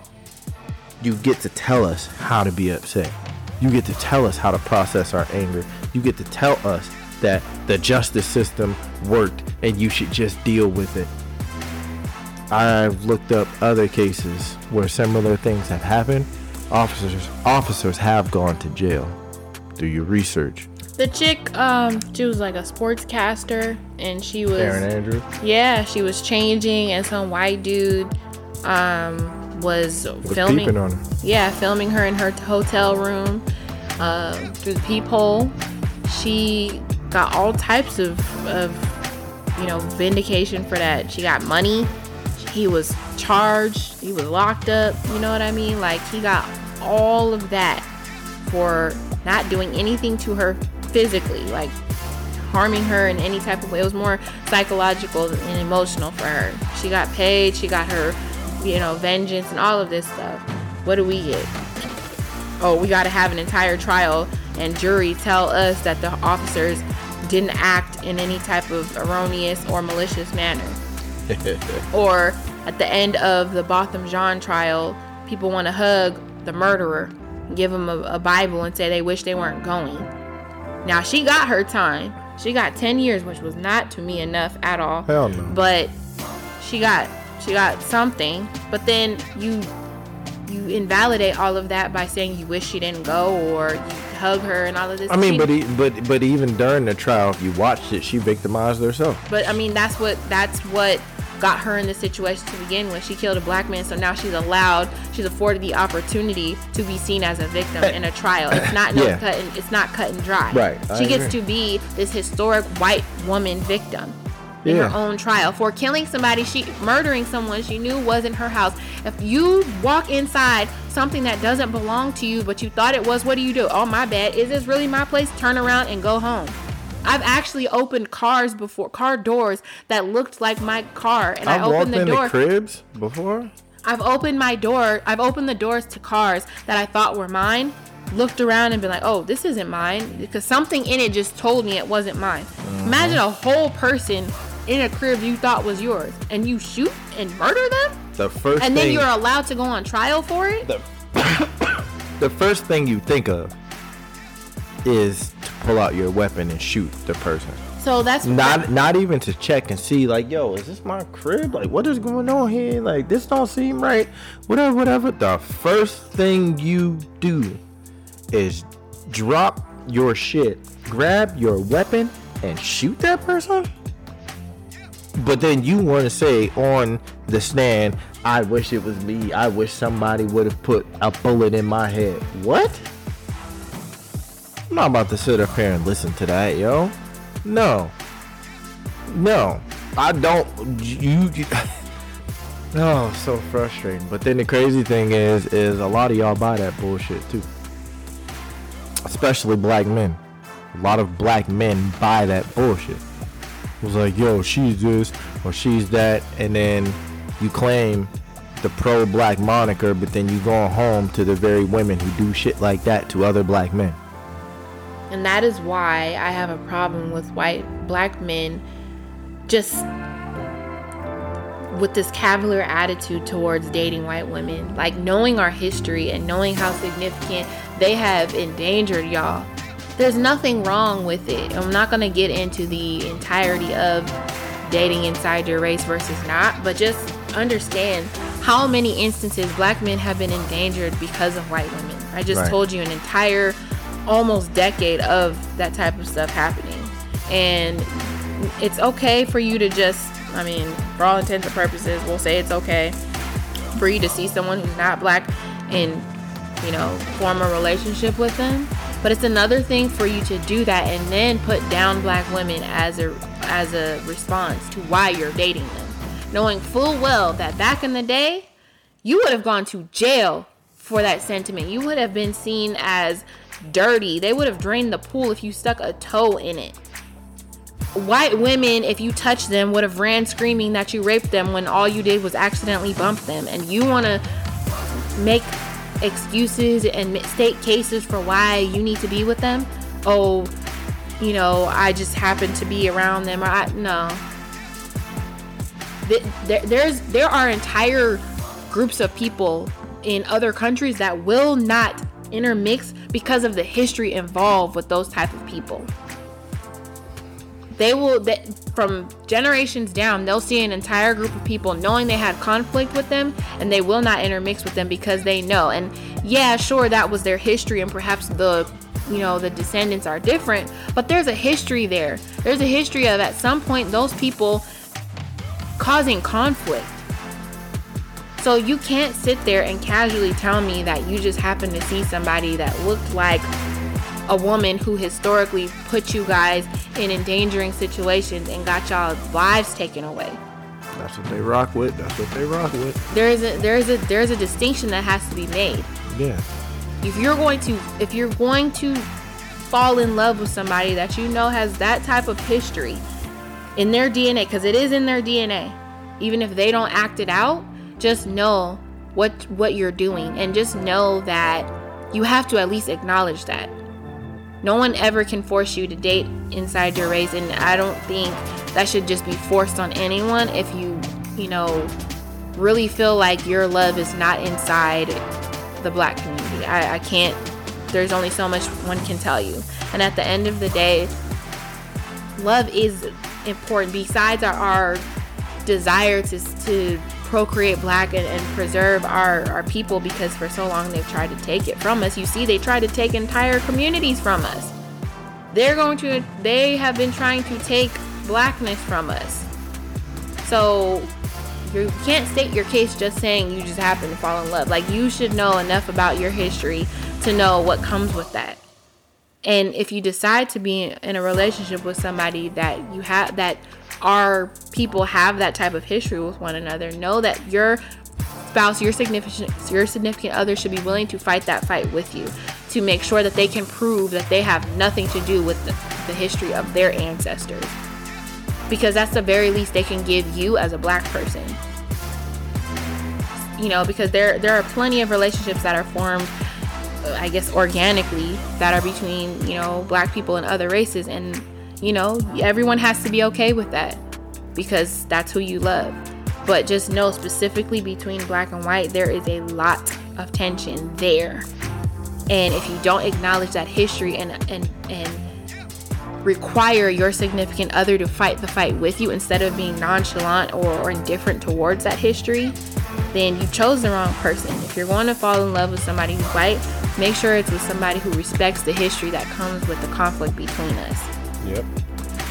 you get to tell us how to be upset. You get to tell us how to process our anger. You get to tell us that the justice system worked and you should just deal with it. I've looked up other cases where similar things have happened. Officers officers have gone to jail. Do your research. The chick, um, she was like a sportscaster, and she was Andrews. yeah, she was changing, and some white dude, um, was Was filming. on her. Yeah, filming her in her hotel room uh, through the peephole. She got all types of, of, you know, vindication for that. She got money. He was charged. He was locked up. You know what I mean? Like, he got all of that for not doing anything to her physically, like harming her in any type of way. It was more psychological and emotional for her. She got paid. She got her, you know, vengeance and all of this stuff. What do we get? Oh, we got to have an entire trial and jury tell us that the officers didn't act in any type of erroneous or malicious manner. [LAUGHS] or at the end of the Botham Jean trial, people want to hug the murderer, give him a, a Bible, and say they wish they weren't going. Now she got her time. She got 10 years, which was not to me enough at all. Hell no. But she got she got something. But then you you invalidate all of that by saying you wish she didn't go or you hug her and all of this. I mean, but e- but but even during the trial, if you watched it, she victimized herself. But I mean, that's what that's what got her in this situation to begin with. She killed a black man, so now she's allowed, she's afforded the opportunity to be seen as a victim in a trial. It's not no Yeah. cut, and, it's not cut and dry. Right, I She gets agree. to be this historic white woman victim. In Yeah. her own trial for killing somebody, she murdering someone she knew was in her house. If you walk inside something that doesn't belong to you, but you thought it was, what do you do? Oh my bad, is this really my place? Turn around and go home. I've actually opened cars before, car doors that looked like my car, and I I've walked opened the door. cribs before. I've opened my door. I've opened the doors to cars that I thought were mine. Looked around and been like, "Oh, this isn't mine," because something in it just told me it wasn't mine. Uh-huh. Imagine a whole person in a crib you thought was yours, and you shoot and murder them, The first and then you're allowed to go on trial for it. the, [COUGHS] the first thing you think of is to pull out your weapon and shoot the person. So that's Not not even to check and see like, yo, is this my crib? Like, what is going on here? Like, this don't seem right. Whatever, whatever. The first thing you do is drop your shit, grab your weapon, and shoot that person. But then you want to say on the stand, I wish it was me. I wish somebody would have put a bullet in my head. What? I'm not about to sit up here and listen to that, yo. No. No. I don't. You. [LAUGHS] oh, so frustrating. But then the crazy thing is, is a lot of y'all buy that bullshit too. Especially black men. A lot of black men buy that bullshit. It was like, yo, she's this or she's that, and then you claim the pro-black moniker, but then you go home to the very women who do shit like that to other black men. And that is why I have a problem with white black men just with this cavalier attitude towards dating white women. Like knowing our history and knowing how significant they have endangered y'all. There's nothing wrong with it. I'm not going to get into the entirety of dating inside your race versus not, but just understand how many instances black men have been endangered because of white women. I just Right. told you an entire almost decade of that type of stuff happening. And it's okay for you to just, I mean, for all intents and purposes, we'll say it's okay for you to see someone who's not black and, you know, form a relationship with them. But it's another thing for you to do that and then put down black women as a as a response to why you're dating them. Knowing full well that back in the day, you would have gone to jail for that sentiment. You would have been seen as dirty. They would have drained the pool if you stuck a toe in it. White women, if you touched them, would have ran screaming that you raped them when all you did was accidentally bump them. And you want to make excuses and state cases for why you need to be with them. Oh, you know, I just happen to be around them. Or I, no, there, there's there are entire groups of people in other countries that will not intermix because of the history involved with those type of people. They will they, from generations down they'll see an entire group of people knowing they had conflict with them and they will not intermix with them because they know. And yeah sure that was their history and perhaps the you know the descendants are different but there's a history there. There's a history of at some point those people causing conflict so you can't sit there and casually tell me that you just happened to see somebody that looked like a woman who historically put you guys in endangering situations and got y'all lives taken away. That's what they rock with. That's what they rock with. There is a there is a there is a distinction that has to be made. Yeah. If you're going to if you're going to fall in love with somebody that you know has that type of history in their DNA because it is in their DNA, even if they don't act it out, just know what what you're doing and just know that you have to at least acknowledge that. No one ever can force you to date inside your race and i don't think that should just be forced on anyone if you you know really feel like your love is not inside the black community. I, I can't there's only so much one can tell you. And at the end of the day love is important besides our, our desire to, to procreate black and, and preserve our, our people because for so long they've tried to take it from us. You see, they tried to take entire communities from us. They're going to, they have been trying to take blackness from us. So you can't state your case just saying you just happen to fall in love. Like you should know enough about your history to know what comes with that. And if you decide to be in a relationship with somebody that you have that our people have that type of history with one another, know that your spouse, your significant your significant other should be willing to fight that fight with you to make sure that they can prove that they have nothing to do with the, the history of their ancestors. Because that's the very least they can give you as a black person. You know, because there there are plenty of relationships that are formed uh, I guess organically that are between, you know, black people and other races and you know, everyone has to be okay with that because that's who you love. But just know specifically between black and white, there is a lot of tension there. And if you don't acknowledge that history and and and require your significant other to fight the fight with you instead of being nonchalant or, or indifferent towards that history, then you chose the wrong person. If you're going to fall in love with somebody who's white, make sure it's with somebody who respects the history that comes with the conflict between us. Yep.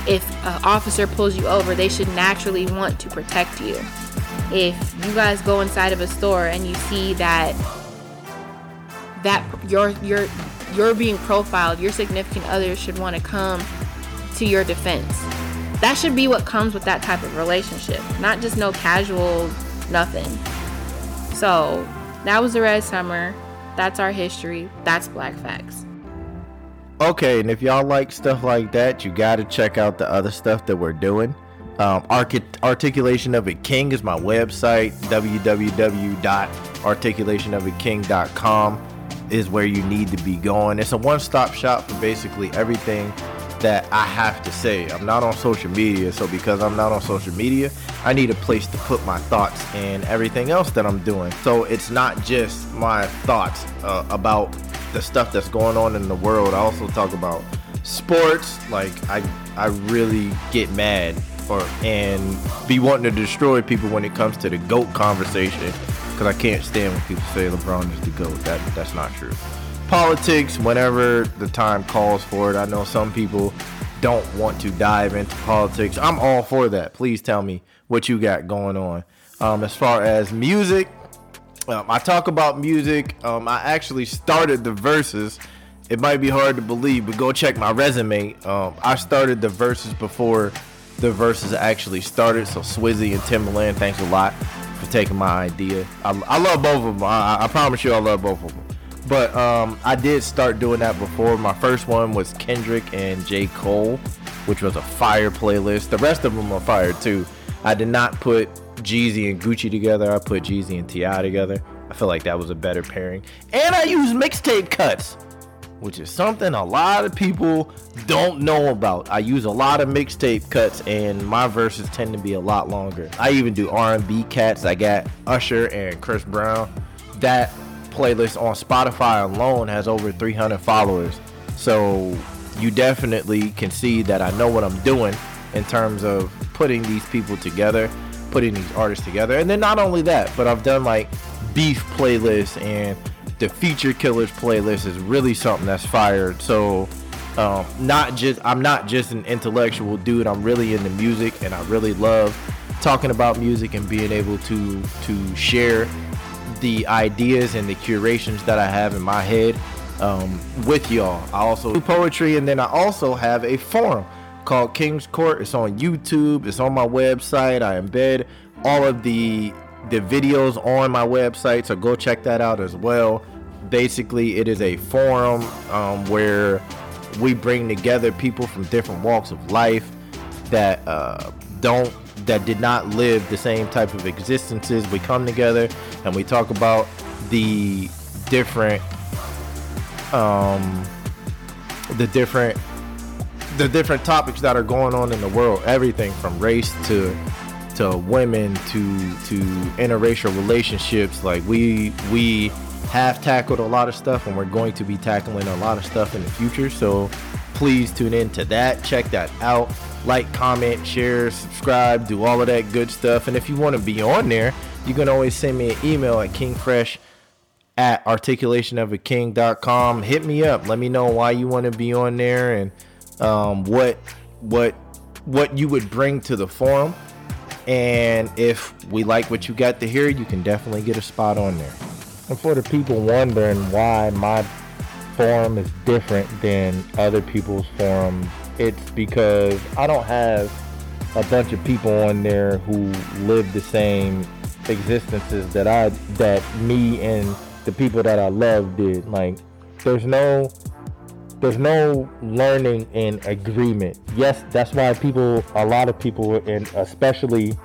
If an officer pulls you over, they should naturally want to protect you. If you guys go inside of a store and you see that that you're you're you're being profiled, your significant other should want to come to your defense. That should be what comes with that type of relationship, not just no casual nothing. So, that was the Red Summer. That's our history. That's Black Facts. Okay, and if y'all like stuff like that, you gotta check out the other stuff that we're doing. Um, Articulation of a King is my website. www.articulationofaking.com is where you need to be going. It's a one-stop shop for basically everything that I have to say. I'm not on social media, so because I'm not on social media, I need a place to put my thoughts and everything else that I'm doing. So it's not just my thoughts uh, about the stuff that's going on in the world. I also talk about sports. Like I, I really get mad or and be wanting to destroy people when it comes to the goat conversation because I can't stand when people say LeBron is the goat. That that's not true politics whenever the time calls for it. I know some people don't want to dive into politics. I'm all for that. Please tell me what you got going on. Um, as far as music, um, I talk about music. Um, I actually started the verses. It might be hard to believe, but go check my resume. Um, I started the verses before the verses actually started. So Swizzy and Timbaland, thanks a lot for taking my idea. I, I love both of them. I, I promise you, I love both of them. But um, I did start doing that before. My first one was Kendrick and J. Cole, which was a fire playlist. The rest of them are fire too. I did not put Jeezy and Gucci together. I put Jeezy and T.I. together. I feel like that was a better pairing. And I use mixtape cuts, which is something a lot of people don't know about. I use a lot of mixtape cuts, and my verses tend to be a lot longer. I even do R&B cats. I got Usher and Chris Brown. That playlist on Spotify alone has over 300 followers. So you definitely can see that I know what I'm doing in terms of putting these people together, putting these artists together. And then not only that, but I've done like beef playlists and the feature killers playlist is really something that's fired. So um, not just I'm not just an intellectual dude. I'm really into music and I really love talking about music and being able to to share the ideas and the curations that I have in my head um, with y'all. I also do poetry and then I also have a forum called King's Court. It's on YouTube. It's on my website. I embed all of the the videos on my website, so go check that out as well. Basically, it is a forum um, where we bring together people from different walks of life that uh, don't that did not live the same type of existences. We come together and we talk about the different um, the different the different topics that are going on in the world. Everything from race to to women to to interracial relationships. Like we we have tackled a lot of stuff and we're going to be tackling a lot of stuff in the future. So please tune in to that. Check that out. Like comment share subscribe do all of that good stuff. And if you want to be on there you can always send me an email at kingfresh at articulationofaking.com hit me up. Let me know why you want to be on there and um, what what what you would bring to the forum. And if we like what you got to hear you can definitely get a spot on there. And for the people wondering why my forum is different than other people's forums it's because i don't have a bunch of people on there who live the same existences that i that me and the people that i love did. Like there's no there's no learning in agreement. Yes, that's why people, a lot of people, and especially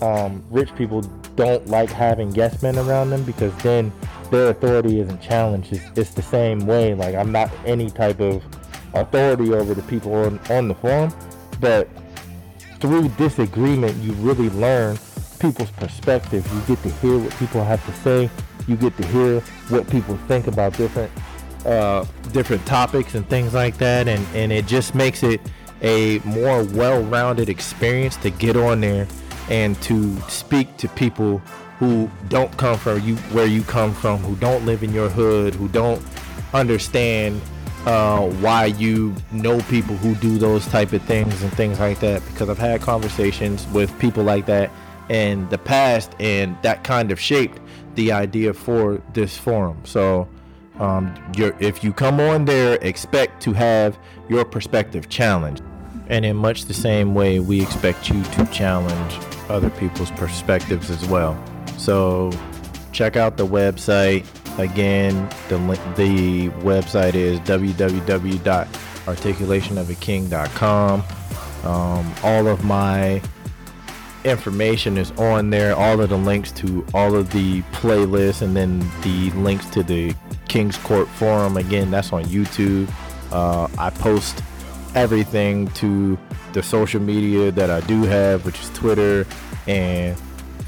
um, rich people, don't like having guest men around them because then their authority isn't challenged. It's, it's the same way. Like I'm not any type of authority over the people on, on the forum, but through disagreement, you really learn people's perspective. You get to hear what people have to say. You get to hear what people think about different uh, different topics and things like that, and and it just makes it a more well-rounded experience to get on there and to speak to people who don't come from you where you come from, who don't live in your hood, who don't understand uh, why you know people who do those type of things and things like that. Because I've had conversations with people like that in the past, and that kind of shaped the idea for this forum. So um, if you come on there, expect to have your perspective challenged. And in much the same way, we expect you to challenge other people's perspectives as well. So check out the website. Again, the, the website is www.articulationofaking.com. Um, all of my information is on there. All of the links to all of the playlists and then the links to the King's Court Forum. Again, that's on YouTube. Uh, I post everything to the social media that I do have, which is Twitter and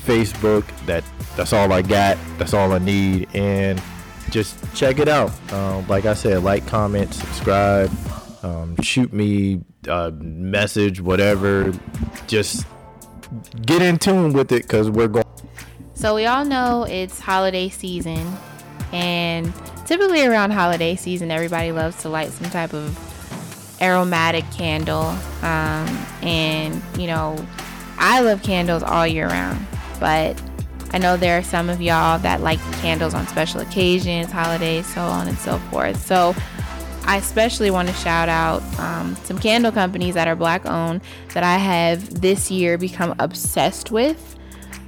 Facebook. That that's all I got. That's all I need. And just check it out. Um, like I said, like, comment, subscribe, um, shoot me a message, whatever. Just get in tune with it because we're going. So we all know it's holiday season, and typically around holiday season, everybody loves to light some type of aromatic candle. Um, and you know, I love candles all year round, but I know there are some of y'all that like candles on special occasions, holidays, so on and so forth. So I especially want to shout out um, some candle companies that are black owned that I have this year become obsessed with.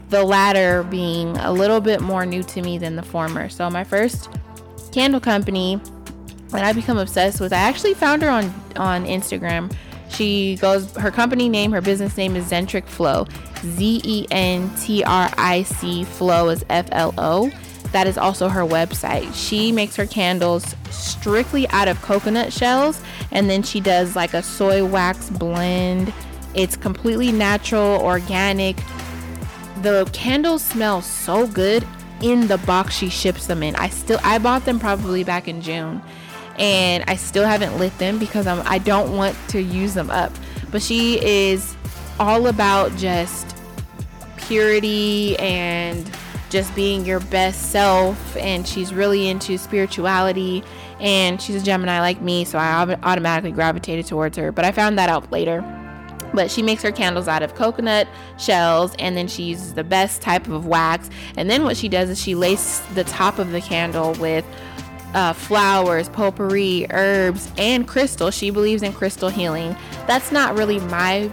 The latter being a little bit more new to me than the former. So, my first candle company that I become obsessed with, I actually found her on, on Instagram. She goes, her company name, her business name is Zentric Flow. Z E N T R I C Flow is F L O that is also her website. She makes her candles strictly out of coconut shells and then she does like a soy wax blend. It's completely natural, organic. The candles smell so good in the box she ships them in. I still I bought them probably back in June and I still haven't lit them because I'm I don't want to use them up. but she is all about just purity and just being your best self and she's really into spirituality and she's a Gemini like me so I automatically gravitated towards her but I found that out later but she makes her candles out of coconut shells and then she uses the best type of wax and then what she does is she laces the top of the candle with uh, flowers, potpourri, herbs, and crystal. She believes in crystal healing. That's not really my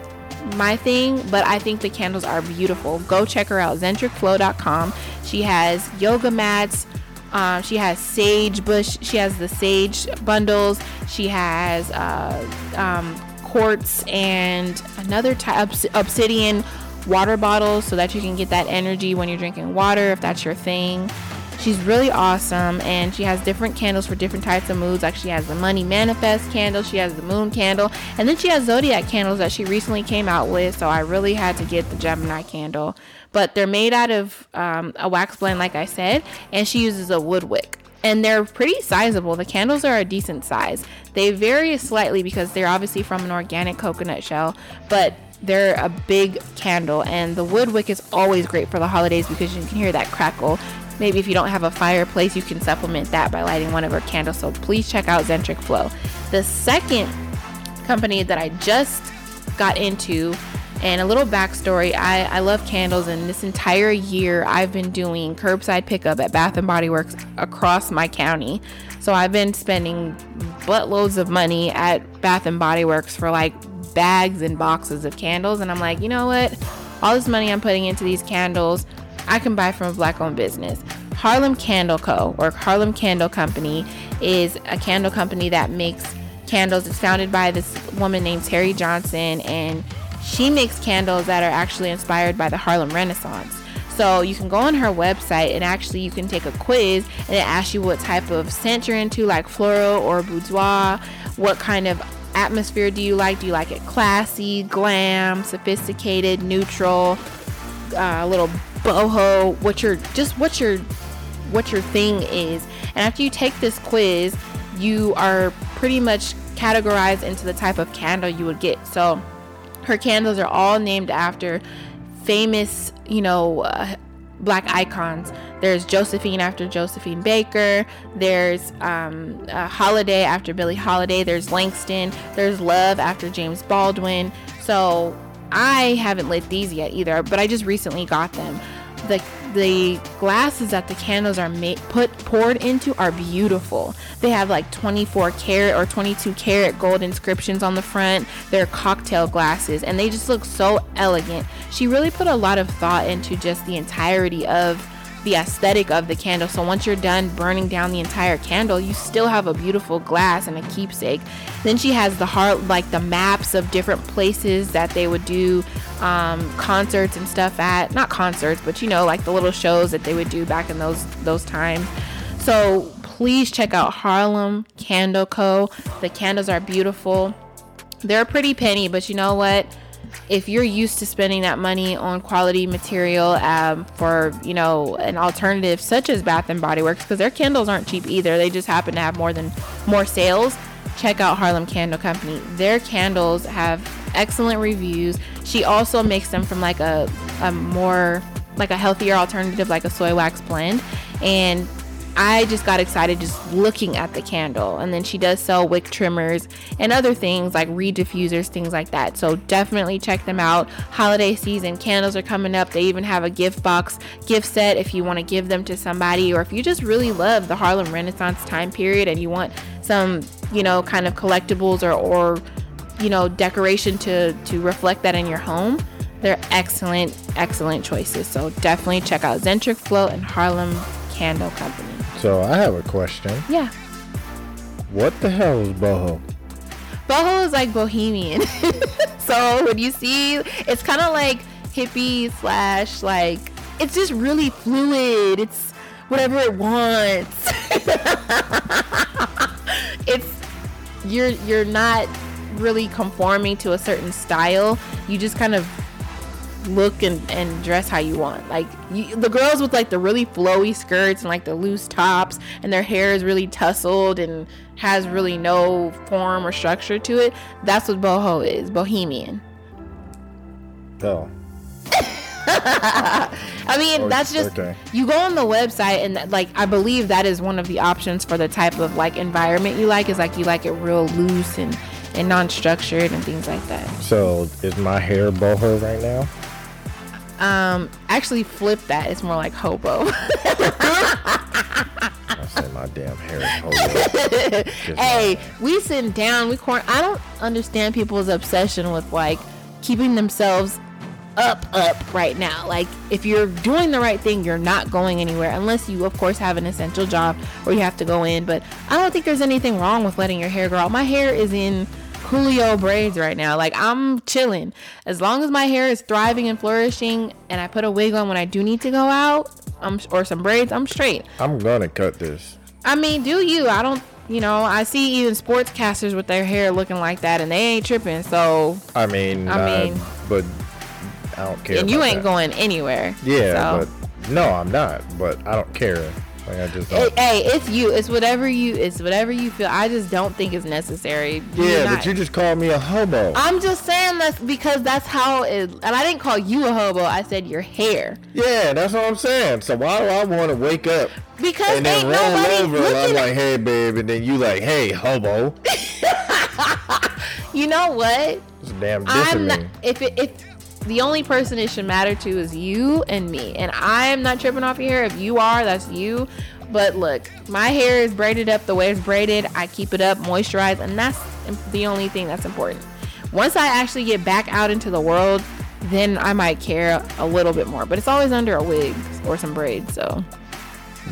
my thing, but I think the candles are beautiful. Go check her out, zentricflow.com. She has yoga mats. Um, she has sage bush. She has the sage bundles. She has uh, um, quartz and another type obsidian water bottles so that you can get that energy when you're drinking water if that's your thing. She's really awesome and she has different candles for different types of moods. Like she has the money manifest candle, she has the moon candle, and then she has zodiac candles that she recently came out with. So I really had to get the Gemini candle. But they're made out of um, a wax blend, like I said, and she uses a wood wick and they're pretty sizable. The candles are a decent size. They vary slightly because they're obviously from an organic coconut shell, but they're a big candle and the wood wick is always great for the holidays because you can hear that crackle Maybe if you don't have a fireplace, you can supplement that by lighting one of our candles. So please check out Zentric Flow. The second company that I just got into and a little backstory I, I love candles and this entire year i've been doing curbside pickup at bath and body works across my county so i've been spending buttloads of money at bath and body works for like bags and boxes of candles and i'm like you know what all this money i'm putting into these candles I can buy from a black owned business. Harlem Candle Co. or Harlem Candle Company is a candle company that makes candles. It's founded by this woman named Teri Johnson, and she makes candles that are actually inspired by the Harlem Renaissance. So you can go on her website and actually you can take a quiz and it asks you what type of scent you're into, like floral or boudoir. What kind of atmosphere do you like? Do you like it classy, glam, sophisticated, neutral, uh, a little boho, what your just what your what your thing is. And after you take this quiz, you are pretty much categorized into the type of candle you would get. So her candles are all named after famous, you know, uh, black icons. There's Josephine after Josephine Baker. There's um, Holiday after Billie Holiday. There's Langston. There's Love after James Baldwin. So I haven't lit these yet either, but I just recently got them. The the glasses that the candles are made put poured into are beautiful. They have like 24 karat or 22 karat gold inscriptions on the front. They're cocktail glasses and they just look so elegant. She really put a lot of thought into just the entirety of the aesthetic of the candle. So once you're done burning down the entire candle, you still have a beautiful glass and a keepsake. Then she has the heart, like the maps of different places that they would do um, concerts and stuff at. Not concerts, but you know, like the little shows that they would do back in those those times. So please check out Harlem Candle Co. The candles are beautiful. They're a pretty penny, but you know what? If you're used to spending that money on quality material um, for you know an alternative such as bath and body works because their candles aren't cheap either. They just happen to have more than more sales. Check out harlem candle company. Their candles have excellent reviews. She also makes them from like a, a more like a healthier alternative like a soy wax blend. And I just got excited just looking at the candle. And then she does sell wick trimmers and other things like reed diffusers, things like that. So definitely check them out. Holiday season candles are coming up. They even have a gift box gift set if you want to give them to somebody or if you just really love the Harlem Renaissance time period and you want some, you know, kind of collectibles or, or you know, decoration to to reflect that in your home. They're excellent, excellent choices. So definitely check out Zentric Flow and Harlem Candle Company. So I have a question. Yeah. What the hell is boho? Boho is like bohemian. [LAUGHS] so when you see, it's kind of like hippie slash like it's just really fluid. It's whatever it wants. [LAUGHS] it's you're you're not really conforming to a certain style. You just kind of look and, and dress how you want. Like you, the girls with like the really flowy skirts and like the loose tops, and their hair is really tousled and has really no form or structure to it. That's what boho is, bohemian. Oh, [LAUGHS] I mean, Oh, that's just okay. you go on the website and like I believe that is one of the options for the type of like environment you like is like you like it real loose and and non-structured and things like that. so is my hair boho right now? Um, actually flip that. It's more like hobo. [LAUGHS] I say my damn hair is hobo. [LAUGHS] Hey, we sitting down, we corn. I don't understand people's obsession with like keeping themselves up, up right now. Like, if you're doing the right thing, you're not going anywhere unless you, of course, have an essential job where you have to go in. But I don't think there's anything wrong with letting your hair grow out. My hair is in Julio braids right now. Like, I'm chilling. As long as my hair is thriving and flourishing and I put a wig on when I do need to go out, I'm, or some braids, I'm straight. I'm gonna cut this. I mean, do you? I don't, you know, I see even sportscasters with their hair looking like that and they ain't tripping. So, I mean, I uh, mean- but I don't care. and you ain't that. going anywhere. Yeah, So, but no, I'm not. But I don't care. Like I just Hey, hey, it's you. It's whatever you. It's whatever you feel. I just don't think it's necessary. Yeah, not- but you just called me a hobo. I'm just saying that's because that's how it. And I didn't call you a hobo. I said your hair. yeah, that's what I'm saying. So why do I want to wake up Because and then ain't roll nobody over and I'm looking. like, hey, babe, and then you like, hey, hobo. [LAUGHS] you know what? It's damn I'm not. If it if the only person it should matter to is you and me, and I'm not tripping off your hair. If you are, that's you. But look, my hair is braided up the way it's braided. I keep it up, moisturized, and that's the only thing that's important. Once I actually get back out into the world, then I might care a little bit more. But it's always under a wig or some braids. So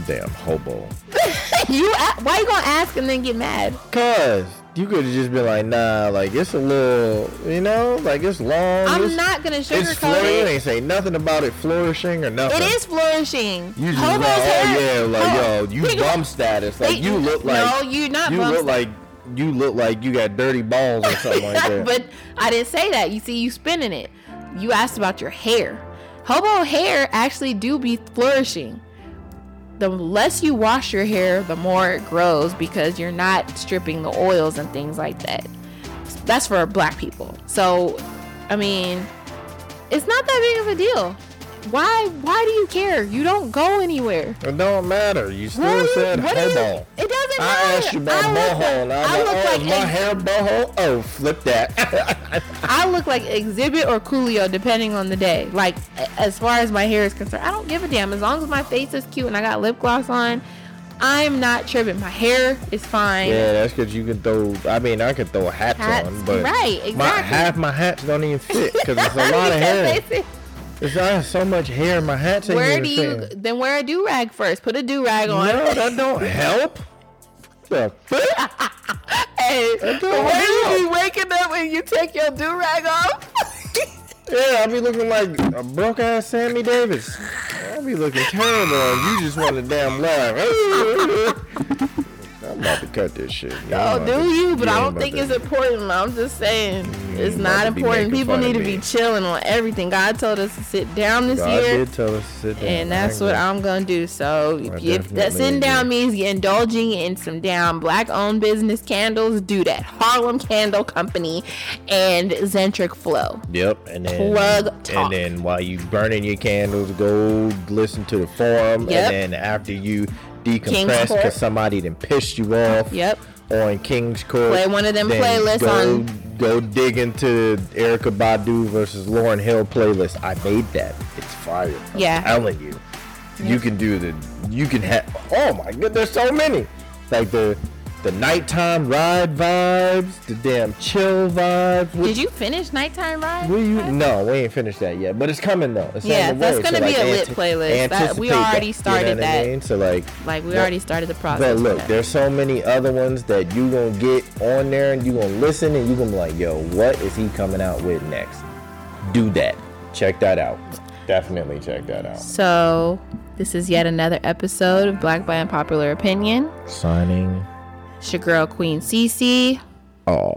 Damn hobo. [LAUGHS] you, why you gonna ask and then get mad? Cause you could have just been like, nah, like it's a little, you know, like it's long. I'm it's, not gonna sugarcoat. You it. ain't say nothing about it flourishing or nothing. It is flourishing. You just Hobo's like, oh hair- yeah, like Ho- yo, you bum status. Like They- you look like no, you not you look status. like you look like you got dirty balls or something like [LAUGHS] that. but I didn't say that. You see, you spinning it. You asked about your hair. Hobo hair actually do be flourishing. The less you wash your hair, the more it grows because you're not stripping the oils and things like that. That's for black people. So, I mean, it's not that big of a deal. Why? Why do you care? You don't go anywhere. it don't matter. You still What you- said what do you- It doesn't matter. I asked you about I look boho, like- and I I look like, oh, like my ex- hair boho? Oh, flip that. [LAUGHS] I look like Xzibit or Coolio depending on the day. Like as far as my hair is concerned, I don't give a damn as long as my face is cute and I got lip gloss on. I'm not tripping. My hair is fine. yeah, that's because you can throw. I mean, I can throw hats, Hats, on, but right, my exactly. half my hats don't even fit because it's a [LAUGHS] lot of hair. They say- It's I have so much hair. In my ain't Where do you fitting. then wear a do rag first? Put a do rag on. No, that don't help. The fuck? [LAUGHS] Hey, don't where you be waking up and you take your do rag off? [LAUGHS] Yeah, I be looking like a broke ass Sammy Davis. I be looking terrible, you just want a damn laugh. [LAUGHS] I'm about to cut this shit. [LAUGHS] Oh, do to- you? But you I don't think to- it's important. I'm just saying mm, it's not important. People need to be chilling on everything. God told us to sit down this God year. did tell us to sit down. and that's what I'm gonna do. So I if, that sitting down means you're indulging in some down black-owned business candles, do that. Harlem Candle Company and Zentric Flow. Yep, and then Plug talk. and then while you burning your candles, go listen to the forum, Yep. and then after you decompress because somebody done pissed you off. Yep. On King's Court. Play one of them playlists go, on- Go dig into Erykah Badu versus Lauryn Hill playlist. I made that. It's fire. I'm Yeah. telling you, you can do the. You can have. Oh my god, there's so many. Like the the nighttime ride vibes, the damn chill vibes. Did you finish Nighttime Ride? Will you? No, we ain't finished that yet, but it's coming though. It's Yeah, that's gonna so, be like, a lit anti- playlist. That- we already you started know what I that. mean? So like, Like we But- already started the process. but look, there's so many other ones that you gonna get on there and you gonna listen and you gonna be like, yo, what is he coming out with next? Do that. Check that out. Definitely check that out. So this is yet another episode of Black by Unpopular Opinion. Signing. It's your girl Queen Cece, Oh,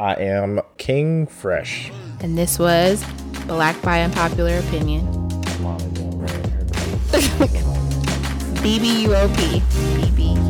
I am King Fresh. and this was Black by unpopular opinion. Mama don't wear her clothes. [LAUGHS] BBUOP. BBUOP.